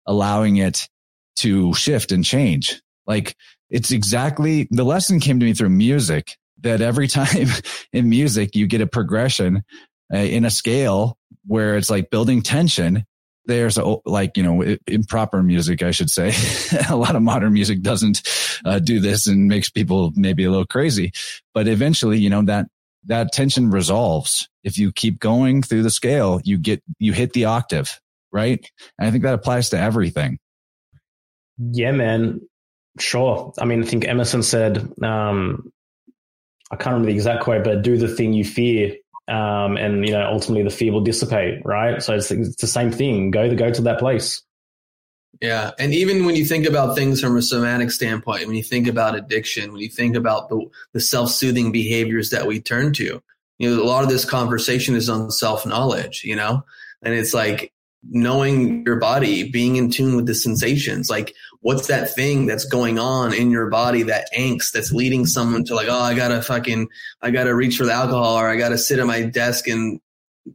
allowing it to shift and change. Like it's exactly the lesson came to me through music that every time in music you get a progression uh, in a scale where it's like building tension there's a, like you know improper music i should say. A lot of modern music doesn't uh, do this and makes people maybe a little crazy. But eventually you know that that tension resolves. If you keep going through the scale you get you hit the octave right? And i think that applies to everything. Yeah man. Sure. I mean, I think Emerson said, um, I can't remember the exact quote, but do the thing you fear. Um, and, you know, ultimately the fear will dissipate, right? So it's, it's the same thing. Go to go to that place. Yeah. And even when you think about things from a somatic standpoint, when you think about addiction, when you think about the, the self soothing behaviors that we turn to, you know, a lot of this conversation is on self knowledge, you know, and it's like knowing your body, being in tune with the sensations. Like, what's that thing that's going on in your body, that angst that's leading someone to like, oh, I gotta fucking, I gotta reach for the alcohol or I gotta sit at my desk and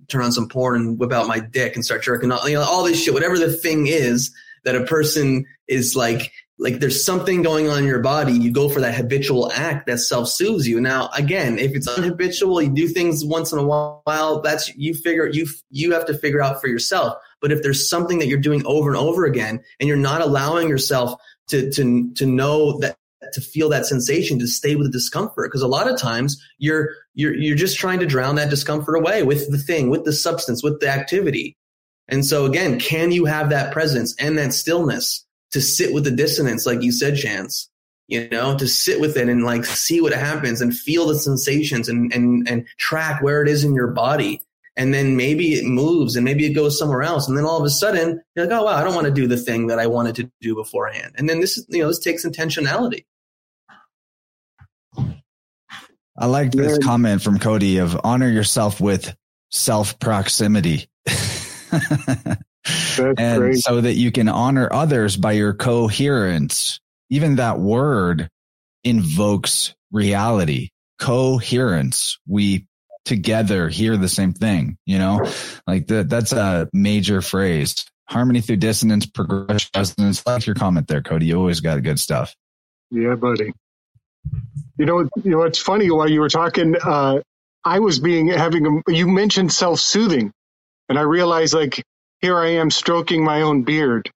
turn on some porn and whip out my dick and start jerking off, you know, all this shit, whatever the thing is that a person is like, like there's something going on in your body, you go for that habitual act that self-soothes you. Now, again, if it's unhabitual, you do things once in a while, that's you figure you you have to figure out for yourself. But if there's something that you're doing over and over again and you're not allowing yourself to to to know that to feel that sensation to stay with the discomfort. Because a lot of times you're you're you're just trying to drown that discomfort away with the thing with the substance with the activity. And so again can you have that presence and that stillness to sit with the dissonance, like you said, Chance, you know, to sit with it and like see what happens and feel the sensations and, and, and track where it is in your body and then maybe it moves and maybe it goes somewhere else and then all of a sudden you're like oh wow i don't want to do the thing that i wanted to do beforehand and then this you know this takes intentionality I like this Yeah. comment from Cody of honor yourself with self proximity. And great. so that you can honor others by your coherence. Even that word invokes reality, coherence. We together hear the same thing, you know, like that. That's a major phrase. Harmony through dissonance, progression, resonance. Like your comment there, Cody. You always got good stuff. Yeah, buddy. You know, you know, it's funny while you were talking, uh, I was being having a, you mentioned self soothing, and I realized like here I am stroking my own beard.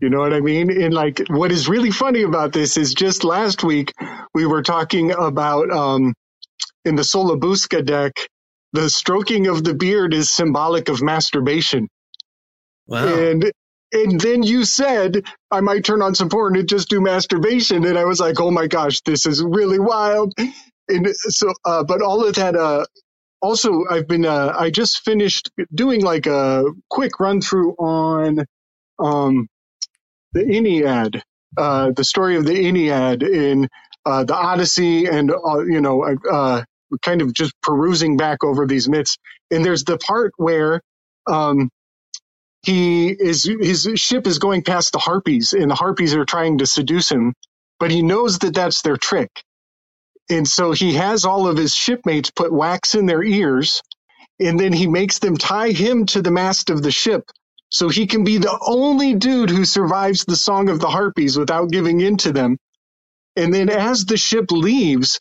You know what I mean? And like, what is really funny about this is just last week we were talking about um, in the Sola Busca deck, the stroking of the beard is symbolic of masturbation. wow And and then you said I might turn on some porn and just do masturbation, and I was like, oh my gosh, this is really wild. And so, uh, but all of that. Uh, also, I've been uh, I just finished doing like a quick run through on um, the Ennead, uh, the story of the Ennead in uh, the Odyssey, and uh, you know, uh, kind of just perusing back over these myths. And there's the part where um, he is his ship is going past the harpies and the harpies are trying to seduce him but he knows that that's their trick and so he has all of his shipmates put wax in their ears and then he makes them tie him to the mast of the ship so he can be the only dude who survives the song of the harpies without giving in to them and then as the ship leaves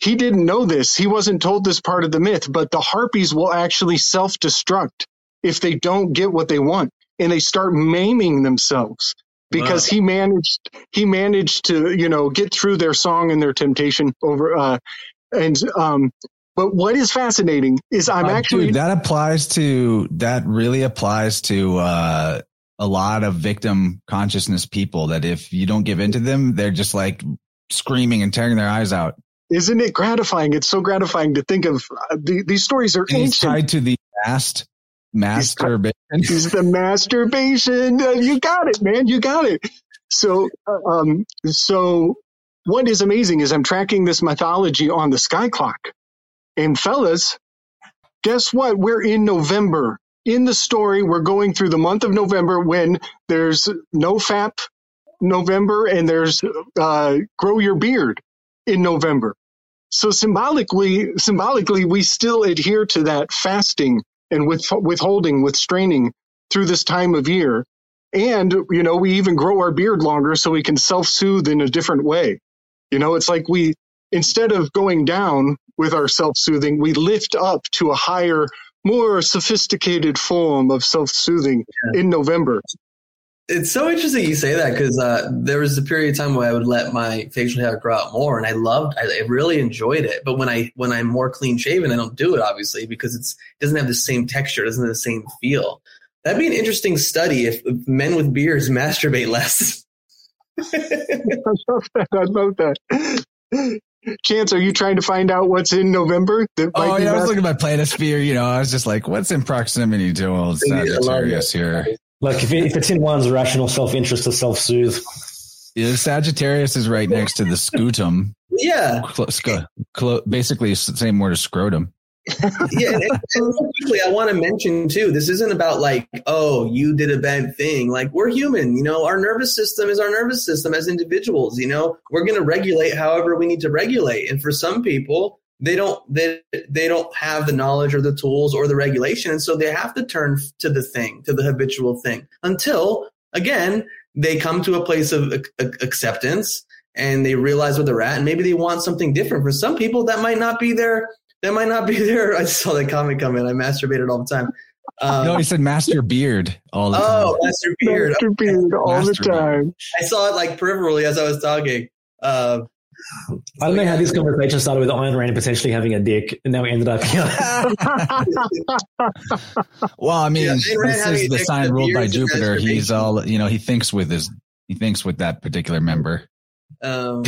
he didn't know this he wasn't told this part of the myth but the harpies will actually self-destruct if they don't get what they want and they start maiming themselves because Wow. he managed he managed to you know get through their song and their temptation over uh and um but what is fascinating is i'm Uh, actually dude, that applies to that really applies to uh a lot of victim consciousness people that if you don't give in to them they're just like screaming and tearing their eyes out isn't it gratifying it's so gratifying to think of uh, the, these stories are and he's ancient tied to the mast masturbation He's the masturbation. Uh, You got it, man. You got it. So, uh, um, so what is amazing is I'm tracking this mythology on the sky clock. And fellas, guess what? We're in November. In the story, we're going through the month of November when there's no FAP November and there's uh, grow your beard in November. So symbolically, symbolically, we still adhere to that fasting and with withholding, with straining through this time of year. And, you know, we even grow our beard longer so we can self soothe in a different way. You know, it's like we, instead of going down with our self soothing, we lift up to a higher, more sophisticated form of self soothing in November. It's so interesting you say that because uh, there was a period of time where I would let my facial hair grow out more, and I loved, I, I really enjoyed it. But when I when I'm more clean shaven, I don't do it obviously because it's it doesn't have the same texture, it doesn't have the same feel. That'd be an interesting study if, if men with beards masturbate less. I love that. I love that. Chance, are you trying to find out what's in November? That oh might be yeah i was looking at my planisphere you know i was just like what's in proximity to old I love sagittarius here Look, if, it, if it's in one's rational self interest to self soothe, Yeah, sagittarius is right next to the scutum yeah, Clo- sc- clo- basically the same word as scrotum yeah. And, and quickly, I want to mention too. This isn't about like, oh, you did a bad thing. Like we're human, you know. Our nervous system is our nervous system as individuals. You know, we're going to regulate however we need to regulate. And for some people, they don't they they don't have the knowledge or the tools or the regulation, and so they have to turn to the thing, to the habitual thing, until again they come to a place of ac- ac- acceptance and they realize where they're at, and maybe they want something different. For some people, that might not be their that might not be there. I saw that comment come in. I masturbated all the time. Um, no he said master beard all the oh, time Oh, master beard. Master beard all the Master beard. time. I saw it like peripherally as I was talking. Uh, I don't know how this conversation started with Iron Rain potentially having a dick, and now we ended up here. Well, I mean, Yeah, this is the sign ruled by Jupiter. He's all, you know, he thinks with his, he thinks with that particular member. um,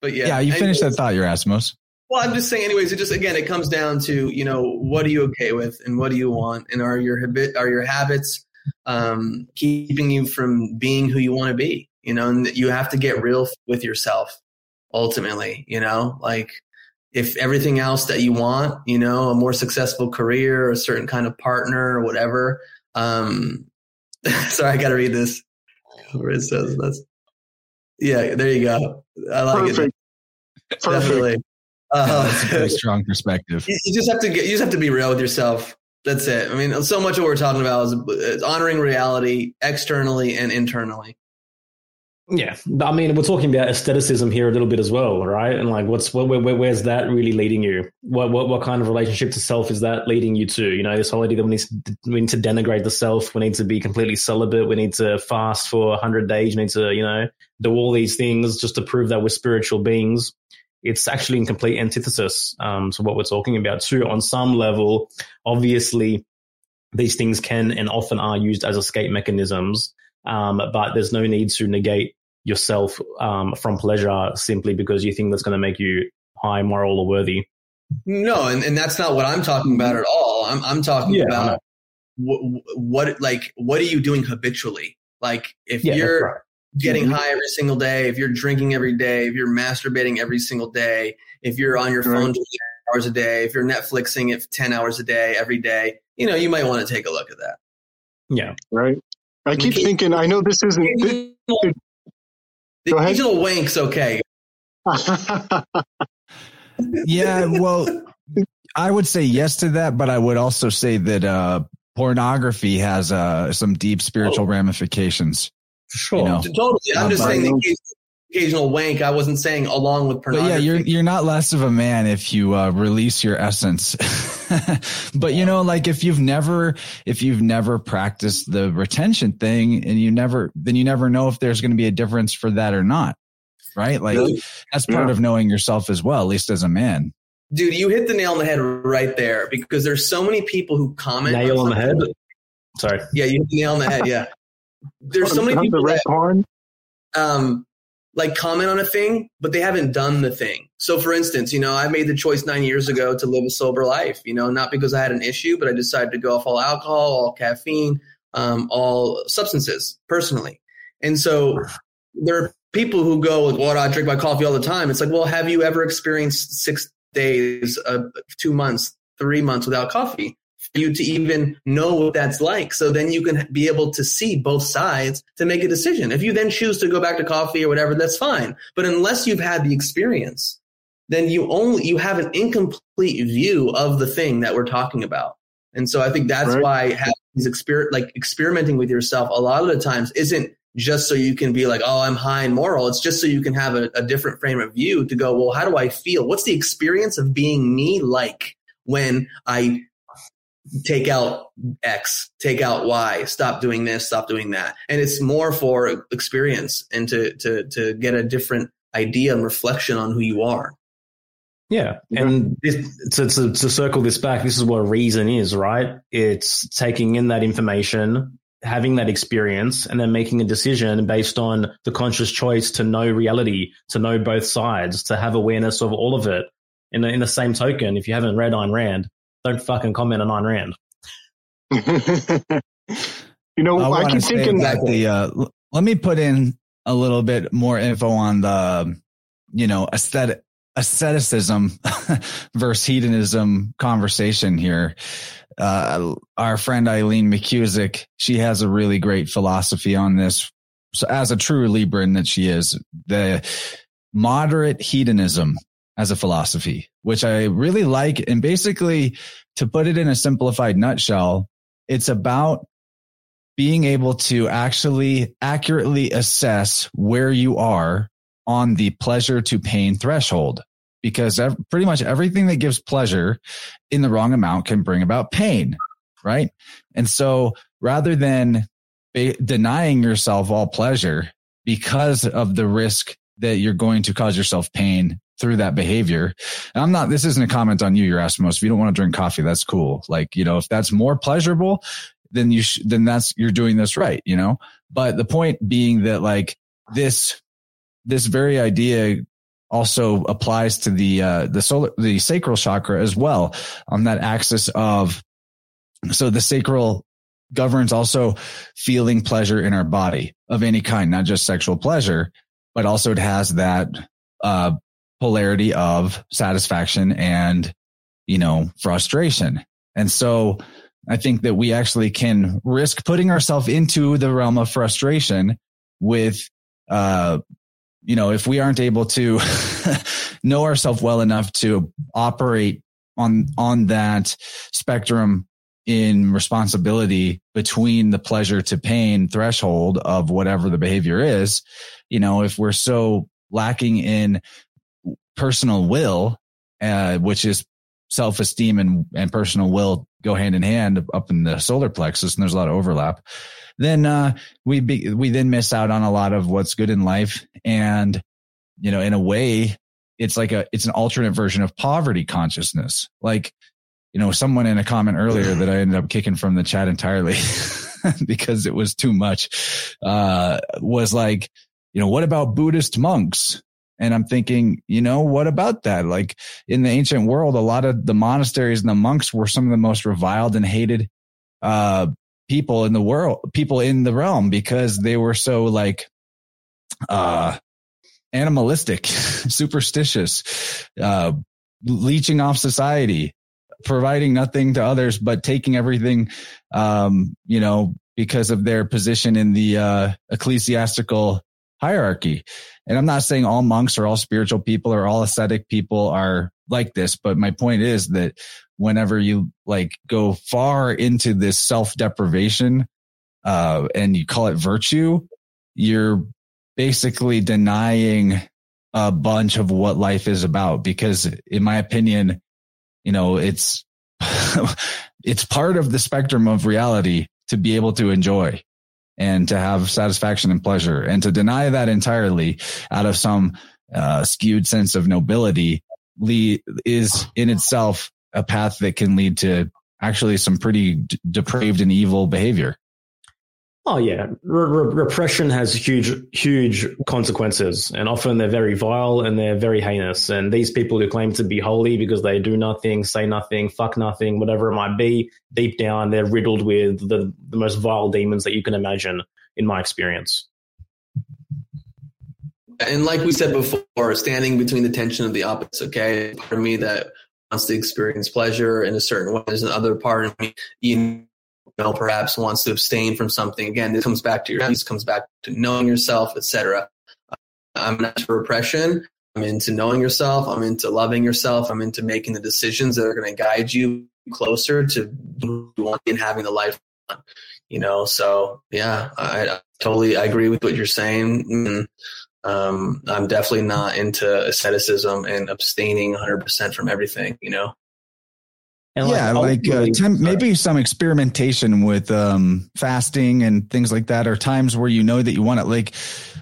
but yeah, Yeah, you I- finished that thought, Yerasimos. Well, I'm just saying, anyways. It just again, it comes down to you know what are you okay with and what do you want, and are your habit are your habits um, keeping you from being who you want to be? You know, and you have to get real with yourself ultimately. You know, like if everything else that you want, you know, a more successful career, a certain kind of partner, or whatever. Um, sorry, I got to read this. Where it says that's yeah, there you go. I like Perfect. it. Definitely. Uh, That's a very strong perspective. you, you just have to get, you just have to be real with yourself. That's it. I mean, so much of what we're talking about is, is honoring reality externally and internally. Yeah, I mean, we're talking about asceticism here a little bit as well, right? And like, what's where, where, where's that really leading you? What, what what kind of relationship to self is that leading you to? You know, this whole idea that we need to, we need to denigrate the self, we need to be completely celibate, we need to fast for hundred days, we need to you know do all these things just to prove that we're spiritual beings. It's actually in complete antithesis um, to what we're talking about too. On some level, obviously, these things can and often are used as escape mechanisms. Um, but there's no need to negate yourself um, from pleasure simply because you think that's going to make you high, moral, or worthy. No, and, and that's not what I'm talking about at all. I'm I'm talking Yeah, about what, what like what are you doing habitually? Like if Yeah, you're right. getting Mhm. high every single day, if you're drinking every day, if you're masturbating every single day, if you're on your Right. phone 20 hours a day, if you're Netflixing it 10 hours a day every day, you know, you might want to take a look at that. Yeah, right? I keep Okay. thinking. I know this isn't. The Go ahead. occasional wank's okay. Yeah, well, I would say yes to that, but I would also say that uh, pornography has uh, some deep spiritual Oh. ramifications. sure. You know. Totally. I'm Uh, just saying the occasional, occasional wank. I wasn't saying along with But yeah, you're you're not less of a man if you uh, release your essence. but you know, like if you've never if you've never practiced the retention thing, and you never then you never know if there's going to be a difference for that or not, right? Like Dude, that's part Yeah. of knowing yourself as well, at least as a man. dude, you hit the nail on the head right there because there's so many people who comment. Nail on the head. Sorry. Yeah, you hit the nail on the head. Yeah. There's so many the people red that corn. um, like comment on a thing, but they haven't done the thing. So, for instance, you know, I made the choice nine years ago to live a sober life. You know, not because I had an issue, but I decided to go off all alcohol, all caffeine, um, all substances personally. And so, there are people who go, like, "Well, I drink my coffee all the time." It's like, well, have you ever experienced six days, uh, two months, three months without coffee? You to even know what that's like. So then you can be able to see both sides to make a decision. If you then choose to go back to coffee or whatever, that's fine. But unless you've had the experience, then you only you have an incomplete view of the thing that we're talking about. And so I think that's Right. why having these exper- like experimenting with yourself a lot of the times isn't just so you can be like, oh, I'm high and moral. It's just so you can have a, a different frame of view to go, well, how do I feel? What's the experience of being me like when I take out X, take out Y, stop doing this, stop doing that. And it's more for experience and to to to get a different idea and reflection on who you are. Yeah, and to, to to circle this back, this is what a reason is, right? It's taking in that information, having that experience, and then making a decision based on the conscious choice to know reality, to know both sides, to have awareness of all of it. In the, in the same token, if you haven't read Ayn Rand, don't fucking comment on Ayn Rand. you know, I, wanna keep say thinking that the uh, let me put in a little bit more info on the you know aesthetic asceticism versus hedonism conversation here. Uh, our friend Eileen McKusick, she has a really great philosophy on this. So as a true Libran that she is, the moderate hedonism as a philosophy, which I really like. And basically to put it in a simplified nutshell, it's about being able to actually accurately assess where you are on the pleasure to pain threshold because pretty much everything that gives pleasure in the wrong amount can bring about pain. Right. And so rather than denying yourself all pleasure because of the risk that you're going to cause yourself pain through that behavior. And I'm not, this isn't a comment on you, Yerasimos. If you don't want to drink coffee, that's cool. Like, you know, if that's more pleasurable, then you sh- then that's you're doing this right, you know. But the point being that like this this very idea also applies to the uh, the solar the sacral chakra as well on that axis of so the sacral governs also feeling pleasure in our body of any kind, not just sexual pleasure, but also it has that uh, polarity of satisfaction and you know frustration. And so I think that we actually can risk putting ourselves into the realm of frustration with uh, you know, if we aren't able to know ourselves well enough to operate on, on that spectrum in responsibility between the pleasure to pain threshold of whatever the behavior is, you know, if we're so lacking in personal will, uh, which is self-esteem and, and personal will go hand in hand up in the solar plexus and there's a lot of overlap then uh, we be, we then miss out on a lot of what's good in life. And you know, in a way, it's like a it's an alternate version of poverty consciousness. Like, you know, someone in a comment earlier that I ended up kicking from the chat entirely because it was too much. Uh, was like, you know, what about Buddhist monks? And I'm thinking, you know, what about that? Like in the ancient world, a lot of the monasteries and the monks were some of the most reviled and hated uh, people in the world, people in the realm because they were so like, uh, animalistic, superstitious, uh, leeching off society, providing nothing to others, but taking everything, um, you know, because of their position in the, uh, ecclesiastical hierarchy. And I'm not saying all monks or all spiritual people or all ascetic people are like this, but my point is that whenever you like go far into this self deprivation, uh, and you call it virtue, you're basically denying a bunch of what life is about because in my opinion, you know, it's, it's part of the spectrum of reality to be able to enjoy and to have satisfaction and pleasure and to deny that entirely out of some uh, skewed sense of nobility is in itself a path that can lead to actually some pretty d- depraved and evil behavior. Oh yeah, repression has huge, huge consequences, and often they're very vile and they're very heinous. And these people who claim to be holy because they do nothing, say nothing, fuck nothing, whatever it might be, deep down they're riddled with the the most vile demons that you can imagine. In my experience. And like we said before, standing between the tension of the opposites. Okay, part of me that wants to experience pleasure in a certain way. There's another part of me, you know, perhaps wants to abstain from something. Again, this comes back to your, this comes back to knowing yourself, etc. I'm not for repression. I'm into knowing yourself. I'm into loving yourself. I'm into making the decisions that are going to guide you closer to wanting having the life. You know, so yeah, I, I totally I agree with what you're saying. And, um, I'm definitely not into asceticism and abstaining 100% from everything, you know? And yeah, like, like uh, tem- maybe some experimentation with um, fasting and things like that, or times where you know that you want it. Like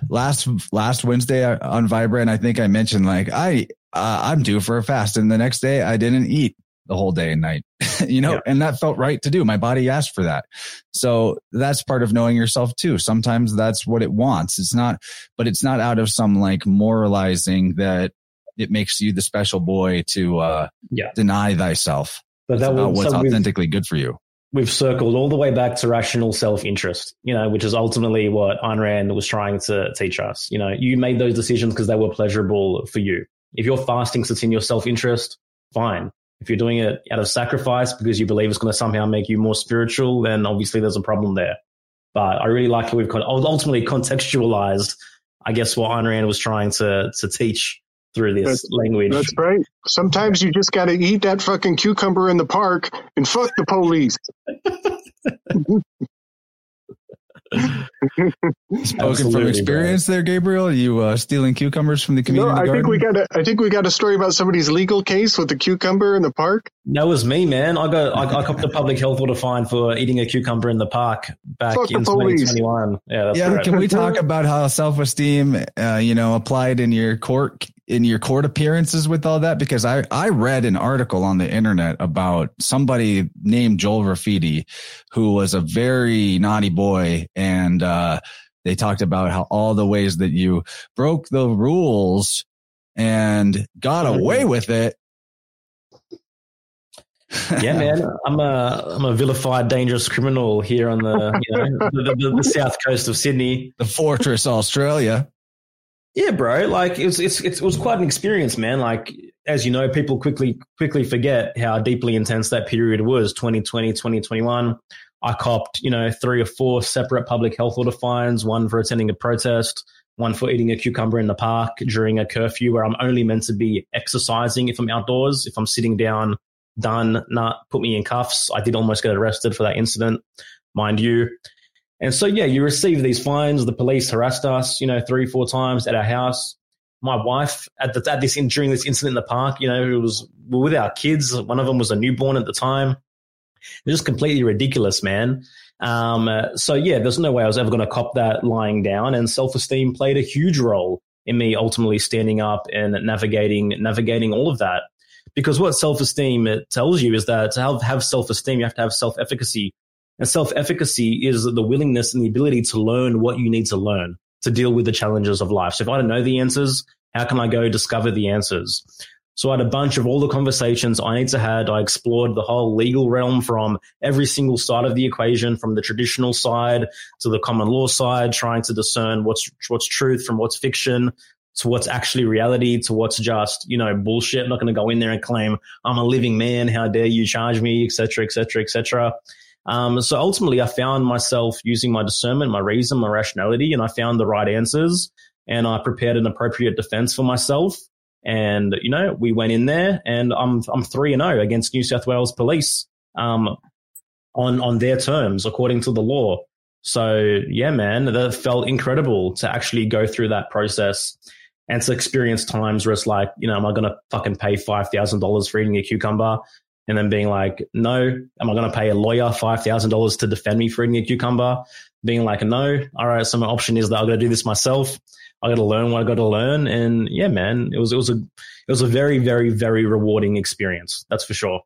last last Wednesday on Vibe Rant, I think I mentioned like I uh, I'm due for a fast, and the next day I didn't eat the whole day and night, you know, yeah. and that felt right to do. My body asked for that. So that's part of knowing yourself too. Sometimes that's what it wants. It's not, but it's not out of some like moralizing that it makes you the special boy to, uh, yeah. deny thyself. But that was what's authentically good for you. We've circled all the way back to rational self-interest, you know, which is ultimately what Ayn Rand was trying to teach us. You know, you made those decisions because they were pleasurable for you. If you're fasting sits in your self-interest, fine if you're doing it out of sacrifice because you believe it's going to somehow make you more spiritual, then obviously there's a problem there. But I really like how we've ultimately contextualized, I guess, what Ayn Rand was trying to to teach through this that's, language. That's right. Sometimes you just got to eat that fucking cucumber in the park and fuck the police. Spoken from experience, there, Gabriel. Are you uh, stealing cucumbers from the community no, I garden? think we got a. I think we got a story about somebody's legal case with the cucumber in the park. That was me, man. I got I, I copped a public health order fine for eating a cucumber in the park back Fuck in 2021. Yeah, yeah. Can we talk about how self esteem, uh, you know, applied in your court in your court appearances with all that? Because I I read an article on the internet about somebody named Joel Graffiti, who was a very naughty boy and. uh they talked about how all the ways that you broke the rules and got Mm-hmm. away with it. yeah, man, I'm a I'm a vilified, dangerous criminal here on the you know the, the, the south coast of Sydney. the fortress, Australia. Yeah, bro. Like it's it's it was quite an experience, man. Like as you know, people quickly quickly forget how deeply intense that period was. 2020, 2021. I copped, you know, three or four separate public health order fines. One for attending a protest, one for eating a cucumber in the park during a curfew where I'm only meant to be exercising if I'm outdoors. If I'm sitting down, done, nah, put me in cuffs. I did almost get arrested for that incident, mind you. And so, yeah, you receive these fines. The police harassed us, you know, three, four times at our house. My wife at, the, at this during this incident in the park, you know, it was with our kids. One of them was a newborn at the time. It was just completely ridiculous, man. Um, so yeah, there's no way I was ever going to cop that lying down. And self esteem played a huge role in me ultimately standing up and navigating navigating all of that. Because what self esteem tells you is that to have, have self esteem, you have to have self efficacy. And self efficacy is the willingness and the ability to learn what you need to learn to deal with the challenges of life. So if I don't know the answers, how can I go discover the answers? So I had a bunch of all the conversations I need to had. I explored the whole legal realm from every single side of the equation, from the traditional side to the common law side, trying to discern what's what's truth from what's fiction, to what's actually reality, to what's just you know bullshit. I'm not going to go in there and claim I'm a living man. How dare you charge me, etc., etc., etc. Um, so ultimately, I found myself using my discernment, my reason, my rationality, and I found the right answers. And I prepared an appropriate defense for myself. And you know, we went in there, and I'm I'm three and zero against New South Wales Police um, on on their terms according to the law. So yeah, man, that felt incredible to actually go through that process and to experience times where it's like, you know, am I going to fucking pay five thousand dollars for eating a cucumber? And then being like, no, am I going to pay a lawyer five thousand dollars to defend me for eating a cucumber? Being like, no, all right. So my option is that I'm going to do this myself. I got to learn what I got to learn, and yeah, man, it was it was a it was a very very very rewarding experience. That's for sure.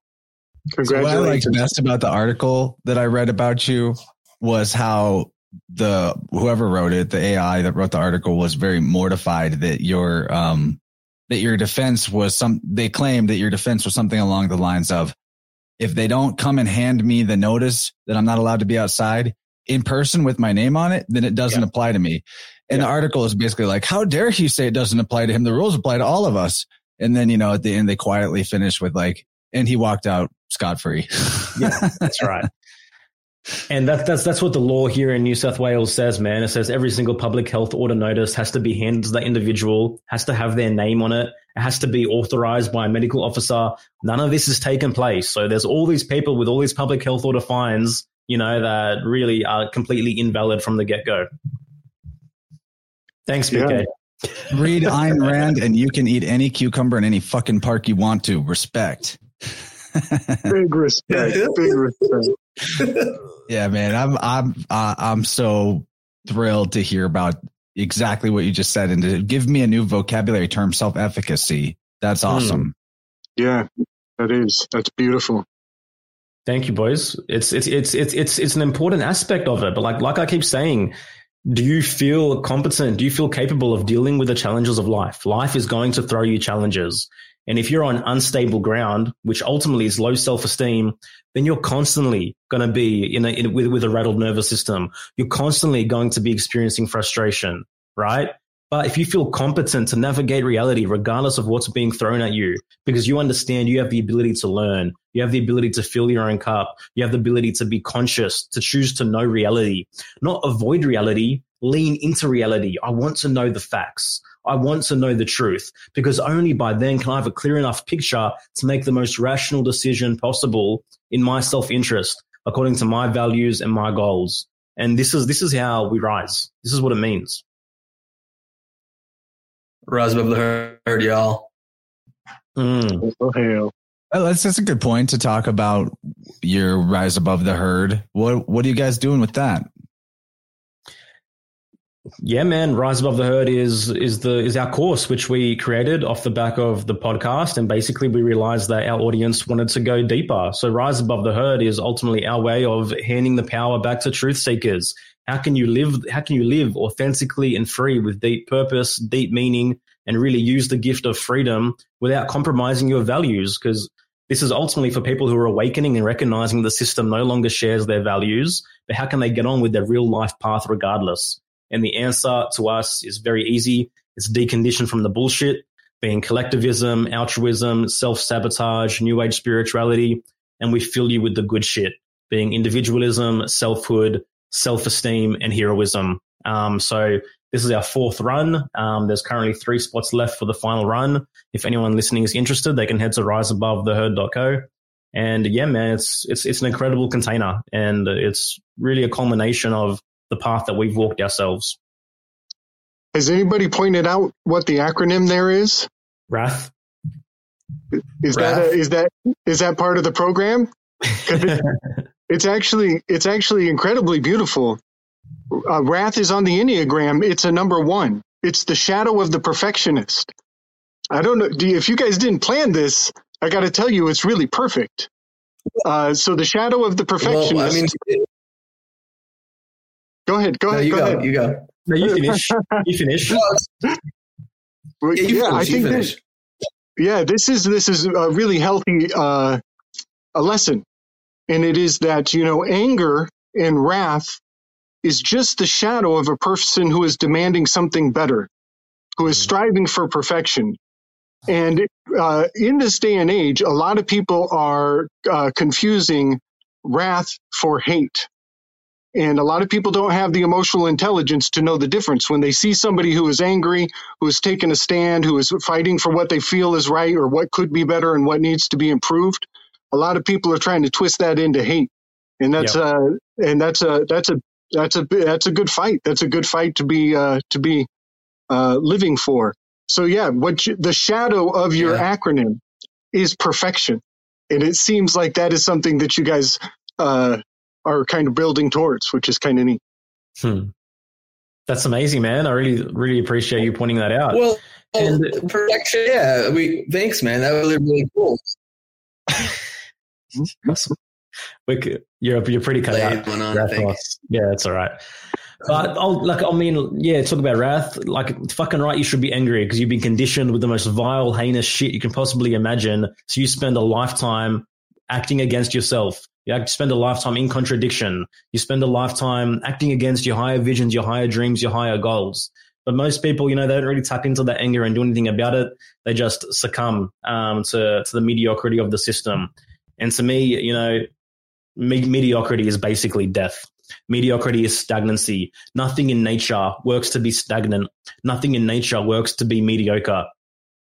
So what I liked best about the article that I read about you was how the whoever wrote it, the AI that wrote the article, was very mortified that your um that your defense was some. They claimed that your defense was something along the lines of, if they don't come and hand me the notice that I'm not allowed to be outside in person with my name on it, then it doesn't Yeah. apply to me. And the article is basically like, how dare he say it doesn't apply to him? The rules apply to all of us. And then, you know, at the end, they quietly finish with like, and he walked out scot free. Yeah, that's right. And that's that's that's what the law here in New South Wales says, man. It says every single public health order notice has to be handed to the individual, has to have their name on it, it has to be authorized by a medical officer. None of this has taken place. So there's all these people with all these public health order fines, you know, that really are completely invalid from the get go. Thanks, BK. Read Ayn Rand and you can eat any cucumber in any fucking park you want to. Respect. Big respect. Big respect. Yeah, man. I'm I'm uh, I'm so thrilled to hear about exactly what you just said and to give me a new vocabulary term, self-efficacy. That's awesome. Yeah, that is. That's beautiful. Thank you, boys. It's it's it's it's it's it's an important aspect of it. But like like I keep saying, do you feel competent? Do you feel capable of dealing with the challenges of life? Life is going to throw you challenges. And if you're on unstable ground, which ultimately is low self-esteem, then you're constantly going to be in a, in, with, with a rattled nervous system. You're constantly going to be experiencing frustration, right? But if you feel competent to navigate reality, regardless of what's being thrown at you, because you understand you have the ability to learn, you have the ability to fill your own cup, you have the ability to be conscious, to choose to know reality, not avoid reality, lean into reality. I want to know the facts. I want to know the truth because only by then can I have a clear enough picture to make the most rational decision possible in my self interest, according to my values and my goals. And this is, this is how we rise. This is what it means. Rise above the herd, y'all. Mm. Oh, hell. That's that's a good point to talk about your rise above the herd. What what are you guys doing with that? Yeah, man. Rise above the herd is is the is our course, which we created off the back of the podcast, and basically we realized that our audience wanted to go deeper. So, rise above the herd is ultimately our way of handing the power back to truth seekers. How can you live? How can you live authentically and free with deep purpose, deep meaning, and really use the gift of freedom without compromising your values. Because this is ultimately for people who are awakening and recognizing the system no longer shares their values, but how can they get on with their real life path regardless? And the answer to us is very easy. It's deconditioned from the bullshit, being collectivism, altruism, self sabotage, new age spirituality, and we fill you with the good shit, being individualism, selfhood, self esteem, and heroism. Um, so this is our fourth run. Um, there's currently three spots left for the final run. If anyone listening is interested, they can head to riseabovetheherd.co. And yeah, man, it's it's it's an incredible container, and it's really a culmination of the path that we've walked ourselves. Has anybody pointed out what the acronym there is? Wrath. Is Wrath? that a, is that is that part of the program? It, it's actually it's actually incredibly beautiful. Uh, wrath is on the enneagram. It's a number one. It's the shadow of the perfectionist. I don't know do you, if you guys didn't plan this. I got to tell you, it's really perfect. Uh, so the shadow of the perfectionist. Well, I mean, go ahead. Go no, ahead. you go, go, ahead. you go. no, you finish. You finish. Well, Yeah, you yeah, I finish. You think that- finish. yeah this is this is a really healthy uh, a lesson and it is that you know anger and wrath is just the shadow of a person who is demanding something better who is striving for perfection and uh, in this day and age a lot of people are uh, confusing wrath for hate and a lot of people don't have the emotional intelligence to know the difference when they see somebody who is angry who has taken a stand, who is fighting for what they feel is right or what could be better and what needs to be improved. A lot of people are trying to twist that into hate, and that's Yep. uh and that's a that's a that's a that's a good fight. That's a good fight to be uh, to be uh, living for. So yeah, what you, the shadow of your Yeah. acronym is perfection, and it seems like that is something that you guys uh, are kind of building towards, which is kind of neat. Hmm. That's amazing, man. I really, really appreciate you pointing that out. Well, And- perfection. Yeah, we thanks, man. That was really cool. We could- you're you're pretty cut Played out. on, I Wrath think. loss. Yeah, it's all right. But I'll, like, I mean, yeah, talk about wrath. Like, fucking right, you should be angry because you've been conditioned with the most vile, heinous shit you can possibly imagine. So you spend a lifetime acting against yourself. You spend a lifetime in contradiction. You spend a lifetime acting against your higher visions, your higher dreams, your higher goals. But most people, you know, they don't really tap into that anger and do anything about it. They just succumb um, to to the mediocrity of the system. And to me, you know, me- mediocrity is basically death. Mediocrity is stagnancy. Nothing in nature works to be stagnant. Nothing in nature works to be mediocre.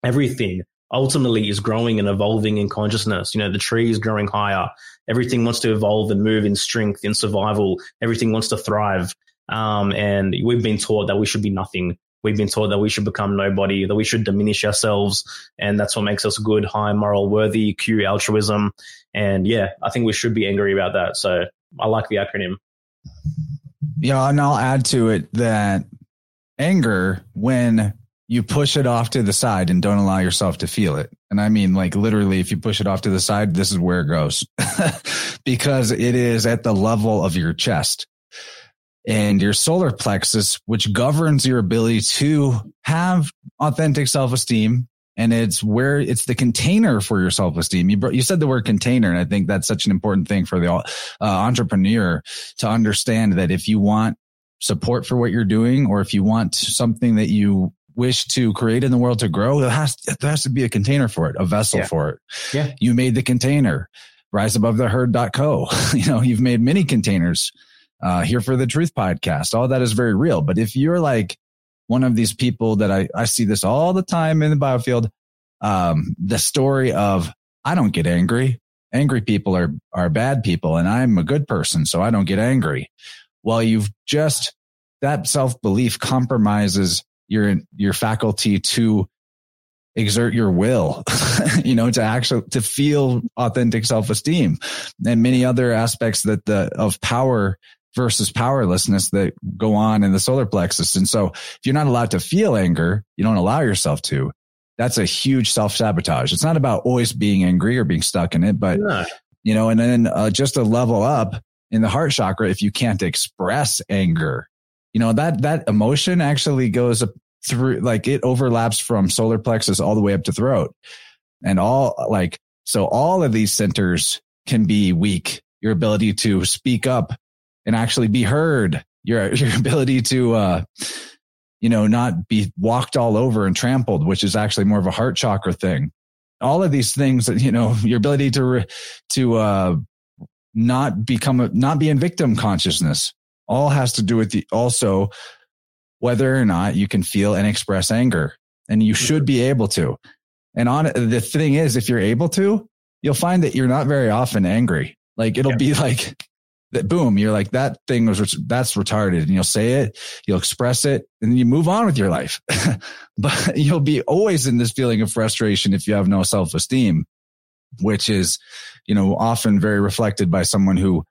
Everything ultimately is growing and evolving in consciousness. You know, the tree is growing higher. Everything wants to evolve and move in strength, in survival. Everything wants to thrive. Um, and we've been taught that we should be nothing. We've been taught that we should become nobody, that we should diminish ourselves. And that's what makes us good, high, moral, worthy, Q, altruism. And yeah, I think we should be angry about that. So I like the acronym. Yeah, and I'll add to it that anger, when you push it off to the side and don't allow yourself to feel it. And I mean, like literally, if you push it off to the side, this is where it goes because it is at the level of your chest and your solar plexus, which governs your ability to have authentic self esteem. And it's where it's the container for your self esteem. You, you said the word container, and I think that's such an important thing for the uh, entrepreneur to understand that if you want support for what you're doing, or if you want something that you wish to create in the world to grow, there has, there has to be a container for it, a vessel Yeah. for it. Yeah. You made the container, Rise above the riseabovetheherd.co. you know, you've made many containers, uh, here for the truth podcast. All that is very real. But if you're like one of these people that I, I see this all the time in the biofield, um, the story of I don't get angry. Angry people are, are bad people and I'm a good person. So I don't get angry. Well, you've just, that self belief compromises your, your faculty to exert your will, you know, to actually, to feel authentic self esteem and many other aspects that the, of power versus powerlessness that go on in the solar plexus. And so if you're not allowed to feel anger, you don't allow yourself to. That's a huge self sabotage. It's not about always being angry or being stuck in it, but No. you know, and then uh, just to level up in the heart chakra, if you can't express anger, you know, that, that emotion actually goes through, like it overlaps from solar plexus all the way up to throat. And all like, so all of these centers can be weak. Your ability to speak up and actually be heard, your, your ability to, uh, you know, not be walked all over and trampled, which is actually more of a heart chakra thing. All of these things that, you know, your ability to, to, uh, not become a, not be in victim consciousness all has to do with the also whether or not you can feel and express anger and you should be able to. And on the thing is, if you're able to, you'll find that you're not very often angry. Like it'll yeah. be like that boom, you're like, that thing was, that's retarded. And you'll say it, you'll express it, and you move on with your life. but you'll be always in this feeling of frustration if you have no self esteem, which is, you know, often very reflected by someone who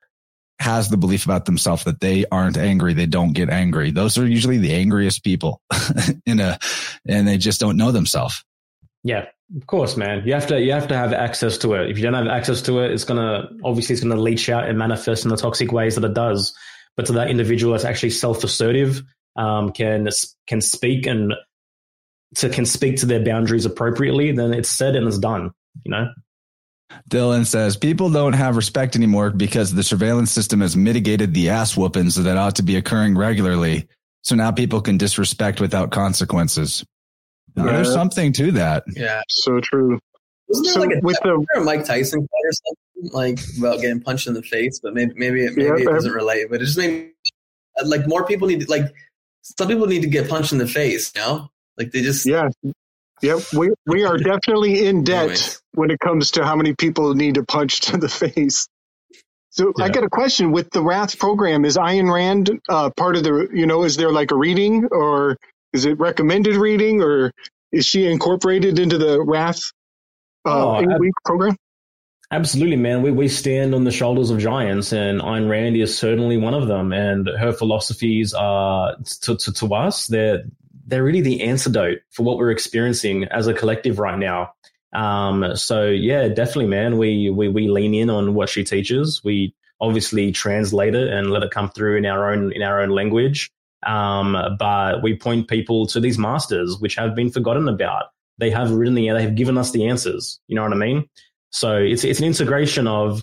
has the belief about themselves that they aren't angry. They don't get angry. Those are usually the angriest people in a, and they just don't know themselves. Yeah, of course, man. You have to you have to have access to it. If you don't have access to it, it's gonna obviously it's gonna leach out and manifest in the toxic ways that it does. But to that individual that's actually self assertive, um, can can speak and to can speak to their boundaries appropriately, then it's said and it's done. You know. Dylan says people don't have respect anymore because the surveillance system has mitigated the ass whoopings that ought to be occurring regularly. So now people can disrespect without consequences. Yeah. There's something to that. Yeah. So true. Wasn't there so like a, with the, a Mike Tyson fight or something like about getting punched in the face? But maybe maybe maybe yeah, it doesn't relate. But it just made like more people need to, like some people need to get punched in the face. You know, like they just yeah. Yep, we we are definitely in debt Anyways. when it comes to how many people need to punch to the face. So yeah. I got a question with the Wrath program. Is Ayn Rand uh, part of the? You know, is there like a reading, or is it recommended reading, or is she incorporated into the Wrath uh, oh, eight week program? Absolutely, man. We we stand on the shoulders of giants, and Ayn Rand is certainly one of them. And her philosophies are to to, to us they're they're really the antidote for what we're experiencing as a collective right now. Um, so yeah, definitely, man. We we we lean in on what she teaches. We obviously translate it and let it come through in our own in our own language. Um, but we point people to these masters, which have been forgotten about. They have written the, they have given us the answers. You know what I mean? So it's it's an integration of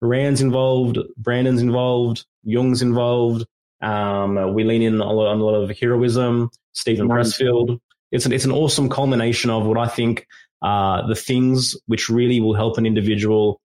Rand's involved, Branden's involved, Jung's involved. Um, we lean in on a, lot, on a lot of heroism. Steven Pressfield. It's an, it's an awesome culmination of what I think are the things which really will help an individual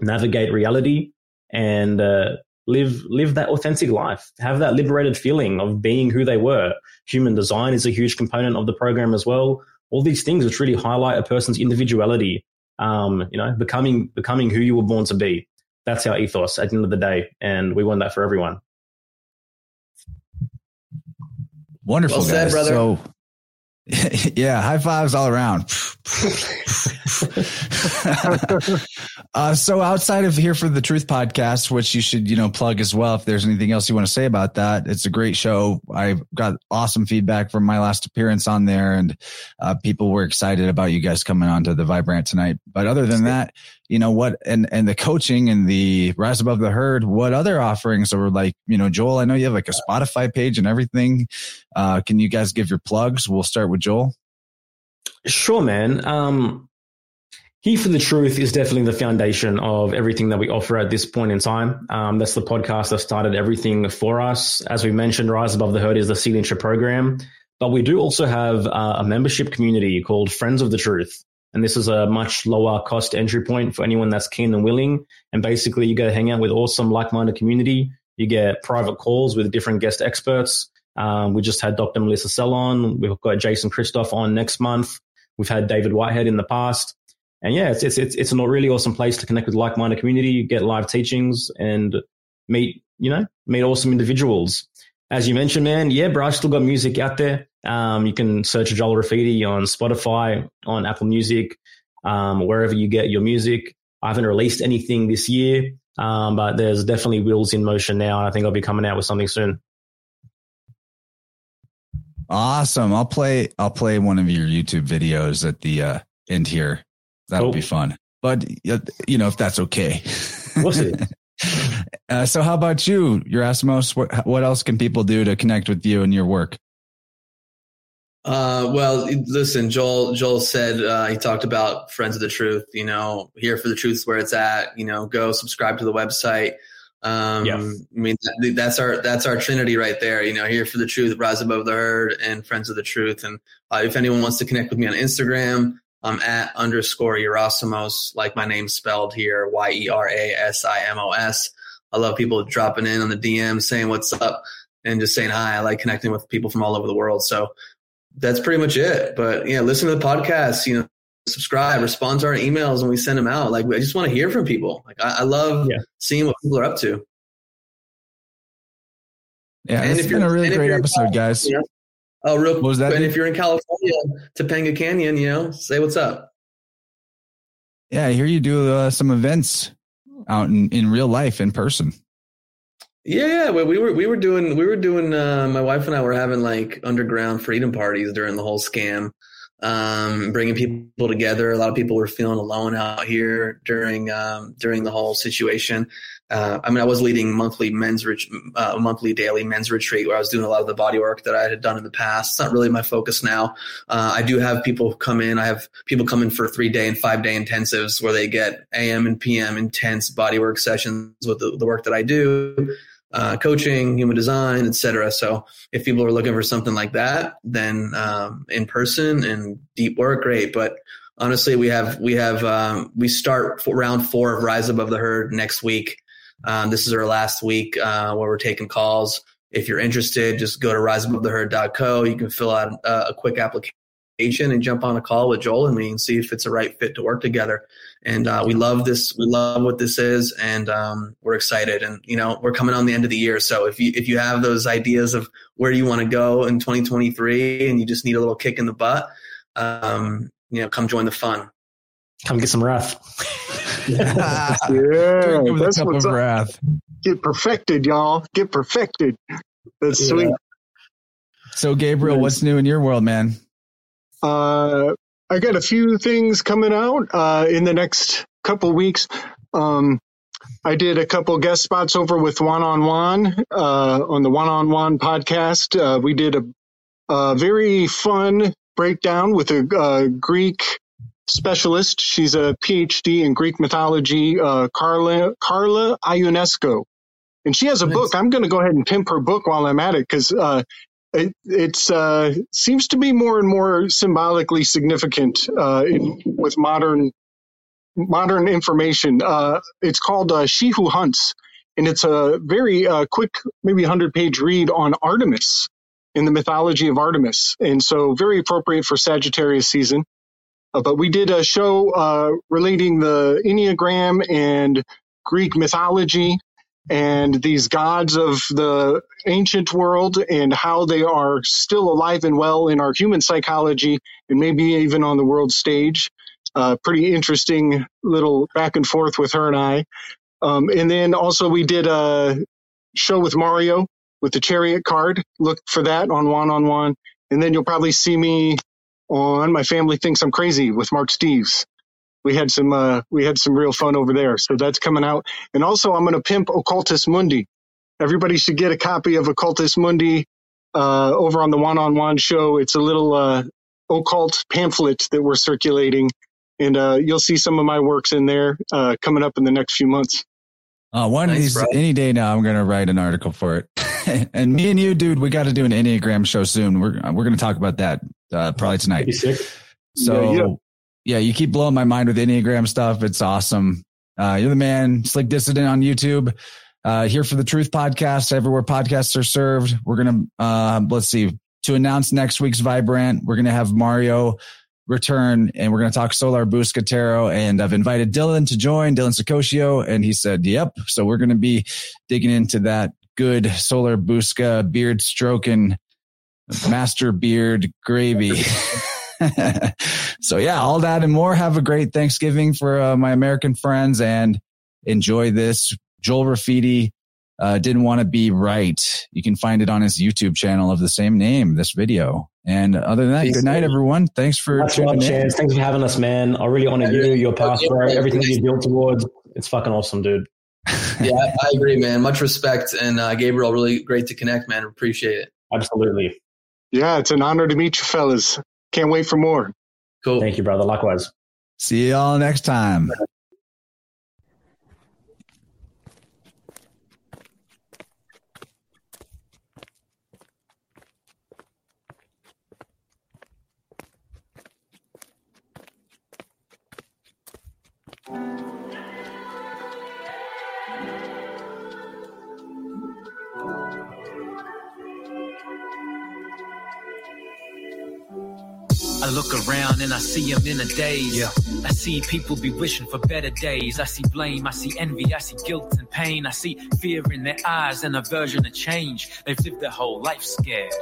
navigate reality and uh, live live that authentic life, have that liberated feeling of being who they were. Human design is a huge component of the program as well. All these things which really highlight a person's individuality. Um, you know, becoming becoming who you were born to be. That's our ethos at the end of the day, and we want that for everyone. Wonderful, well guys. brother. So, yeah, high fives all around. uh, so outside of here for the Truth Podcast, which you should, you know, plug as well. If there's anything else you want to say about that, it's a great show. I got awesome feedback from my last appearance on there, and uh, people were excited about you guys coming on to the Vibe Rant tonight. But other than that, you know what, and and the coaching and the Rise Above the Herd, what other offerings are like, you know, Joel? I know you have like a Spotify page and everything. Uh, can you guys give your plugs? We'll start with Joel. Sure, man. Um, here for the Truth is definitely the foundation of everything that we offer at this point in time. Um, that's the podcast that started everything for us. As we mentioned, Rise Above the Herd is the signature program, but we do also have uh, a membership community called Friends of the Truth. And this is a much lower cost entry point for anyone that's keen and willing. And basically, you go hang out with awesome, like minded community. You get private calls with different guest experts. Um, we just had Dr. Melissa Sell on. We've got Jason Christoff on next month. We've had David Whitehead in the past. And yeah, it's, it's, it's, it's a really awesome place to connect with like-minded community, you get live teachings and meet, you know, meet awesome individuals. As you mentioned, man, yeah, bro, I still got music out there. Um, you can search Joel Rafidi on Spotify, on Apple Music, um, wherever you get your music. I haven't released anything this year, um, but there's definitely wheels in motion now. And I think I'll be coming out with something soon. Awesome. I'll play I'll play one of your YouTube videos at the uh, end here. That'll be fun. But you know if that's okay. We'll see. uh, so how about you, Yerasimos? What what else can people do to connect with you and your work? Uh, well, listen, Joel. Joel said uh, he talked about Friends of the Truth. You know, here for the truth where it's at. You know, go subscribe to the website. Um, Yeah. I mean, that, that's our that's our trinity right there. You know, here for the truth, rise above the herd, and Friends of the Truth. And uh, if anyone wants to connect with me on Instagram, I'm at underscore Yerasimos, like my name spelled here, Y E R A S I M O S. I love people dropping in on the DM, saying what's up, and just saying hi. I like connecting with people from all over the world. So that's pretty much it. But yeah, listen to the podcast. You know, subscribe, respond to our emails when we send them out. Like I just want to hear from people. Like I, I love Yeah. seeing what people are up to. Yeah, And it's if been a you're- really and if great episode, guys. Yeah. Oh, real What was that, And dude? if you're in California, Topanga Canyon, you know, say what's up. Yeah, I hear you do uh, some events out in, in real life in person. Yeah. We, we were we were doing we were doing. Uh, my wife and I were having like underground freedom parties during the whole scam, um, bringing people together. A lot of people were feeling alone out here during um, during the whole situation. Uh, I mean, I was leading monthly men's ret- uh, monthly daily men's retreat where I was doing a lot of the body work that I had done in the past. It's not really my focus now. Uh, I do have people come in. I have people come in for three day and five day intensives where they get AM and PM intense body work sessions with the, the work that I do uh, coaching, human design, etc. So if people are looking for something like that, then um, in person and deep work, great. But honestly, we have we have um, we start round four of Rise Above the Herd next week. Um, this is our last week uh, where we're taking calls. If you're interested, just go to riseabovetheherd.co. You can fill out a, a quick application and jump on a call with Joel and me and see if it's a right fit to work together and uh, we love this. We love what this is, and um, we're excited. And you know, we're coming on the end of the year, so if you if you have those ideas of where you want to go in 2023, and you just need a little kick in the butt, um, you know, come join the fun. Come get some wrath. Yeah, Drink with a that's cup what's of up. wrath. Get perfected, y'all. Get perfected. That's sweet. So, Gabriel, what's new in your world, man? Uh, I got a few things coming out uh, in the next couple weeks. Um, I did a couple guest spots over with One on One uh, on the One on One podcast. Uh, we did a, a very fun breakdown with a uh, Greek specialist. She's a PhD in Greek mythology, uh, Carla Carla Ionescu, and she has a Nice. book. I'm going to go ahead and pimp her book while I'm at it because uh, it it's uh, seems to be more and more symbolically significant uh, in, with modern modern information. Uh, it's called uh, She Who Hunts, and it's a very uh, quick, maybe 100 page read on Artemis in the mythology of Artemis, and so very appropriate for Sagittarius season. Uh, but we did a show relating the Enneagram and Greek mythology and these gods of the ancient world and how they are still alive and well in our human psychology and maybe even on the world stage. Uh, pretty interesting little back and forth with her and I. Um, and then also we did a show with Mario with the chariot card. Look for that on one on one. And then you'll probably see me on My Family Thinks I'm Crazy with Mark Steves. We had some uh, we had some real fun over there. So that's coming out. And also I'm gonna pimp Occultus Mundi. Everybody should get a copy of Occultus Mundi uh, over on the one on one show. It's a little uh, occult pamphlet that we're circulating. And uh, you'll see some of my works in there uh, coming up in the next few months. Uh, one of these, any day now, I'm going to write an article for it. and me and you, dude, we got to do an Enneagram show soon. We're, we're going to talk about that uh, probably tonight. So, Yeah, yeah, yeah. you keep blowing my mind with Enneagram stuff. It's awesome. Uh, you're the man, Slick Dissident on YouTube. Uh, here for the Truth Podcast, everywhere podcasts are served. We're to, uh, let's see, to announce next week's Vibe Rant, we're to have Mario return and we're to talk Sola Busca Tarot. And I've invited Dylan to join, Dylan Sicosio, and he said, yep. So we're to be digging into that good Sola Busca beard stroking master beard gravy. so yeah, all that and more. Have a great Thanksgiving for uh, my American friends and enjoy this. Joel Rafiti uh, didn't want to be right. You can find it on his YouTube channel of the same name. This video. And other than that, Peace. good night, everyone. Thanks for Much tuning in. Chance. Thanks for having us, man. I really honor you, your path, bro, everything you built towards. It's fucking awesome, dude. Yeah, I, I agree, man. Much respect, and uh, Gabriel, really great to connect, man. Appreciate it. Absolutely. Yeah, it's an honor to meet you, fellas. Can't wait for more. Cool. Thank you, brother. Likewise. See y'all next time. I look around and I see them in a daze. Yeah. I see people be wishing for better days. I see blame, I see envy, I see guilt and pain. I see fear in their eyes and aversion to change. They've lived their whole life scared.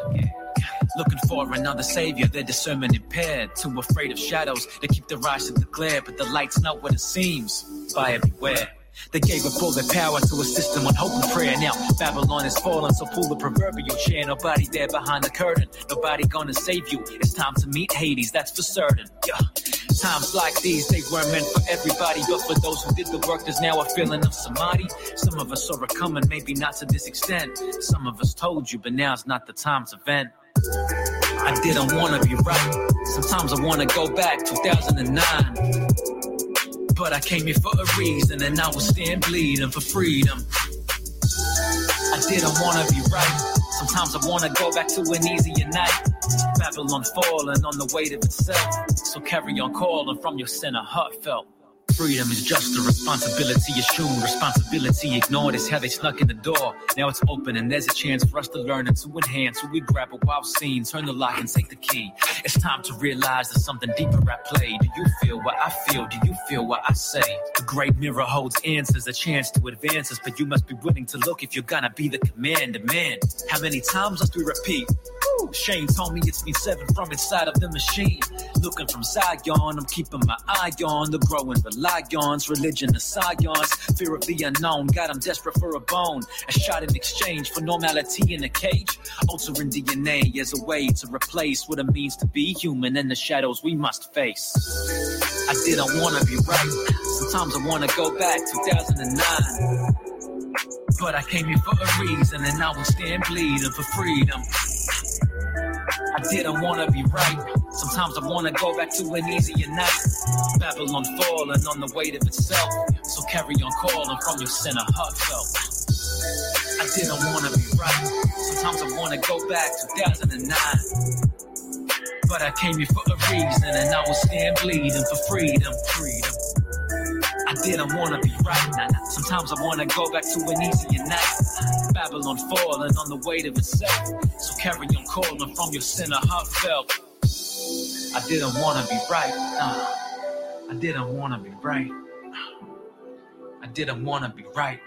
Looking for another savior, their discernment impaired. Too afraid of shadows, they keep their eyes to the glare, but the light's not what it seems. Buyer beware. They gave all their power to a system on hope and prayer. Now Babylon is fallen, so pull the proverbial chair. Nobody there behind the curtain. Nobody gonna save you. It's time to meet Hades, that's for certain. Yeah. Times like these, they weren't meant for everybody, but for those who did the work, there's now a feeling of samadhi. Some of us saw it coming, maybe not to this extent. Some of us told you, but now's not the time to vent. I didn't wanna be right. Sometimes I wanna go back 2009. But I came here for a reason, and I will stand bleeding for freedom. I didn't wanna be right. Sometimes I wanna go back to an easier night. Babylon falling on the weight of itself. So carry on calling from your center heartfelt. Freedom is just a responsibility assumed. Responsibility ignored is how they snuck in the door. Now it's open and there's a chance for us to learn and to enhance. So we grab a wild scene, turn the lock and take the key. It's time to realize there's something deeper at play. Do you feel what I feel? Do you feel what I say? The great mirror holds answers, a chance to advance us, but you must be willing to look if you're gonna be the commander. Man, how many times must we repeat? Shane told me it's me seven from inside of the machine. Looking from Zion, I'm keeping my eye on the growing reliance, religion, the science, fear of the unknown. God, I'm desperate for a bone. A shot in exchange for normality in a cage. Altering DNA as a way to replace what it means to be human and the shadows we must face. I didn't want to be right. Sometimes I want to go back 2009. But I came here for a reason, and I will stand bleeding for freedom. I didn't wanna be right. Sometimes I wanna go back to an easier night. Babylon falling on the weight of itself. So carry on calling from your center heartfelt. I didn't wanna be right. Sometimes I wanna go back 2009. But I came here for a reason, and I will stand bleeding for freedom, freedom. I didn't wanna be right. Sometimes I wanna go back to an easier night. Babylon falling on the weight of itself. So carry on calling from your center heartfelt. I didn't wanna be right. I didn't wanna be right. I didn't wanna be right.